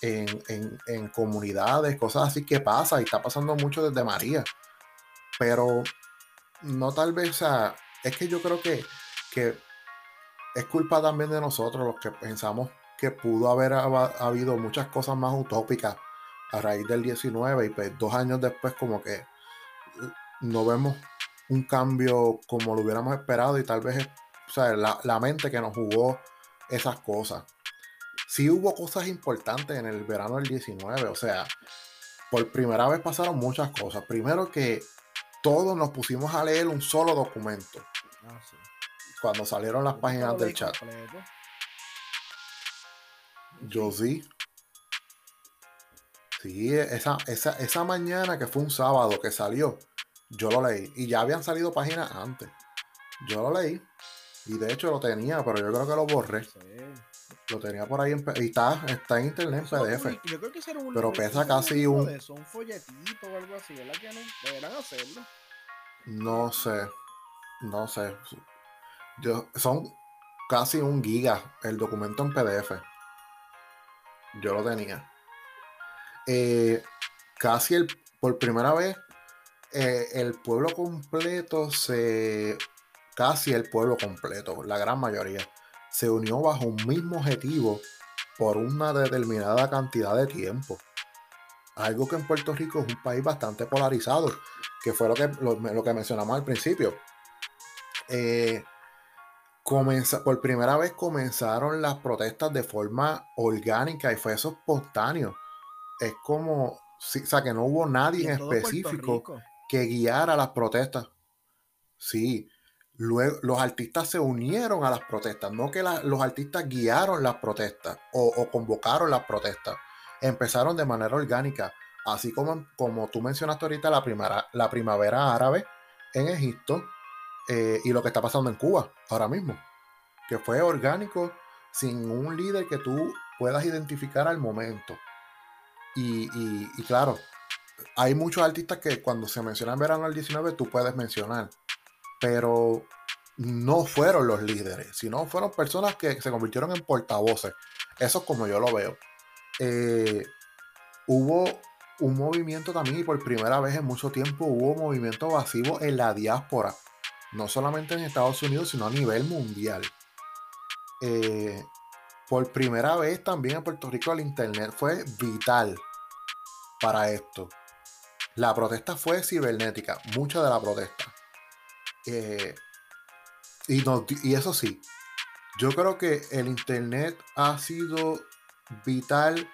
Speaker 1: en, comunidades, cosas así que pasa y está pasando mucho desde María. Pero no tal vez, es que yo creo que, que es culpa también de nosotros los que pensamos que pudo haber habido muchas cosas más utópicas a raíz del 19 y pues dos años después como que no vemos un cambio como lo hubiéramos esperado y tal vez o sea, la, la, mente que nos jugó esas cosas. Sí hubo cosas importantes en el verano del 19, o sea, por primera vez pasaron muchas cosas. Primero que todos nos pusimos a leer un solo documento. Ah, Cuando salieron las páginas del chat. Yo sí. Sí, esa, esa, esa mañana que fue un sábado que salió, yo lo leí. Y ya habían salido páginas antes. Yo lo leí. Y de hecho lo tenía, pero yo creo que lo borré. Lo tenía por ahí en, y está, está en internet en PDF.
Speaker 2: Yo creo que un,
Speaker 1: pero pesa casi un.
Speaker 2: un folletito o algo así, ¿verdad que no? Deberán hacerlo.
Speaker 1: No sé. No sé. Yo, son casi un giga el documento en PDF. Yo lo tenía. Eh, casi el, por primera vez, eh, el pueblo completo se casi el pueblo completo, la gran mayoría, se unió bajo un mismo objetivo por una determinada cantidad de tiempo. Algo que en Puerto Rico es un país bastante polarizado, que fue lo que, lo, que mencionamos al principio. Eh, por primera vez comenzaron las protestas de forma orgánica y fue eso espontáneo. Es como, o sea, que no hubo nadie en específico que guiara las protestas. Sí, Luego, los artistas se unieron a las protestas, no que los artistas guiaron las protestas o, convocaron las protestas. Empezaron de manera orgánica, así como, como tú mencionaste ahorita la, primera, la primavera árabe en Egipto eh, y lo que está pasando en Cuba ahora mismo, que fue orgánico sin un líder que tú puedas identificar al momento. Y, y claro, hay muchos artistas que cuando se menciona en verano del 19 tú puedes mencionar pero no fueron los líderes, sino fueron personas que se convirtieron en portavoces. Eso es como yo lo veo. Eh, hubo un movimiento también y por primera vez en mucho tiempo hubo movimiento masivo en la diáspora, no solamente en Estados Unidos, sino a nivel mundial. Eh, por primera vez también en Puerto Rico el Internet fue vital para esto. La protesta fue cibernética, mucha de la protesta. Eh, y, y eso sí, yo creo que el Internet ha sido vital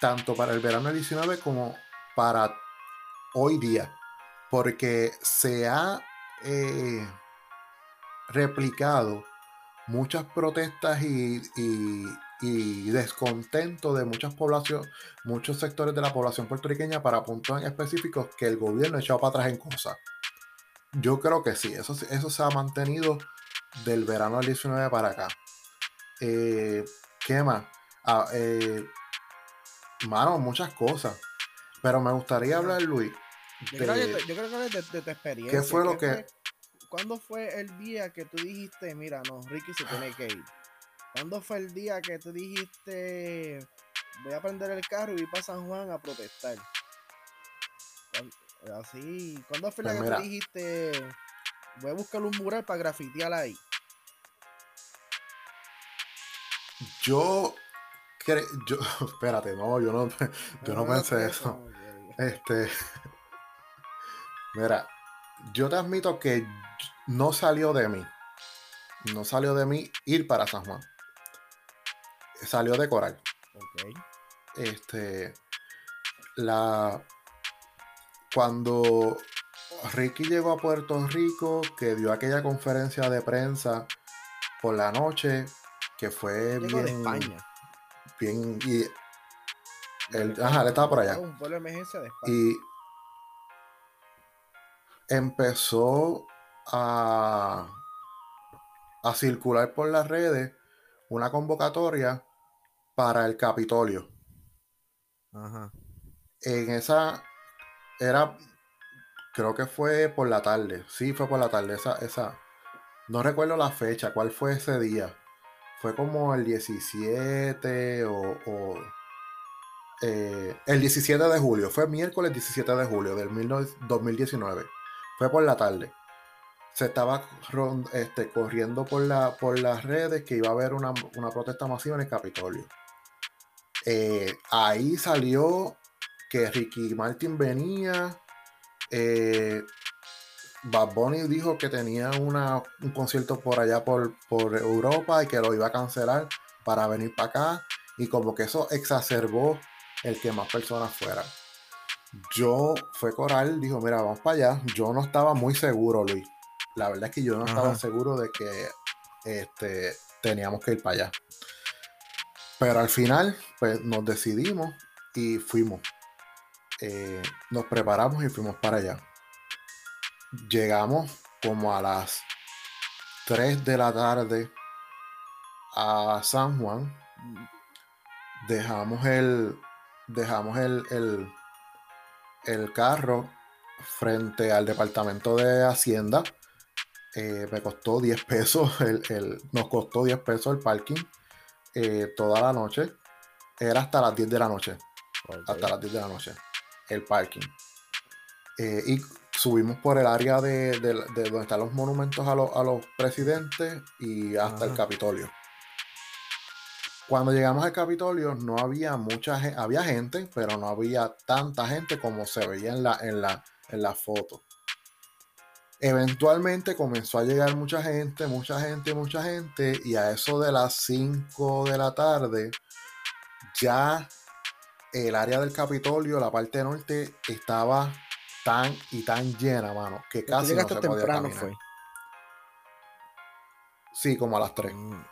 Speaker 1: tanto para el verano del 19 como para hoy día, porque se ha eh, replicado muchas protestas y, descontento de muchas poblaciones, muchos sectores de la población puertorriqueña para puntos en específicos que el gobierno ha echado para atrás en cosas. Yo creo que sí, eso, eso se ha mantenido del verano del 19 para acá. Eh, ¿Qué más? Ah, eh, mano, muchas cosas. Pero me gustaría hablar, Luis.
Speaker 2: yo, creo que, de, de, tu experiencia.
Speaker 1: ¿Qué fue lo que.?
Speaker 2: ¿Cuándo fue el día que tú dijiste, mira, no, Ricky se tiene que ir? ¿Cuándo fue el día que tú dijiste, voy a prender el carro y ir para San Juan a protestar? Así, ¿cuándo fue el pues día que tú dijiste, voy a buscar un mural para grafitear ahí?
Speaker 1: Yo yo, espérate, no, yo no, yo no, pensé eso. Este, mira, yo te admito que no salió de mí. No salió de mí ir para San Juan. Salió de Coral.
Speaker 2: Ok.
Speaker 1: Este, la, cuando Ricky llegó a Puerto Rico, que dio aquella conferencia de prensa por la noche, que fue bien.
Speaker 2: De España
Speaker 1: bien. Y él, ajá, él estaba por allá. y empezó a, a circular por las redes una convocatoria para el Capitolio.
Speaker 2: Ajá.
Speaker 1: En esa era, creo que fue por la tarde. Sí, fue por la tarde. Esa, esa. No recuerdo la fecha, cuál fue ese día fue como el 17 o, eh, el 17 de julio, fue miércoles 17 de julio del 2019, fue por la tarde. Se estaba este, corriendo por, la, por las redes que iba a haber una, protesta masiva en el Capitolio. Eh, ahí salió que Ricky Martin venía, eh, Bad Bunny dijo que tenía una, un concierto por allá por, por, Europa y que lo iba a cancelar para venir para acá. Y como que eso exacerbó el que más personas fueran. Yo, fue Coral, dijo, mira, vamos para allá. Yo no estaba muy seguro, Luis. La verdad es que yo no estaba seguro de que este, teníamos que ir para allá. Pero al final, pues nos decidimos y fuimos. Eh, nos preparamos y fuimos para allá llegamos como a las 3 de la tarde a San Juan. Dejamos el. Dejamos el, el, carro frente al departamento de Hacienda. Eh, me costó 10 pesos. El, nos costó 10 pesos el parking eh, toda la noche. Era hasta las 10 de la noche. Hasta las 10 de la noche. El parking. Eh, y subimos por el área de, donde están los monumentos a, los presidentes y hasta el Capitolio. Cuando llegamos al Capitolio no había mucha gente, había gente, pero no había tanta gente como se veía en la, en la, en la foto. Eventualmente comenzó a llegar mucha gente, mucha gente, mucha gente, y a eso de las 5 de la tarde, ya el área del Capitolio, la parte norte, estaba tan y tan llena, mano, que casi no se podía caminar. Fue. Sí, como a las 3. Mm.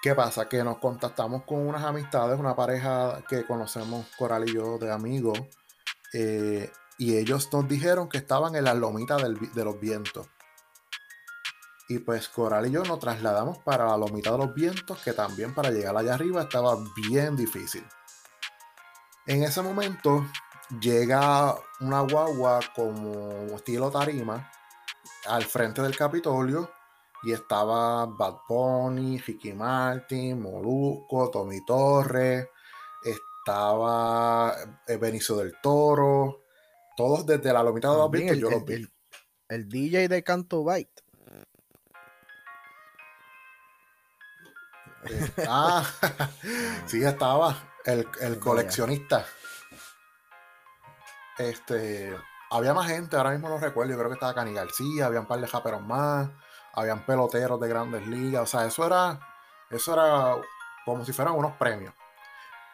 Speaker 1: ¿Qué pasa? Que nos contactamos con unas amistades, una pareja que conocemos, Coral y yo, de amigos, eh, y ellos nos dijeron que estaban en la lomita de los vientos. Y pues Coral y yo nos trasladamos para la lomita de los vientos, que también para llegar allá arriba estaba bien difícil. En ese momento llega una guagua como estilo tarima al frente del Capitolio y estaba Bad Bunny, Ricky Martin, Molusco, Tommy Torres, estaba eh, Benicio del Toro, todos desde la lomita de los que yo los vi.
Speaker 2: El, DJ de Canto Byte.
Speaker 1: Ah, sí, estaba el, el coleccionista. Este, había más gente, ahora mismo no recuerdo, yo creo que estaba Cani García, había un par de japeros más, habían peloteros de grandes ligas, o sea, eso era, eso era como si fueran unos premios.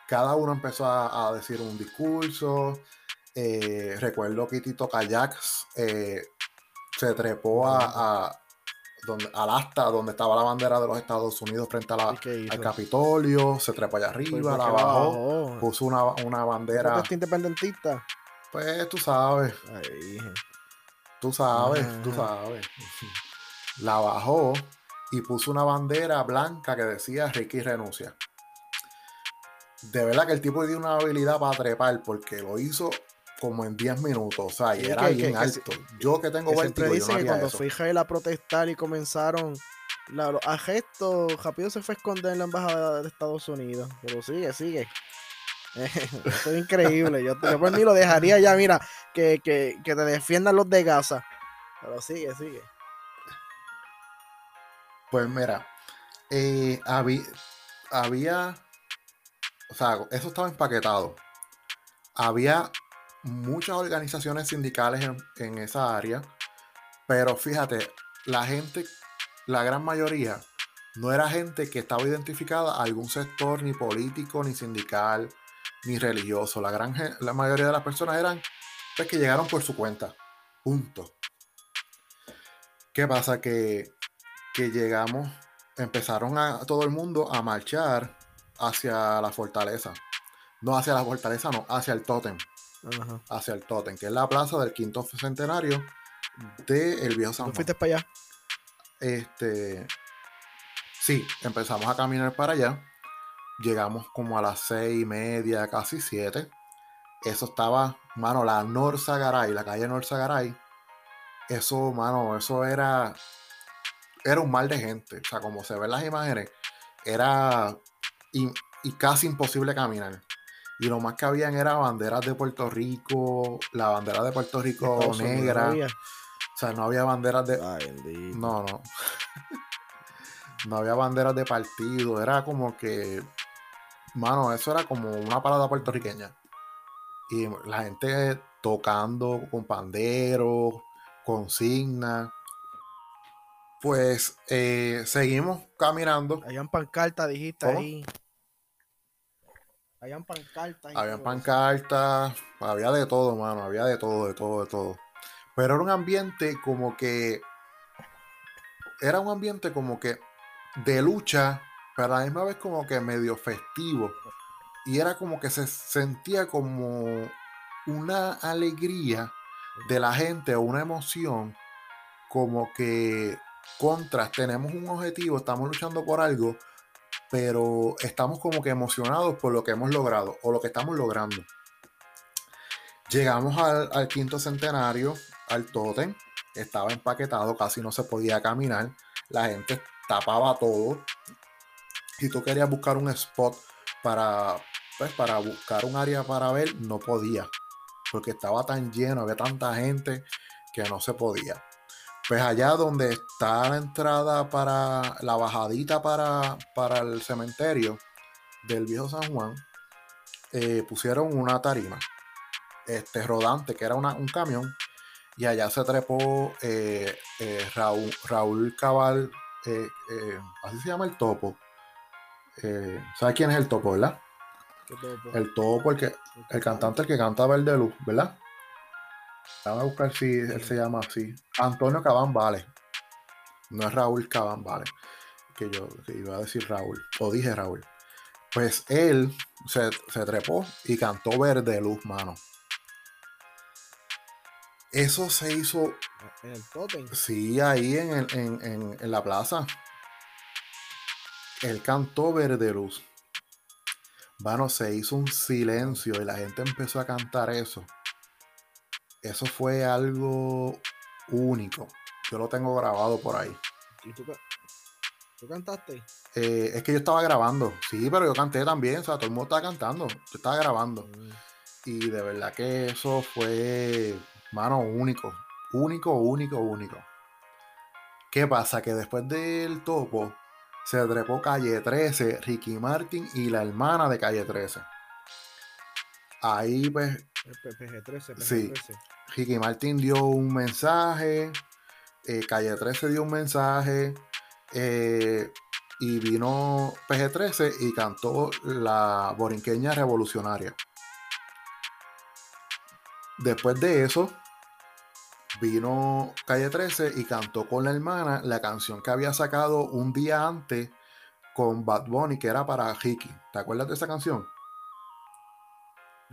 Speaker 1: Cada uno empezó a, decir un discurso. Eh, recuerdo que Tito Kayaks eh, se trepó a, donde, al asta donde estaba la bandera de los Estados Unidos frente a la, al Capitolio, se trepó allá arriba, la bajó, puso una, una bandera.
Speaker 2: independentista?
Speaker 1: Pues tú sabes. Tú sabes, tú sabes. La bajó y puso una bandera blanca que decía Ricky renuncia. De verdad que el tipo dio una habilidad para trepar porque lo hizo como en 10 minutos, o sea, y era bien alto. yo que tengo
Speaker 2: vértigo, yo no que cuando fue Israel a protestar y comenzaron los gestos, rápido se fue a esconder en la embajada de Estados Unidos. Pero sigue, sigue. Esto es increíble. Yo, yo por mí lo dejaría ya, mira, que, que, que te defiendan los de Gaza. Pero sigue, sigue.
Speaker 1: Pues mira, eh, había, o sea, eso estaba empaquetado. Había muchas organizaciones sindicales en, esa área, pero fíjate, la gente, la gran mayoría, no era gente que estaba identificada a algún sector ni político, ni sindical, ni religioso. La, gran, la mayoría de las personas eran pues, que llegaron por su cuenta. Punto. ¿Qué pasa? Que que llegamos, empezaron a todo el mundo a marchar hacia la fortaleza. No hacia la fortaleza, no, hacia el tótem. Hacia el tótem, que es la plaza del quinto centenario del el viejo San Juan.
Speaker 2: fuiste para allá?
Speaker 1: Este. Sí, empezamos a caminar para allá. Llegamos como a las seis y media, casi siete. Eso estaba, mano, la Norza Garay, la calle Norza Garay. Eso, mano, eso era era un mar de gente. O sea, como se ven las imágenes, era y, casi imposible caminar. Y lo más que habían era banderas de Puerto Rico, la bandera de Puerto Rico negra. o sea, no había banderas de. no, no. no había banderas de partido. Era como que. Mano, eso era como una parada puertorriqueña. Y la gente tocando con panderos, consignas. Pues eh, seguimos caminando.
Speaker 2: Habían pancartas, dijiste ahí. Habían pancartas.
Speaker 1: Habían pancartas, había de todo, mano, había de todo, de todo, de todo. Pero era un ambiente como que. Era un ambiente como que de lucha, pero a la misma vez como que medio festivo. Y era como que se sentía como una alegría de la gente o una emoción como que contras, tenemos un objetivo, estamos luchando por algo, pero estamos como que emocionados por lo que hemos logrado o lo que estamos logrando. Llegamos al, quinto centenario, al tótem, estaba empaquetado, casi no se podía caminar, la gente tapaba todo. Si tú querías buscar un spot para, pues, para buscar un área para ver, no podía, porque estaba tan lleno, había tanta gente que no se podía. Pues allá donde está la entrada para la bajadita para, para el cementerio del viejo San Juan, eh, pusieron una tarima este, rodante, que era un camión, y allá se trepó eh, eh, Raúl, Raúl Cabal, así se llama el topo. ¿Sabes quién es el topo, verdad? El topo, el, que, el cantante el que canta Verde Luz, ¿verdad? Vamos a buscar si él se llama así. Antonio Cabán Vale. No es Raúl Cabán Vale. Que yo iba a decir Raúl. O dije Raúl. Pues él se, trepó y cantó Verde Luz, mano. Eso se hizo.
Speaker 2: En el totem.
Speaker 1: Sí, ahí en, en, en la plaza. Él cantó Verde Luz. Mano, se hizo un silencio y la gente empezó a cantar eso eso fue algo único. Yo lo tengo grabado por ahí.
Speaker 2: ¿Y tú, cantaste?
Speaker 1: Eh, es que yo estaba grabando. Sí, pero yo canté también. O sea, todo el mundo estaba cantando. Yo estaba grabando. Mm. Y de verdad que eso fue, mano, único. Único, único, único. ¿Qué pasa? Que después del topo se trepó Calle 13, Ricky Martin y la hermana de Calle 13. Ahí pues...
Speaker 2: PG-13,
Speaker 1: Sí. Ricky Martin dio un mensaje, eh, Calle 13 dio un mensaje, eh, y vino PG-13 y cantó la borinqueña revolucionaria. Después de eso, vino Calle 13 y cantó con la hermana la canción que había sacado un día antes con Bad Bunny, que era para Ricky. ¿Te acuerdas de esa canción?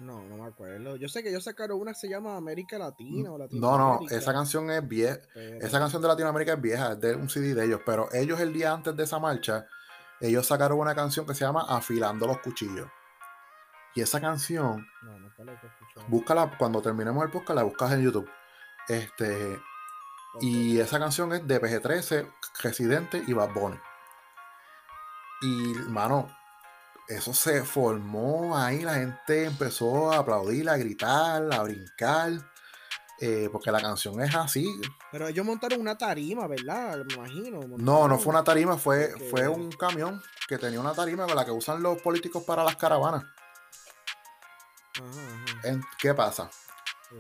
Speaker 2: No, no me acuerdo. Yo sé que ellos sacaron una que se llama América Latina o
Speaker 1: No, no, esa canción es vieja. Esa canción de Latinoamérica es vieja, es de un CD de ellos. Pero ellos el día antes de esa marcha, ellos sacaron una canción que se llama Afilando los Cuchillos. Y esa canción, no, no búscala cuando terminemos el podcast, la buscas en YouTube. Este, Y esa canción es de PG-13, Residente y Bad Bunny. Y, mano, eso se formó ahí, la gente empezó a aplaudir, a gritar, a brincar, eh, porque la canción es así.
Speaker 2: Pero ellos montaron una tarima, ¿verdad? Me imagino.
Speaker 1: No, no fue una tarima, fue, fue un camión que tenía una tarima con la que usan los políticos para las caravanas. ¿Qué pasa?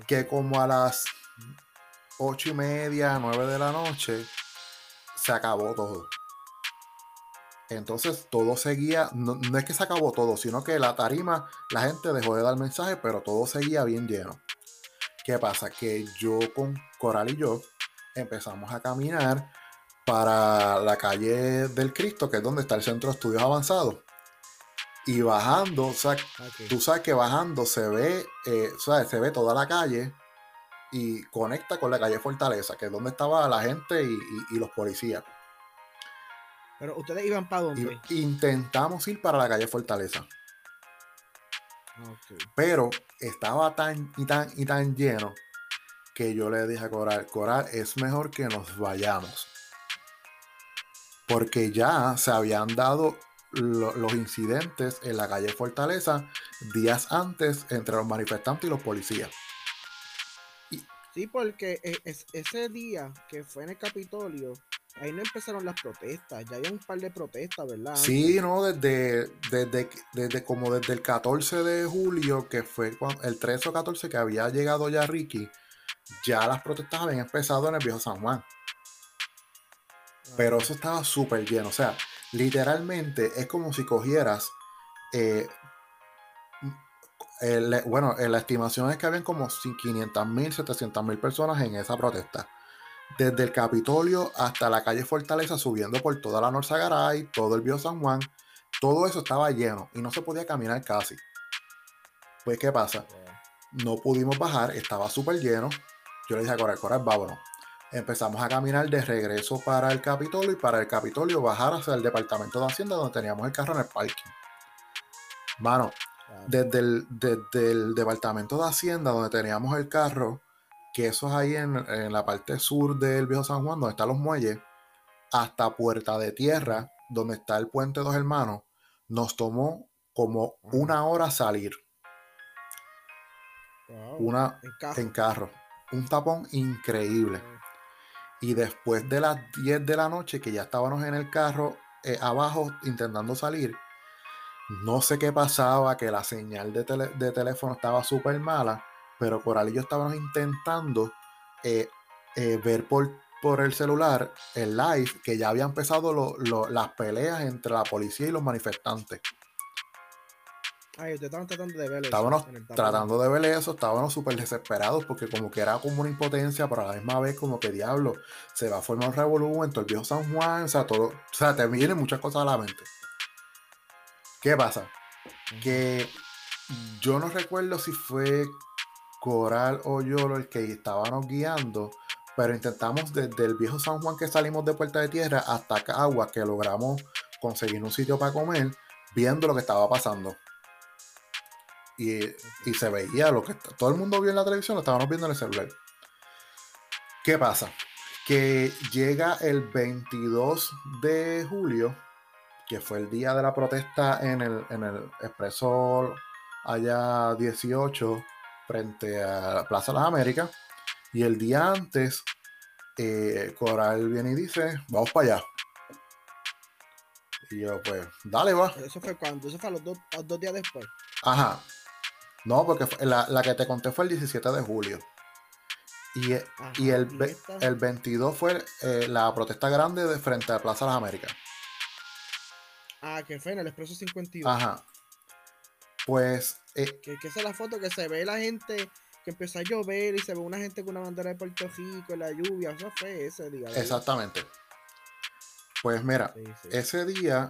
Speaker 1: Que como a las ocho y media, nueve de la noche, se acabó todo. Entonces todo seguía, no, es que se acabó todo, sino que la tarima, la gente dejó de dar mensaje, pero todo seguía bien lleno. ¿Qué pasa? Que yo con Coral y yo empezamos a caminar para la calle del Cristo, que es donde está el centro de estudios avanzados. Y bajando, o sea, tú sabes que bajando se ve, eh, se ve toda la calle y conecta con la calle Fortaleza, que es donde estaba la gente y los policías.
Speaker 2: Pero ustedes iban para dónde?
Speaker 1: intentamos ir para la calle Fortaleza. Pero estaba tan y tan y tan lleno que yo le dije a Coral, Coral, es mejor que nos vayamos. Porque ya se habían dado los incidentes en la calle Fortaleza días antes entre los manifestantes y los policías.
Speaker 2: Sí, porque e, ese día que fue en el Capitolio, ahí no empezaron las protestas, ya hay un par de protestas, ¿verdad?
Speaker 1: Sí, no, desde, desde, desde como desde el 14 de julio, que fue el 13 o 14 que había llegado ya Ricky, ya las protestas habían empezado en el viejo San Juan. Pero eso estaba súper lleno, o sea, literalmente es como si cogieras, eh, bueno, la estimación es que habían como 500 mil, 700 mil personas en esa protesta desde el Capitolio hasta la calle Fortaleza, subiendo por toda la Norzagaray, todo el Bio San Juan, todo eso estaba lleno y no se podía caminar casi. Pues, ¿qué pasa? No pudimos bajar, estaba súper lleno. Yo le dije a Coral, Coral, vámonos. Empezamos a caminar de regreso para el Capitolio y para el Capitolio bajar hacia el Departamento de Hacienda donde teníamos el carro en el parking. Mano, desde el, desde el Departamento de Hacienda donde teníamos el carro, que eso es ahí en, la parte sur del Viejo San Juan, donde están los muelles, hasta Puerta de Tierra, donde está el Puente Dos Hermanos, nos tomó como una hora salir. una en carro. Un tapón increíble. Y después de las 10 de la noche, que ya estábamos en el carro eh, abajo intentando salir, no sé qué pasaba, que la señal de, de teléfono estaba súper mala pero Coral y yo estábamos intentando eh, eh, ver por, por el celular el live que ya había empezado las peleas entre la policía y los manifestantes.
Speaker 2: Ay, ustedes estaban tratando de ver
Speaker 1: Estábamos tratando de ver eso, estábamos súper desesperados porque como que era como una impotencia, pero a la misma vez como que diablo, se va a formar un revolú en todo el viejo San Juan, o sea, todo, o sea, te vienen muchas cosas a la mente. ¿Qué pasa? Que yo no recuerdo si fue Coral o Yolo el que estábamos guiando, pero intentamos desde el viejo San Juan que salimos de Puerta de Tierra hasta Cagua, que logramos conseguir un sitio para comer, viendo lo que estaba pasando. Y, se veía lo que todo el mundo vio en la televisión, lo estábamos viendo en el celular. ¿Qué pasa? Que llega el 22 de julio, que fue el día de la protesta en el, en el Expreso allá 18 frente a Plaza de las Américas. Y el día antes, eh, Coral viene y dice, vamos para allá. Y yo, pues, dale, va.
Speaker 2: ¿Eso fue cuando? ¿Eso fue los dos, dos días después?
Speaker 1: Ajá. No, porque la, que te conté fue el 17 de julio. Y, y el, el 22 fue eh, la protesta grande de frente a Plaza de las Américas.
Speaker 2: Ah, que fue en el Expreso 52.
Speaker 1: Ajá. Pues.
Speaker 2: Eh, que, esa es la foto que se ve la gente que empezó a llover y se ve una gente con una bandera de Puerto Rico en la lluvia. Eso fue ese día.
Speaker 1: Exactamente. Pues mira, ese día,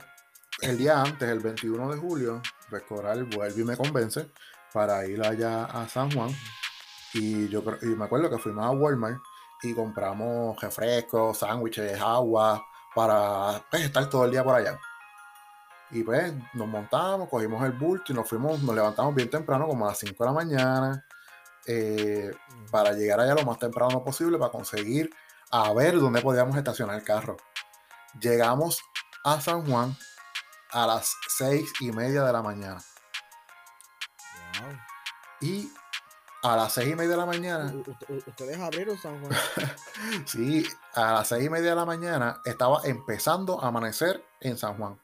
Speaker 1: el día antes, el 21 de julio, pues Coral vuelve y me convence para ir allá a San Juan. Y yo y me acuerdo que fuimos a Walmart y compramos refrescos, sándwiches, agua, para pues, estar todo el día por allá. Y pues nos montamos, cogimos el bulto y nos fuimos, nos levantamos bien temprano, como a las 5 de la mañana, eh, para llegar allá lo más temprano posible para conseguir a ver dónde podíamos estacionar el carro. Llegamos a San Juan a las 6 y media de la mañana. Y a las 6 y media de la mañana.
Speaker 2: ¿Ustedes abrieron San Juan?
Speaker 1: sí, a las 6 y media de la mañana estaba empezando a amanecer en San Juan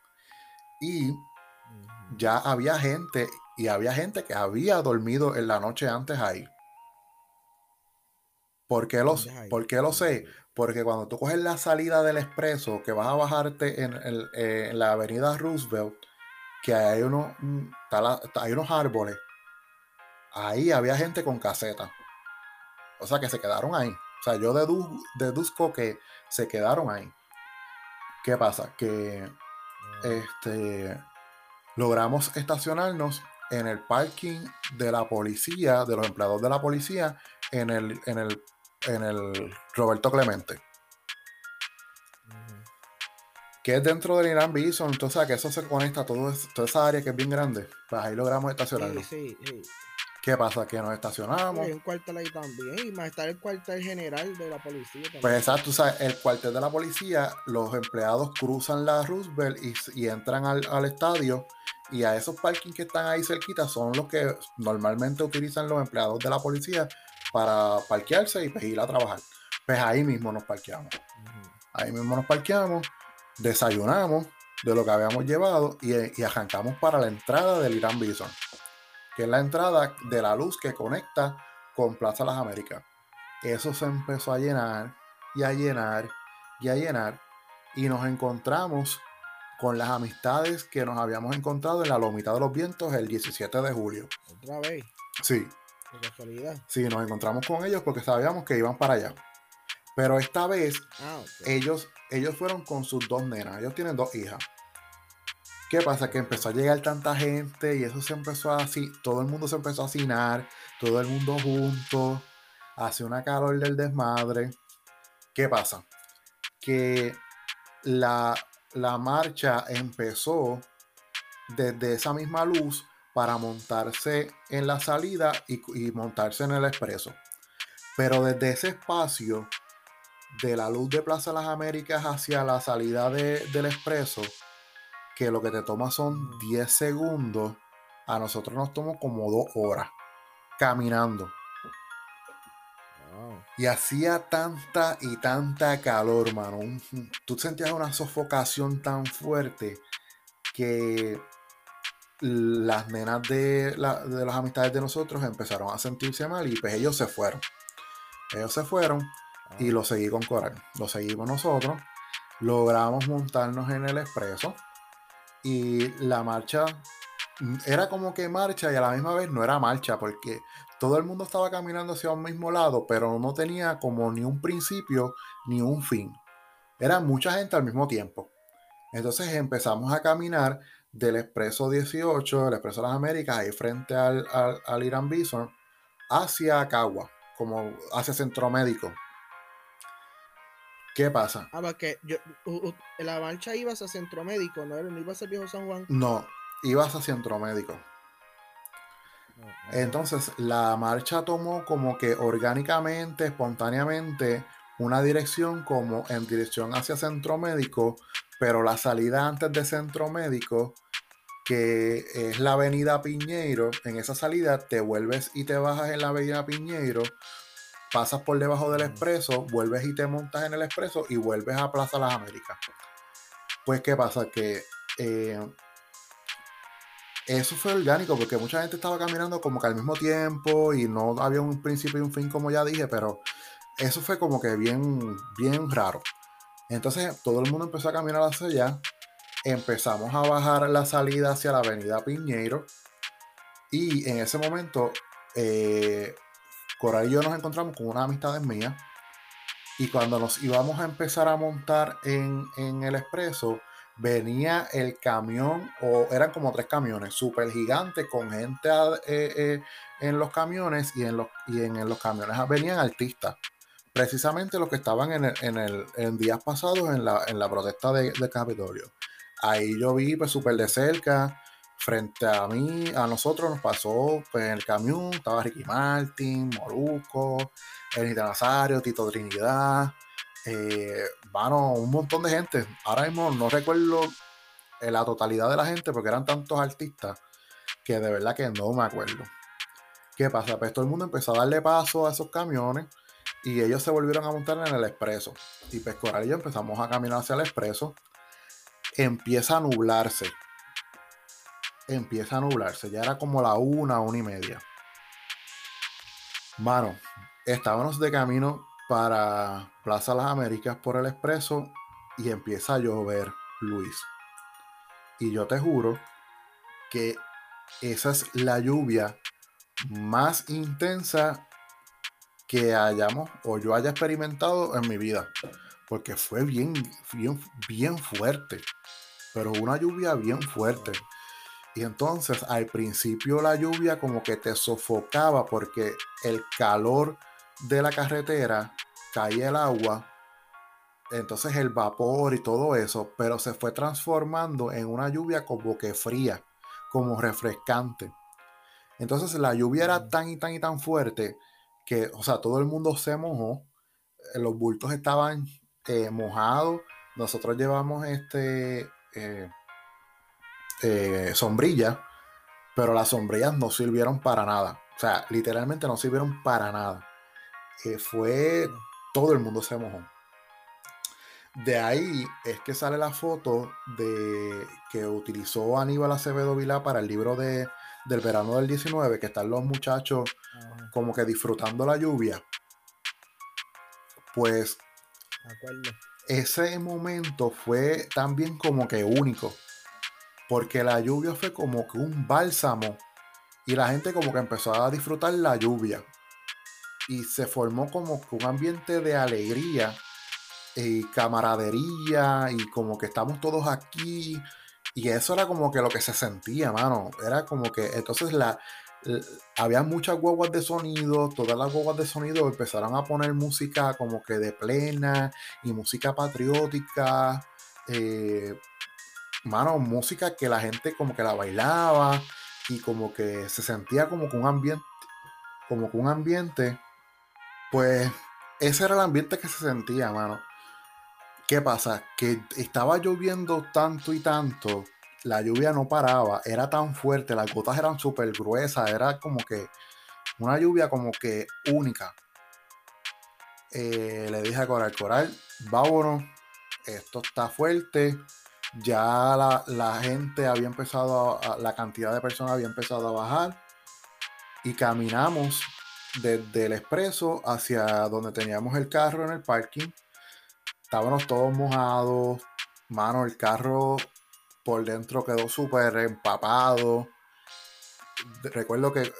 Speaker 1: y ya había gente y había gente que había dormido en la noche antes ahí. ¿Por qué, los, ¿Por qué lo sé? Porque cuando tú coges la salida del expreso, que vas a bajarte en, eh, la avenida Roosevelt, que hay, uno, mm, hay unos árboles, ahí había gente con caseta. O sea que se quedaron ahí. O sea, yo deduzco que se quedaron ahí. ¿Qué pasa? Que este, logramos estacionarnos en el parking de la policía, de los empleados de la policía, en el, en el, en el Roberto Clemente. Que es dentro del Irán Bison, entonces que eso se conecta a todo, toda esa área que es bien grande. Pues ahí logramos estacionarnos. Sí, sí, ¿Qué pasa? Que nos estacionamos.
Speaker 2: Hay un cuartel ahí también. Y más está el cuartel general de la policía. También.
Speaker 1: Pues exacto, sabes, el cuartel de la policía, los empleados cruzan la Roosevelt y, entran al, estadio. Y a esos parkings que están ahí cerquita son los que normalmente utilizan los empleados de la policía para parquearse y pues, ir a trabajar. Pues ahí mismo nos parqueamos. Ahí mismo nos parqueamos, desayunamos de lo que habíamos llevado y, y arrancamos para la entrada del Irán Bison que es la entrada de la luz que conecta con Plaza Las Américas. Eso se empezó a llenar y a llenar y a llenar y nos encontramos con las amistades que nos habíamos encontrado en la Lomita de los Vientos el 17 de julio.
Speaker 2: ¿Otra vez?
Speaker 1: Sí. Sí, nos encontramos con ellos porque sabíamos que iban para allá. Pero esta vez ah, ellos, ellos fueron con sus dos nenas. Ellos tienen dos hijas. ¿Qué pasa? Que empezó a llegar tanta gente y eso se empezó así, todo el mundo se empezó a hacinar, todo el mundo junto, hace una calor del desmadre. ¿Qué pasa? Que la, marcha empezó desde esa misma luz para montarse en la salida y, montarse en el expreso. Pero desde ese espacio de la luz de Plaza Las Américas hacia la salida del expreso, que lo que te toma son 10 segundos, a nosotros nos tomó como dos horas caminando. Y hacía tanta y tanta calor, mano. Tú sentías una sofocación tan fuerte que las nenas de, de las amistades de nosotros empezaron a sentirse mal y pues ellos se fueron. Ellos se fueron y lo seguí con Coral. Lo seguimos nosotros. Logramos montarnos en el expreso y la marcha era como que marcha y a la misma vez no era marcha porque todo el mundo estaba caminando hacia un mismo lado, pero no tenía como ni un principio ni un fin. Era mucha gente al mismo tiempo. Entonces empezamos a caminar del Expreso 18, el Expreso de las Américas, ahí frente al, al, al Irán Bison, hacia Cagua, como hacia Centro Médico. ¿Qué pasa?
Speaker 2: Ah, porque yo, la marcha ibas a Centro Médico, ¿no? ¿No ibas al Viejo San Juan?
Speaker 1: No, ibas a Centro Médico. Entonces, la marcha tomó como que orgánicamente, espontáneamente, una dirección como en dirección hacia Centro Médico, pero la salida antes de Centro Médico, que es la avenida Piñeiro, en esa salida te vuelves y te bajas en la avenida Piñeiro pasas por debajo del expreso, vuelves y te montas en el expreso y vuelves a Plaza Las Américas. Pues, ¿qué pasa? Que eh, eso fue orgánico porque mucha gente estaba caminando como que al mismo tiempo y no había un principio y un fin, como ya dije, pero eso fue como que bien, bien raro. Entonces, todo el mundo empezó a caminar hacia allá. Empezamos a bajar la salida hacia la avenida Piñeiro. Y en ese momento, eh, Coral y yo nos encontramos con unas amistades mías y cuando nos íbamos a empezar a montar en, el expreso, venía el camión, o eran como tres camiones, súper gigantes, con gente eh, eh, en los camiones y en los, y en, los camiones venían artistas. Precisamente los que estaban en, el, en, días pasados en la, en la protesta de, de Capitolio. Ahí yo vi pues súper de cerca frente a mí, a nosotros nos pasó pues, en el camión, estaba Ricky Martin, Moruco, Enita Nazario, Tito Trinidad, eh, un montón de gente. Ahora mismo no recuerdo eh, la totalidad de la gente porque eran tantos artistas que de verdad que no me acuerdo. ¿Qué pasa? Pues todo el mundo empezó a darle paso a esos camiones y ellos se volvieron a montar en el expreso. Y pues Coral y yo empezamos a caminar hacia el expreso. Empieza a nublarse empieza a nublarse. Ya era como la una, una y media. Mano, estábamos de camino para Plaza Las Américas por el expreso y empieza a llover, Luis. Y yo te juro que esa es la lluvia más intensa que hayamos o yo haya experimentado en mi vida. Porque fue bien, bien, bien fuerte. Pero una lluvia bien fuerte. Y entonces al principio la lluvia como que te sofocaba porque el calor de la carretera caía el agua, entonces el vapor y todo eso, pero se fue transformando en una lluvia como que fría, como refrescante. Entonces la lluvia era tan y tan y tan fuerte que, o sea, todo el mundo se mojó, eh, los bultos estaban eh, mojados, nosotros llevamos este... Eh, eh, sombrillas, pero las sombrillas no sirvieron para nada. O sea, literalmente no sirvieron para nada. Eh, fue todo el mundo se mojó. De ahí es que sale la foto de que utilizó Aníbal Acevedo Vilá para el libro de, del verano del 19, que están los muchachos como que disfrutando la lluvia. Pues ese momento fue también como que único porque la lluvia fue como que un bálsamo y la gente como que empezó a disfrutar la lluvia y se formó como un ambiente de alegría y camaradería y como que estamos todos aquí y eso era como que lo que se sentía, mano, era como que entonces la, había muchas guaguas de sonido, todas las guaguas de sonido empezaron a poner música como que de plena y música patriótica. Eh, mano, música que la gente como que la bailaba y como que se sentía como que un ambiente, como que un ambiente, pues ese era el ambiente que se sentía, mano. ¿Qué pasa? Que estaba lloviendo tanto y tanto, la lluvia no paraba, era tan fuerte, las gotas eran súper gruesas, era como que una lluvia como que única. Eh, le dije a Coral, Coral, vámonos, esto está fuerte, ya la, gente había empezado, a, la cantidad de personas había empezado a bajar y caminamos desde el expreso hacia donde teníamos el carro en el parking. Estábamos todos mojados, mano, el carro por dentro quedó súper empapado. Recuerdo que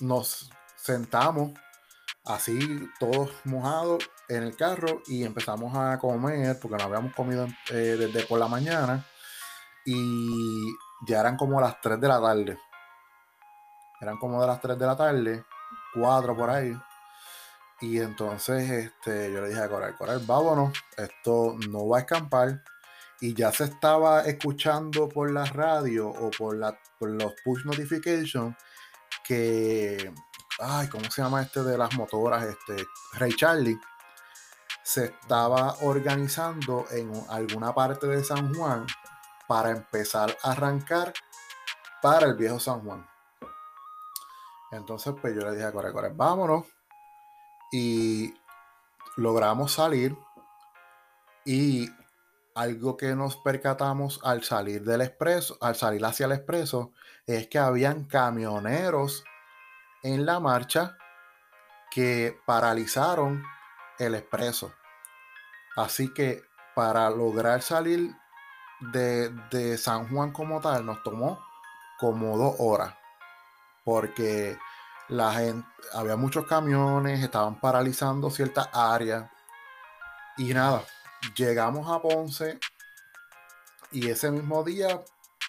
Speaker 1: nos sentamos así todos mojados en el carro y empezamos a comer porque no habíamos comido eh, desde por la mañana y ya eran como las 3 de la tarde. Eran como de las 3 de la tarde, 4 por ahí. Y entonces este, yo le dije a Coral, Coral, vámonos, esto no va a escampar. Y ya se estaba escuchando por la radio o por, la, los push notifications que ay, ¿cómo se llama este de las motoras? Este, Ray Charlie, se estaba organizando en alguna parte de San Juan para empezar a arrancar para el viejo San Juan. Entonces, pues yo le dije a Corre, Corre, vámonos. Y logramos salir. Y algo que nos percatamos al salir del expreso, al salir hacia el expreso, es que habían camioneros en la marcha que paralizaron el expreso. Así que para lograr salir de, San Juan como tal nos tomó como dos horas. Porque la gente, había muchos camiones, estaban paralizando ciertas áreas. Y nada, llegamos a Ponce y ese mismo día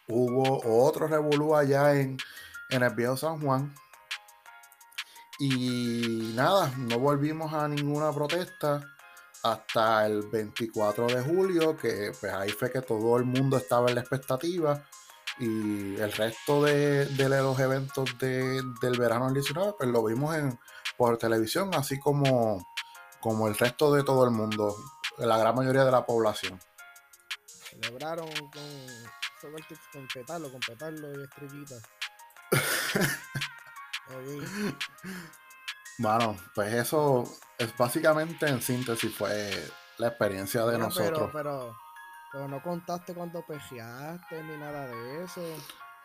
Speaker 1: hubo otro revolú allá en, en el viejo San Juan. Y nada, no volvimos a ninguna protesta hasta el 24 de julio, que pues ahí fue que todo el mundo estaba en la expectativa y el resto de, los eventos del verano del 19 pues lo vimos en, por televisión, así como, como el resto de todo el mundo, la gran mayoría de la población.
Speaker 2: Celebraron con, con petarlo, con petarlo y estrellitas.
Speaker 1: bueno, pues eso es básicamente en síntesis fue la experiencia de nosotros.
Speaker 2: Pero, pero, no contaste cuando pejeaste ni nada de eso.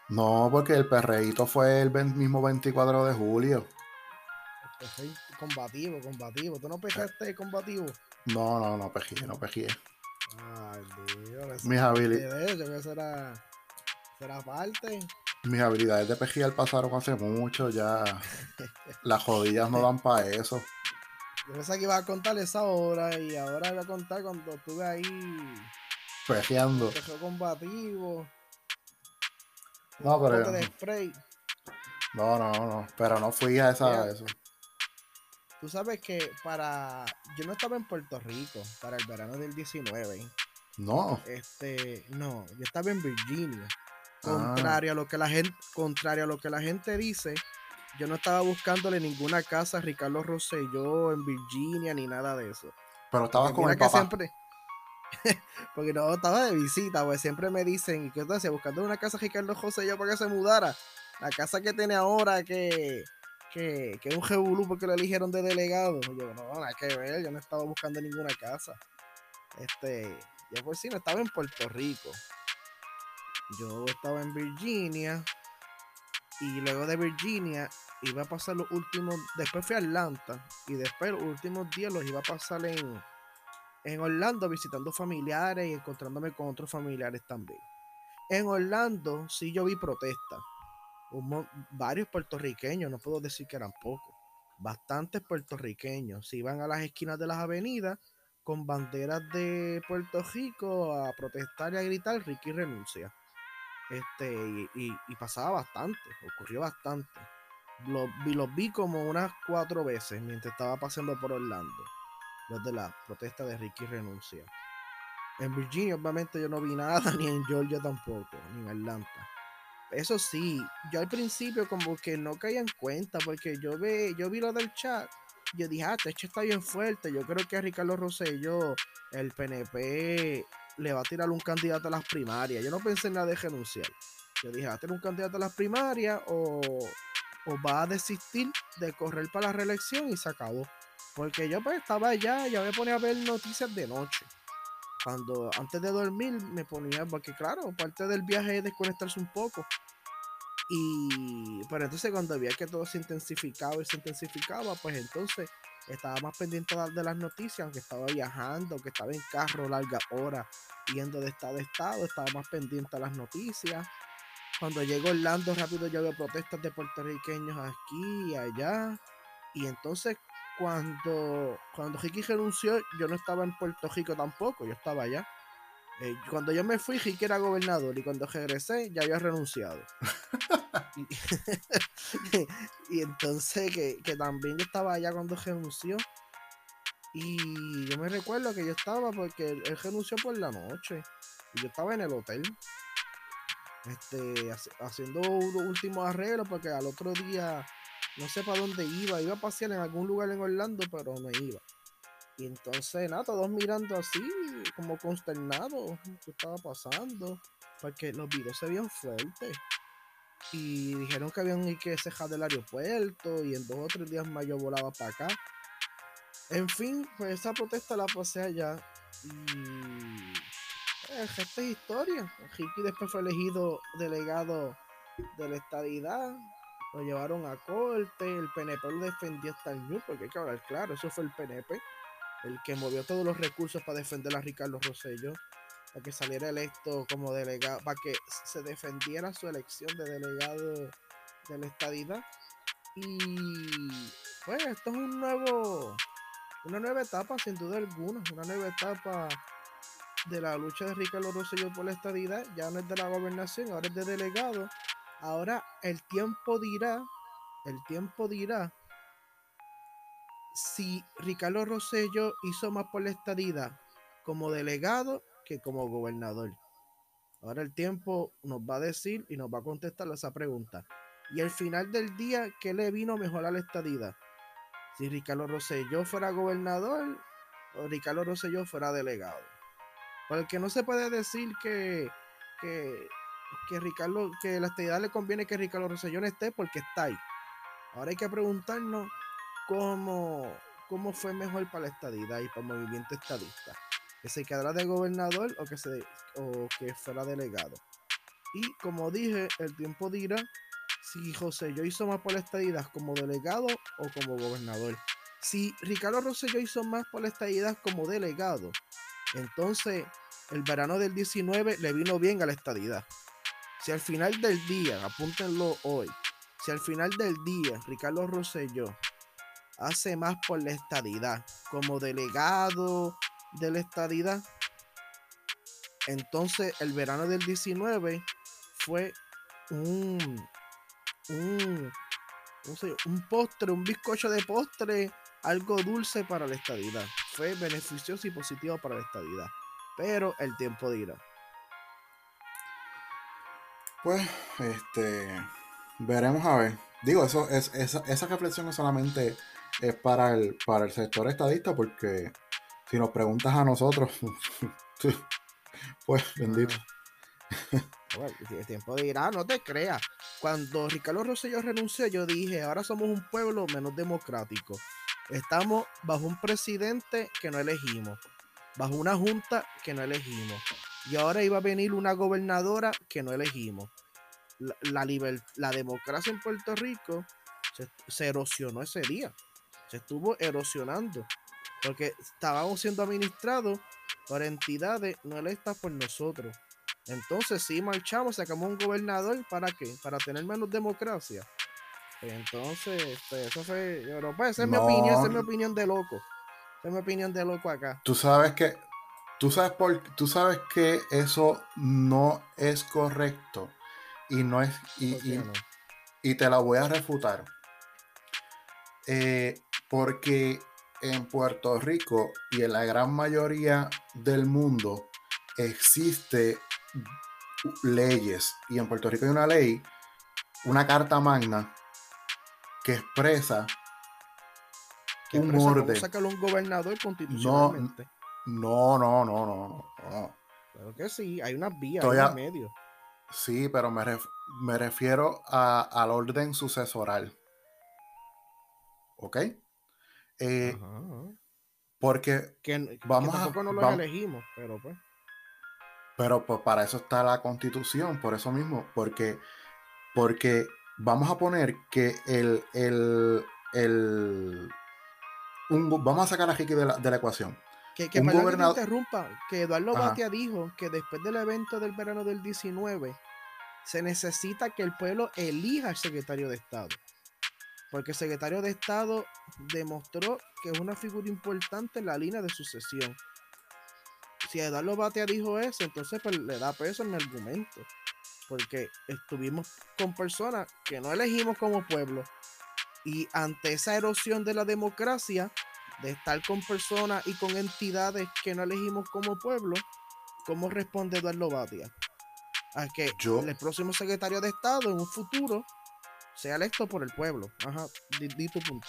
Speaker 1: No, porque el perreíto fue el mismo 24 de julio.
Speaker 2: combativo, combativo. ¿Tú no pejeaste combativo?
Speaker 1: No, no, no pejeé, no pejeé.
Speaker 2: Ay, Dios.
Speaker 1: Mis habilidades.
Speaker 2: Será, será parte.
Speaker 1: Mis habilidades de pejear pasaron hace mucho, ya las jodillas no dan para eso.
Speaker 2: Yo pensaba que iba a contar esa hora y ahora voy a contar cuando estuve ahí
Speaker 1: pejeando.
Speaker 2: Pejeo combativo.
Speaker 1: No, pero.
Speaker 2: De spray.
Speaker 1: No, no, no. Pero no fui a esa. eso.
Speaker 2: Tú sabes que para. Yo no estaba en Puerto Rico para el verano del 19.
Speaker 1: No.
Speaker 2: Este. No, yo estaba en Virginia. Contrario a lo que la gente. Contrario a lo que la gente dice yo no estaba buscándole ninguna casa a Ricardo Rosselló en Virginia ni nada de eso.
Speaker 1: Pero estabas con el papá.
Speaker 2: Siempre... porque no, estaba de visita, pues siempre me dicen, ¿qué hacías? Buscando una casa a Ricardo Rosselló para que se mudara. La casa que tiene ahora que, que, que es un jebulú porque lo eligieron de delegado. Yo, no, nada que ver, yo no estaba buscando ninguna casa. Este, yo por si no estaba en Puerto Rico. Yo estaba en Virginia. Y luego de Virginia iba a pasar los últimos, después fui a Atlanta y después los últimos días los iba a pasar en, en Orlando visitando familiares y encontrándome con otros familiares también. En Orlando sí yo vi protestas, varios puertorriqueños, no puedo decir que eran pocos, bastantes puertorriqueños, se iban a las esquinas de las avenidas con banderas de Puerto Rico a protestar y a gritar Ricky renuncia. Este, y, y pasaba bastante, ocurrió bastante los los vi como unas cuatro veces mientras estaba pasando por Orlando. Los de la protesta de Ricky renuncia. En Virginia, obviamente, yo no vi nada, ni en Georgia tampoco, ni en Atlanta. Eso sí, yo al principio como que no caía en cuenta, porque yo ve, yo vi lo del chat, yo dije, ah, este está bien fuerte, yo creo que a Ricardo Rosselló, el PNP, le va a tirar un candidato a las primarias. Yo no pensé en nada de renunciar. Yo dije, va a tener un candidato a las primarias o, o va a desistir de correr para la reelección y se acabó. Porque yo pues estaba allá, ya me ponía a ver noticias de noche. Cuando antes de dormir me ponía, porque claro, parte del viaje es desconectarse un poco. Y pero entonces cuando veía que todo se intensificaba y se intensificaba, pues entonces estaba más pendiente de las noticias, aunque estaba viajando, que estaba en carro larga hora, yendo de estado a estado, estaba más pendiente a las noticias. Cuando llegó Orlando, rápido ya había protestas de puertorriqueños aquí y allá. Y entonces, cuando, cuando Ricky renunció, yo no estaba en Puerto Rico tampoco, yo estaba allá. Eh, cuando yo me fui, Ricky era gobernador y cuando regresé ya había renunciado. y, entonces que, que, también yo estaba allá cuando renunció. Y yo me recuerdo que yo estaba porque él renunció por la noche. Y yo estaba en el hotel este, haciendo un último arreglo porque al otro día no sé para dónde iba, iba a pasear en algún lugar en Orlando, pero no iba. Y entonces, nada, todos mirando así, como consternados, qué estaba pasando, porque los videos se veían fuertes. Y dijeron que habían que cejar del aeropuerto, y en dos o tres días más yo volaba para acá. En fin, pues esa protesta la pasé allá. Y esta es historia. Ricky después fue elegido delegado de la estadidad. Lo llevaron a corte. El PNP lo defendió hasta el New, porque hay que hablar claro, eso fue el PNP. El que movió todos los recursos para defender a Ricardo Rosello. Para que saliera electo como delegado. Para que se defendiera su elección de delegado de la estadidad. Y pues esto es un nuevo, una nueva etapa, sin duda alguna, una nueva etapa de la lucha de Ricardo Rosselló por la estadidad. Ya no es de la gobernación, ahora es de delegado. Ahora el tiempo dirá, el tiempo dirá si Ricardo Rosselló hizo más por la estadidad como delegado que como gobernador. Ahora el tiempo nos va a decir y nos va a contestar esa pregunta. Y al final del día, ¿qué le vino mejor a la estadidad? Si Ricardo Rosselló fuera gobernador o Ricardo Rosselló fuera delegado. Porque no se puede decir que, que, que Ricardo, que la estadidad le conviene que Ricardo Rosselló no esté porque está ahí. Ahora hay que preguntarnos cómo, cómo fue mejor para la estadidad y para el movimiento estadista. Que se quedara de gobernador o que, se, o que fuera delegado. Y como dije, el tiempo dirá si José yo hizo más por la estadidad como delegado o como gobernador. Si Ricardo Rosselló hizo más por la estadidad como delegado, entonces el verano del 19 le vino bien a la estadidad. Si al final del día, apúntenlo hoy, si al final del día Ricardo Rosselló hace más por la estadidad como delegado de la estadidad, entonces el verano del 19 fue un, un, un postre, un bizcocho de postre, algo dulce para la estadidad. Fue beneficioso y positivo para la estadidad. Pero el tiempo dirá.
Speaker 1: Pues, este, veremos a ver. Digo, eso es, esa, esa reflexión solamente es para el, para el sector estadista, porque si nos preguntas a nosotros, pues bendito.
Speaker 2: el tiempo dirá, no te creas. Cuando Ricardo Rosselló renunció, yo dije, ahora somos un pueblo menos democrático. Estamos bajo un presidente que no elegimos, bajo una junta que no elegimos. Y ahora iba a venir una gobernadora que no elegimos. La, la, democracia en Puerto Rico se, se erosionó ese día. Se estuvo erosionando. Porque estábamos siendo administrados por entidades no electas por nosotros. Entonces, si marchamos, sacamos un gobernador, ¿para qué? Para tener menos democracia. Entonces, pues, eso fue. Pero pues, esa es mi opinión, esa es mi opinión de loco. Esa es mi opinión de loco acá.
Speaker 1: Tú sabes que. Tú sabes, por, tú sabes que eso no es correcto. Y no es. Y, y, te la voy a refutar. Eh, porque en Puerto Rico y en la gran mayoría del mundo existe leyes. Y en Puerto Rico hay una ley, una carta magna, que expresa
Speaker 2: que un orden. un gobernador constitucionalmente.
Speaker 1: No, no, no, no, no.
Speaker 2: Claro que sí, hay unas vías en medio.
Speaker 1: Sí, pero me, me refiero a, al orden sucesoral. ¿Ok? Eh, porque
Speaker 2: vamos tampoco no lo elegimos, pero pues.
Speaker 1: Pero pues para eso está la constitución, por eso mismo, porque, porque vamos a poner que el, el, el vamos a sacar a Ricky de la, ecuación.
Speaker 2: Que, que, un gobernador... que interrumpa, que Eduardo Batia dijo que después del evento del verano del 19 se necesita que el pueblo elija al secretario de Estado. Porque el secretario de Estado demostró que es una figura importante en la línea de sucesión si Eduardo Batea dijo eso, entonces pues, le da peso en mi argumento. Porque estuvimos con personas que no elegimos como pueblo. Y ante esa erosión de la democracia, de estar con personas y con entidades que no elegimos como pueblo, ¿cómo responde Eduardo Batia? A que el próximo secretario de Estado en un futuro sea electo por el pueblo. Ajá, di, tu punto.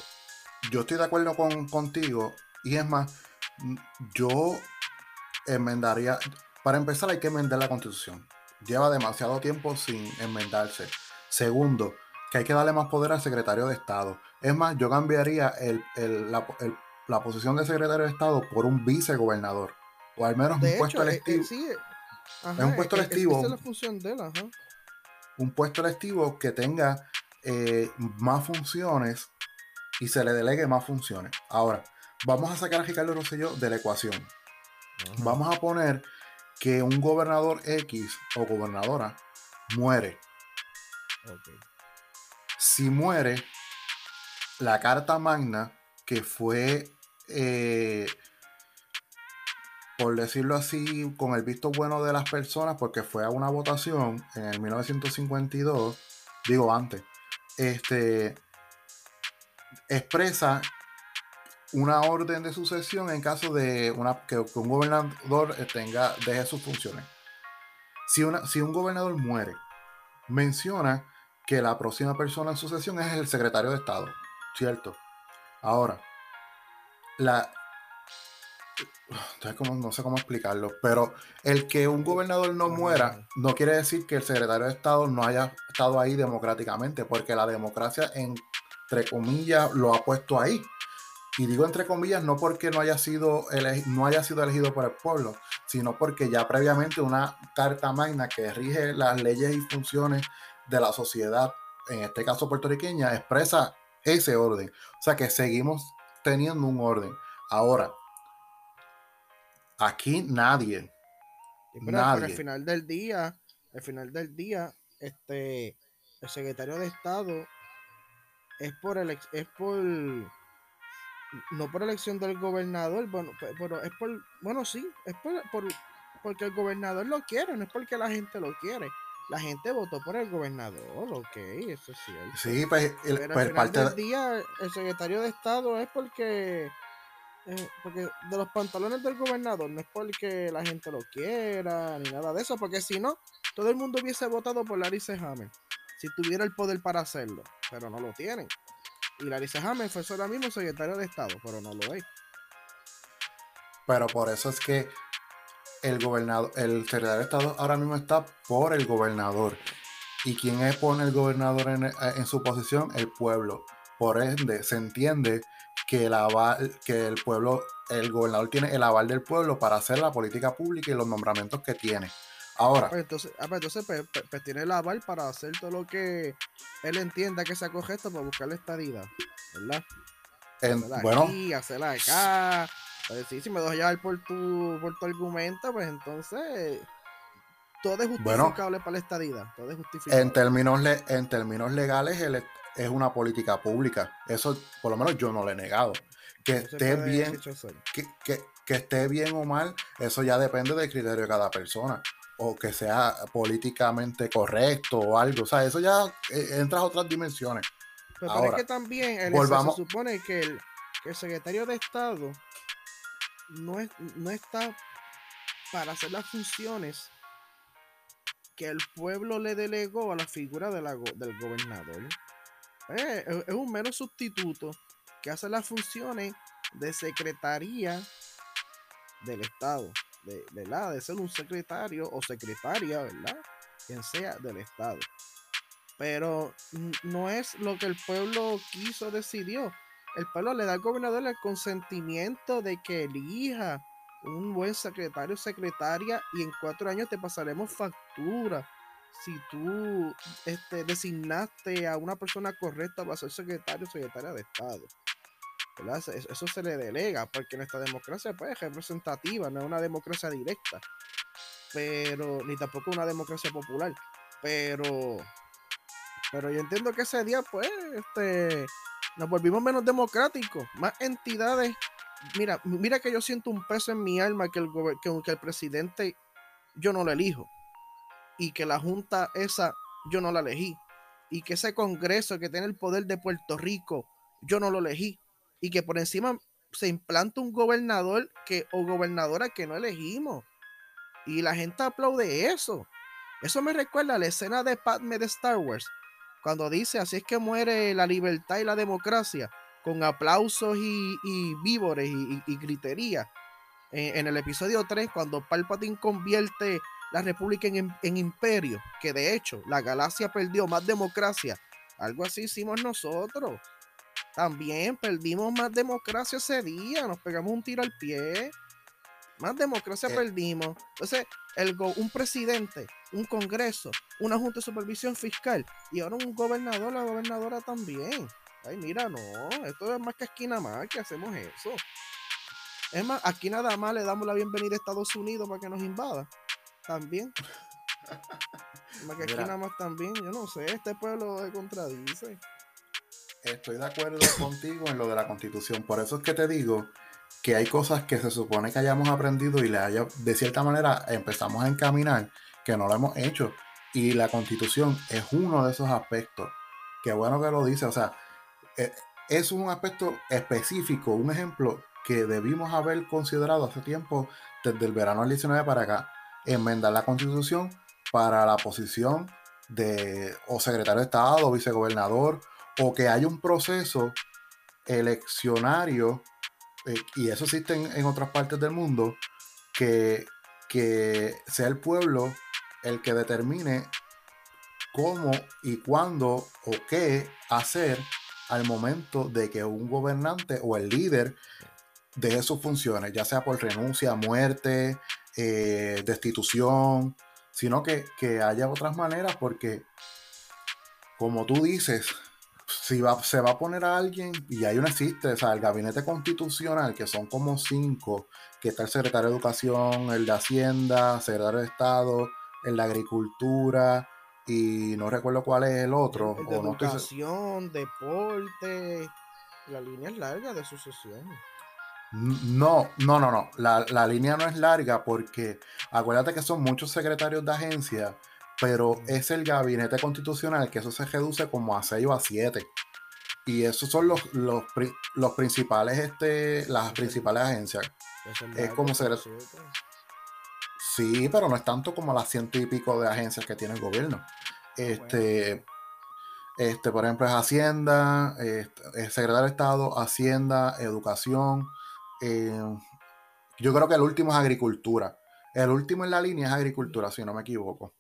Speaker 1: Yo estoy de acuerdo con, contigo. Y es más, yo enmendaría, para empezar hay que enmendar la constitución. Lleva demasiado tiempo sin enmendarse. Segundo, que hay que darle más poder al secretario de Estado. Es más, yo cambiaría la, posición de secretario de Estado por un vicegobernador. O al menos un puesto eh, eh, electivo. es un puesto electivo.
Speaker 2: la función de él,
Speaker 1: Un puesto electivo que tenga eh, más funciones y se le delegue más funciones. Ahora, vamos a sacar a Ricardo Rosselló de la ecuación. Vamos a poner que un gobernador X o gobernadora muere. Si muere, la Carta Magna, que fue, eh, por decirlo así, con el visto bueno de las personas, porque fue a una votación en el 1952, digo antes, este, expresa una orden de sucesión en caso de una, que, un gobernador tenga, deje sus funciones. Si, una, si un gobernador muere, menciona que la próxima persona en sucesión es el secretario de Estado, ¿cierto? Ahora, la... no sé cómo explicarlo, pero el que un gobernador no muera no quiere decir que el secretario de Estado no haya estado ahí democráticamente, porque la democracia, entre comillas, lo ha puesto ahí. Y digo entre comillas no porque no haya sido, no haya sido elegido por el pueblo, sino porque ya previamente una carta magna que rige las leyes y funciones de la sociedad, en este caso puertorriqueña, expresa ese orden. O sea que seguimos teniendo un orden. Ahora, aquí nadie,
Speaker 2: nadie. al final del día, al final del día, este, el secretario de Estado es por el, es por no por elección del gobernador, bueno, pero es por, bueno, sí, es por, porque el gobernador lo quiere, no es porque la gente lo quiere. La gente votó por el gobernador, ok, eso sí.
Speaker 1: Sí, pues, el,
Speaker 2: pero pues, al final del día, el secretario de Estado es porque, eh, porque de los pantalones del gobernador, no es porque la gente lo quiera, ni nada de eso, porque si no, todo el mundo hubiese votado por Larry Hammer, si tuviera el poder para hacerlo, pero no lo tienen. Y Larissa Hammer fue ahora mismo secretario de Estado, pero no lo es.
Speaker 1: Pero por eso es que el gobernador, el secretario de Estado ahora mismo está por el gobernador. ¿Y quién pone el gobernador en, su posición? El pueblo. Por ende, se entiende que el aval, que el pueblo, el gobernador tiene el aval del pueblo para hacer la política pública y los nombramientos que tiene. Ahora.
Speaker 2: Ah, pues entonces, ah, pues entonces pues, pues, tiene el aval para hacer todo lo que él entienda que sea correcto para buscar la estadía, ¿verdad?
Speaker 1: En, bueno.
Speaker 2: Aquí, hacerla acá. Pues sí, si me dejo llevar por tu, por tu argumento, pues entonces todo es justificable para la estadía. Todo es justificable.
Speaker 1: En términos, en términos legales, es una política pública. Eso, por lo menos, yo no lo he negado. Que esté bien, que, que, que esté bien o mal, eso ya depende del criterio de cada persona o que sea políticamente correcto o algo. O sea, eso ya eh, entra a otras dimensiones.
Speaker 2: Pero, es que también el, se supone que el, que el, secretario de Estado no, es, no está para hacer las funciones que el pueblo le delegó a la figura de la, del gobernador. Eh, es un mero sustituto que hace las funciones de secretaría del Estado de, ¿verdad? de ser un secretario o secretaria, ¿verdad? Quien sea del Estado. Pero no es lo que el pueblo quiso, decidió. El pueblo le da al gobernador el consentimiento de que elija un buen secretario o secretaria y en cuatro años te pasaremos factura. Si tú este, designaste a una persona correcta para ser secretario o secretaria de Estado. Eso se le delega, porque nuestra democracia pues, es representativa, no es una democracia directa, pero ni tampoco una democracia popular. Pero, pero yo entiendo que ese día, pues, este, nos volvimos menos democráticos, más entidades. Mira, mira que yo siento un peso en mi alma que el, que, que el presidente yo no lo elijo y que la junta esa yo no la elegí y que ese congreso que tiene el poder de Puerto Rico yo no lo elegí y que por encima se implanta un gobernador que, o gobernadora que no elegimos. Y la gente aplaude eso. Eso me recuerda a la escena de Padme de Star Wars, cuando dice, así es que muere la libertad y la democracia, con aplausos y, y víveres y, gritería. En, el episodio 3, cuando Palpatine convierte la república en, en imperio, que de hecho la galaxia perdió más democracia, algo así hicimos nosotros. También perdimos más democracia ese día, nos pegamos un tiro al pie. Más democracia eh. perdimos. Entonces, el un presidente, un congreso, una junta de supervisión fiscal y ahora un gobernador, la gobernadora también. Ay, mira, no, esto es más que esquina más que hacemos eso. Es más, aquí nada más le damos la bienvenida a Estados Unidos para que nos invada. También. más también. Yo no sé, este pueblo se contradice.
Speaker 1: estoy de acuerdo contigo en lo de la constitución. Por eso es que te digo que hay cosas que se supone que hayamos aprendido y le haya, de cierta manera empezamos a encaminar que no lo hemos hecho. Y la constitución es uno de esos aspectos. Qué bueno que lo dice. O sea, eh, es un aspecto específico, un ejemplo que debimos haber considerado hace tiempo, desde el verano del 19 para acá. Enmendar la constitución para la posición de o secretario de Estado o vicegobernador o que haya un proceso eleccionario, eh, y eso existe en, otras partes del mundo, que, que sea el pueblo el que determine cómo y cuándo o qué hacer al momento de que un gobernante o el líder deje sus funciones, ya sea por renuncia, muerte, eh, destitución, sino que, que, haya otras maneras porque, como tú dices, si va, se va a poner a alguien, y ahí no existe, o sea, el gabinete constitucional, que son como cinco, que está el secretario de Educación, el de Hacienda, secretario de Estado, el de Agricultura, y no recuerdo cuál es el otro.
Speaker 2: El de educación, deporte, la línea es larga de sucesión.
Speaker 1: No, no, no, no. La, la, línea no es larga porque acuérdate que son muchos secretarios de agencia pero es el gabinete constitucional que eso se reduce como a 6 o a 7. Y esos son los, los, los principales, este, las principales agencias. Es como ser. Sí, pero no es tanto como las ciento y pico de agencias que tiene el gobierno. Este, este, por ejemplo, es Hacienda, este, es Secretario de Estado, Hacienda, Educación. Eh, yo creo que el último es Agricultura. El último en la línea es Agricultura, si no me equivoco.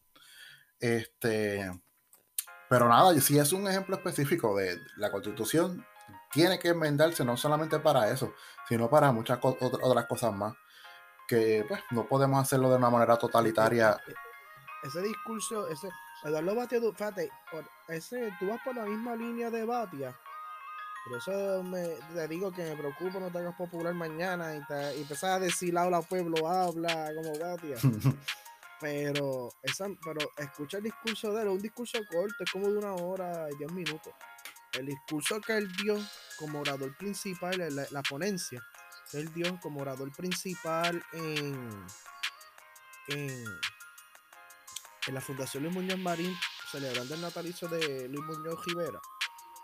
Speaker 1: Este, pero nada, si es un ejemplo específico de la constitución, tiene que enmendarse no solamente para eso, sino para muchas otras cosas más. Que pues no podemos hacerlo de una manera totalitaria.
Speaker 2: Ese discurso, ese, Batia, fíjate, ese, tú vas por la misma línea de Batia. Por eso me, te digo que me preocupo no te hagas popular mañana y, te, y empezar a decir habla pueblo, habla como Batia. Pero, esa, pero escucha el discurso de él, un discurso corto, es como de una hora y diez minutos. El discurso que él dio como orador principal, la, la ponencia, él dio como orador principal en, en, en la Fundación Luis Muñoz Marín, celebrando el natalicio de Luis Muñoz Rivera.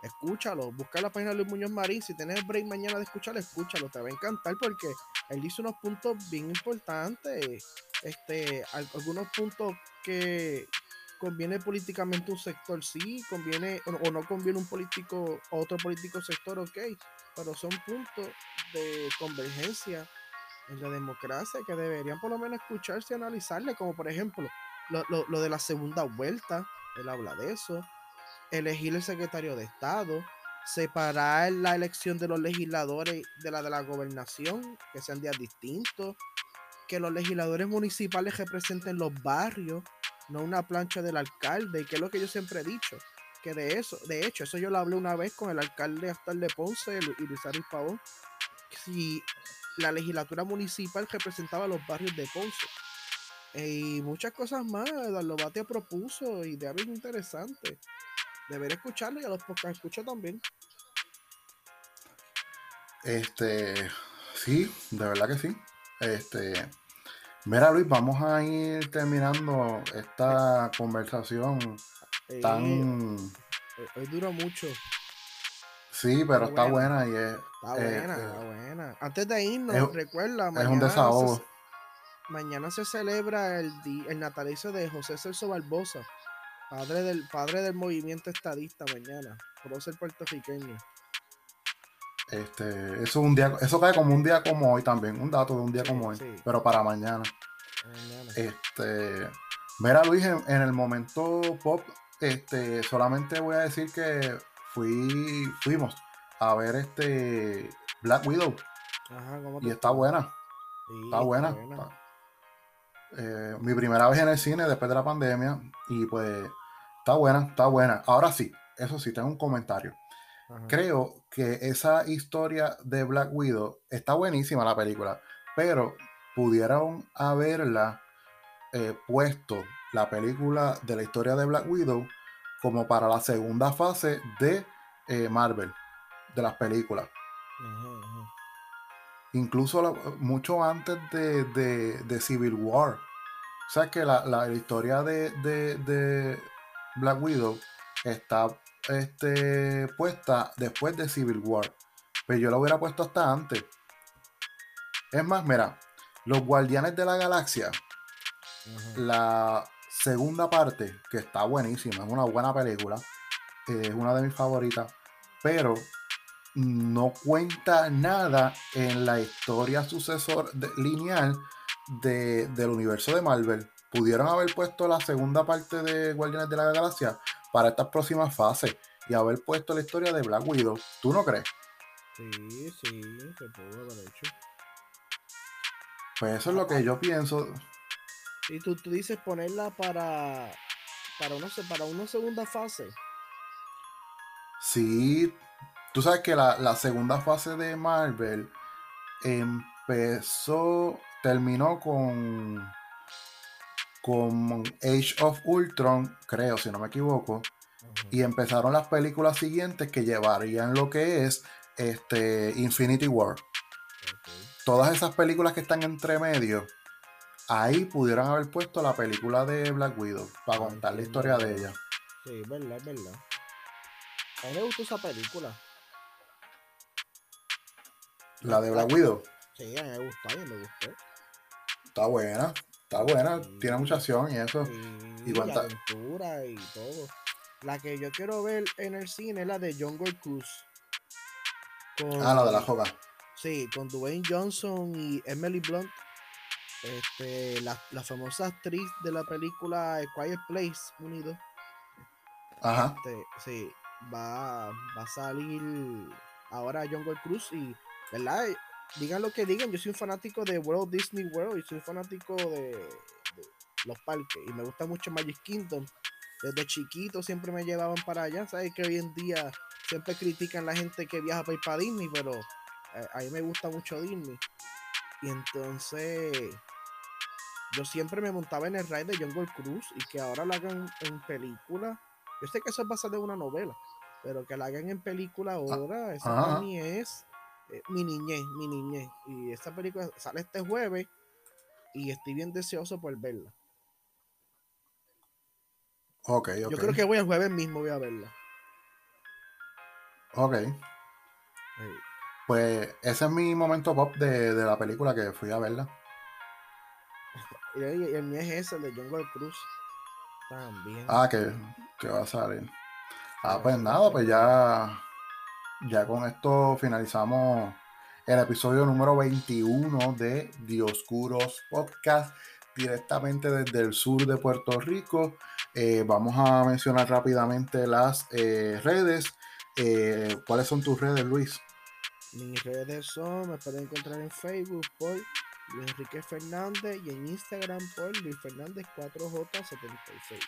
Speaker 2: Escúchalo, busca la página de Luis Muñoz Marín. Si tienes break mañana de escucharlo, escúchalo, te va a encantar porque él dice unos puntos bien importantes este, algunos puntos que conviene políticamente un sector, sí, conviene o no conviene un político, otro político sector, ok, pero son puntos de convergencia en la democracia que deberían por lo menos escucharse y analizarle, como por ejemplo lo, lo de la segunda vuelta, él habla de eso, elegir el secretario de Estado, separar la elección de los legisladores de la de la gobernación, que sean días distintos, que los legisladores municipales representen los barrios, no una plancha del alcalde, que es lo que yo siempre he dicho, que de eso, de hecho, eso yo lo hablé una vez con el alcalde Astal de Ponce y Luis Pavón, si la legislatura municipal representaba los barrios de Ponce. Y muchas cosas más, Eduardo Batia propuso ideas bien interesantes. Debería escucharlo y a los pocos escucho también.
Speaker 1: Este, sí, de verdad que sí. Este, mira Luis, vamos a ir terminando esta conversación tan...
Speaker 2: Hoy dura mucho.
Speaker 1: Sí, pero está buena, y es...
Speaker 2: Está eh, buena, está eh, buena. Antes de irnos, recuerda,
Speaker 1: mañana es un desahogo.
Speaker 2: Se, mañana se celebra el, el natalicio de José Celso Barbosa, padre del, padre del movimiento estadista mañana, por ser puertorriqueño.
Speaker 1: Este, eso un día, eso cae como un día como hoy también, un dato de un día como hoy, pero para mañana. Este, mira Luis, en, el momento pop, este, solamente voy a decir que fui, fuimos a ver este Black Widow. y está buena. está buena. Eh, mi primera vez en el cine después de la pandemia. Y pues está buena, está buena. Ahora sí, eso sí, tengo un comentario. Creo que esa historia de Black Widow está buenísima la película, pero pudieron haberla eh, puesto la película de la historia de Black Widow como para la segunda fase de eh, Marvel, de las películas. Incluso mucho antes de, Civil War. O sea que la, historia de, Black Widow está este, puesta después de Civil War. Pero yo la hubiera puesto hasta antes. Es más, mira, Los Guardianes de la Galaxia, la segunda parte, que está buenísima, es una buena película, es una de mis favoritas, pero no cuenta nada en la historia sucesor lineal del universo de Marvel. Pudieron haber puesto la segunda parte de Guardianes de la Galaxia para estas próximas fases y haber puesto la historia de Black Widow. ¿Tú no crees?
Speaker 2: Sí, sí, se pudo haber hecho.
Speaker 1: Pues eso es lo que yo pienso.
Speaker 2: Y tú, tú dices ponerla para para una, para una segunda fase.
Speaker 1: Sí, tú sabes que la, segunda fase de Marvel empezó, terminó con con Age of Ultron, creo, si no me equivoco, y empezaron las películas siguientes que llevarían lo que es este Infinity War. Todas esas películas que están entre medio, ahí pudieran haber puesto la película de Black Widow para contar la historia de ella.
Speaker 2: Sí, verdad, verdad. A mí me gustó esa película.
Speaker 1: ¿La de Black Widow?
Speaker 2: Sí, a mí me gustó, a mí me gustó.
Speaker 1: Está buena, está buena, tiene mucha acción y eso.
Speaker 2: y, y aventura y todo. La que yo quiero ver en el cine es la de Jungle Cruise.
Speaker 1: ah, la de la joga.
Speaker 2: Sí, con Dwayne Johnson y Emily Blunt. Este, la, la famosa actriz de la película Quiet Place unido.
Speaker 1: Ajá.
Speaker 2: Este, sí, va, va a salir ahora Jungle Cruise y, ¿verdad? Digan lo que digan, yo soy un fanático de World Disney World y soy un fanático de, los parques y me gusta mucho Magic Kingdom. Desde chiquito siempre me llevaban para allá, ¿sabes? Que hoy en día siempre critican la gente que viaja para ir para Disney, pero eh, a mí me gusta mucho Disney. Y entonces yo siempre me montaba en el ride de Jungle Cruise y que ahora lo hagan en película. Yo sé que eso es basado en una novela, pero que la hagan en película ah, ahora, esa para mí es eh, mi niñez, mi niñez. Y esta película sale este jueves y estoy bien deseoso por verla.
Speaker 1: Ok, ok.
Speaker 2: Yo creo que voy el jueves mismo, voy a verla.
Speaker 1: Ok. Pues ese es mi momento pop de, la película que fui a verla.
Speaker 2: y el mío es ese, el de Jungle Cruz. También.
Speaker 1: Ah, que, que va a salir. Ah, pues nada, pues ya ya con esto finalizamos el episodio número 21 de Dioscuros Podcast, directamente desde el sur de Puerto Rico. Eh, vamos a mencionar rápidamente las eh, redes. Eh, ¿Cuáles son tus redes, Luis?
Speaker 2: Mis redes son, me pueden encontrar en Facebook por Luis Enrique Fernández y en Instagram por Luis Fernández 4J76.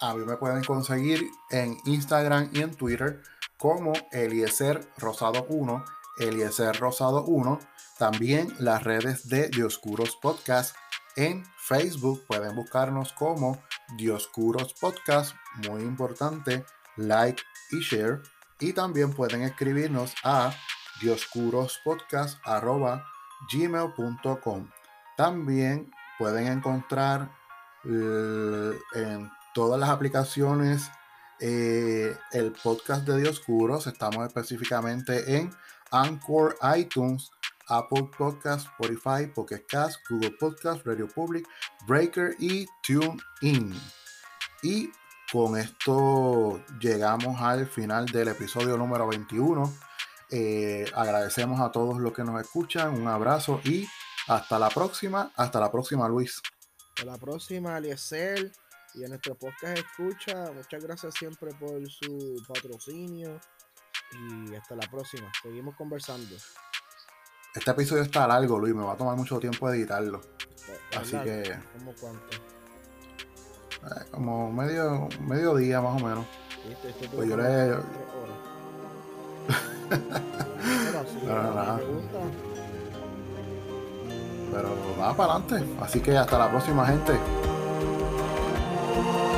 Speaker 1: A mí me pueden conseguir en Instagram y en Twitter como Eliezer Rosado 1, Eliezer Rosado 1. También las redes de Dioscuros Podcast en Facebook pueden buscarnos como Dioscuros Podcast, muy importante, like y share. Y también pueden escribirnos a dioscurospodcast.gmail.com. También pueden encontrar eh, en todas las aplicaciones eh, el podcast de Dioscuros. Estamos específicamente en Anchor, iTunes, Apple Podcast, Spotify, Pocket Cast, Google Podcast, Radio Public, Breaker y TuneIn. Y con esto llegamos al final del episodio número 21. Eh, agradecemos a todos los que nos escuchan. Un abrazo y hasta la próxima. Hasta la próxima, Luis.
Speaker 2: Hasta la próxima, Aliesel y a nuestro podcast escucha. Muchas gracias siempre por su patrocinio y hasta la próxima. Seguimos conversando.
Speaker 1: Este episodio está largo, Luis, me va a tomar mucho tiempo editarlo. Así que...
Speaker 2: ¿Cómo cuánto?
Speaker 1: Eh, como medio, medio día más o menos. pues yo le... Pero, Pero va para adelante. Así que hasta la próxima, gente. Bye.